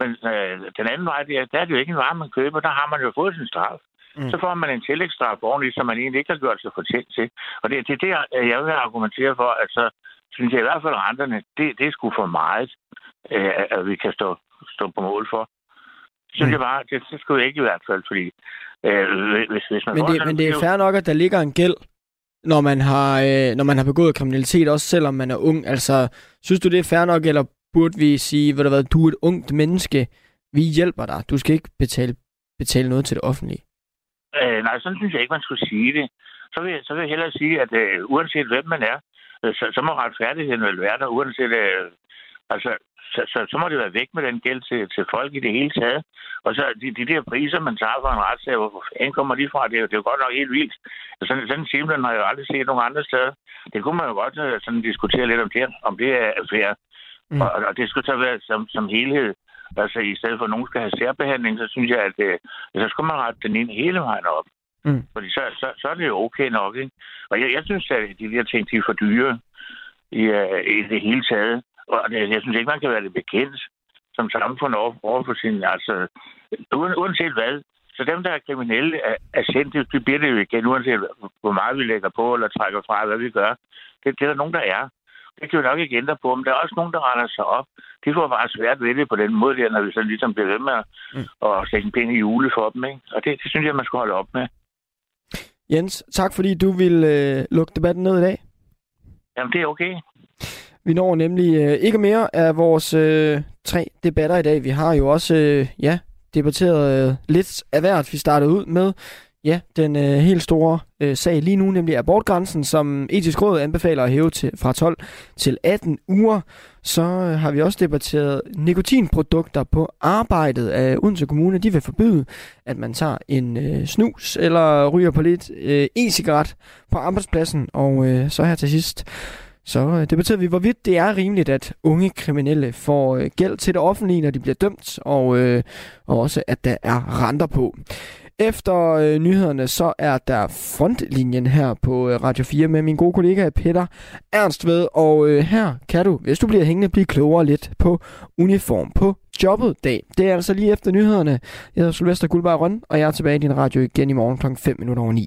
Men øh, den anden vej, det er, der er det jo ikke en vare, man køber. Der har man jo fået sin straf. Mm. Så får man en tillægsstraf ordentligt, som man egentlig ikke har gjort sig fortjent til. Og det, det er det, jeg vil argumentere for, at så synes jeg i hvert fald, at renterne, det, det er sgu for meget, øh, at vi kan stå, stå på mål for. Det synes mm. jeg bare, det, det skulle jeg ikke i hvert fald, fordi øh, hvis, hvis man... Men det, men det er fair nok, at der ligger en gæld, når man har, øh, når man har begået kriminalitet, også selvom man er ung. Altså, synes du, det er fair nok, eller burde vi sige, ved du hvad, du er et ungt menneske, vi hjælper dig, du skal ikke betale, betale noget til det offentlige? Øh, nej, sådan synes jeg ikke, man skulle sige det. Så vil, så vil jeg hellere sige, at øh, uanset hvem man er, øh, så, så må retfærdigheden vel være der, uanset... Øh, altså, så, så, så må det være væk med den gæld til, til folk i det hele taget. Og så de, de der priser, man tager for en retssag, hvor fanden kommer de fra? Det er, jo, det er jo godt nok helt vildt. Sådan, sådan en simpelthen har jeg jo aldrig set nogen andre steder. Det kunne man jo godt øh, sådan diskutere lidt om det, om det er fair. Mm. Og, og det skulle så være som, som helhed. Altså i stedet for, at nogen skal have særbehandling, så synes jeg, at øh, så skal man rette den ene hele vejen op. Mm. Fordi så, så, så er det jo okay nok, ikke? Og jeg, jeg synes, at de der ting, de er for dyre i, uh, i det hele taget. Og det, jeg synes ikke, man kan være det bekendt som samfund over, over for sin... Altså, uanset hvad. Så dem, der er kriminelle, er, er sendt, det bliver det jo igen, uanset hvor meget vi lægger på eller trækker fra, hvad vi gør. Det, det er der nogen, der er. Det kan vi nok ikke ændre på, men der er også nogen, der render sig op. De får bare svært ved det på den måde, der, når vi så ligesom bliver ved med at, mm. at sætte en penge i jule for dem. Ikke? Og det, det synes jeg, man skal holde op med. Jens, tak fordi du vil øh, lukke debatten ned i dag. Jamen, det er okay. Vi når nemlig øh, ikke mere af vores øh, tre debatter i dag. Vi har jo også øh, ja, debatteret øh, lidt af hvert. Vi startede ud med Ja, den øh, helt store øh, sag lige nu, nemlig abortgrænsen, som etisk råd anbefaler at hæve til, fra 12 til 18 uger. Så øh, har vi også debatteret nikotinprodukter på arbejdet af Odense Kommune. De vil forbyde, at man tager en øh, snus eller ryger på lidt øh, e-cigaret på arbejdspladsen. Og øh, så her til sidst, så øh, debatterer vi, hvorvidt det er rimeligt, at unge kriminelle får øh, gæld til det offentlige, når de bliver dømt, og, øh, og også at der er renter på. Efter øh, nyhederne, så er der frontlinjen her på øh, Radio 4 med min gode kollega Peter Ernst ved. Og øh, her kan du, hvis du bliver hængende, blive klogere lidt på uniform på jobbet dag. Det er altså lige efter nyhederne. Jeg hedder Sylvester Guldberg Røn, og jeg er tilbage i din radio igen i morgen kl. 5 minutter over 9.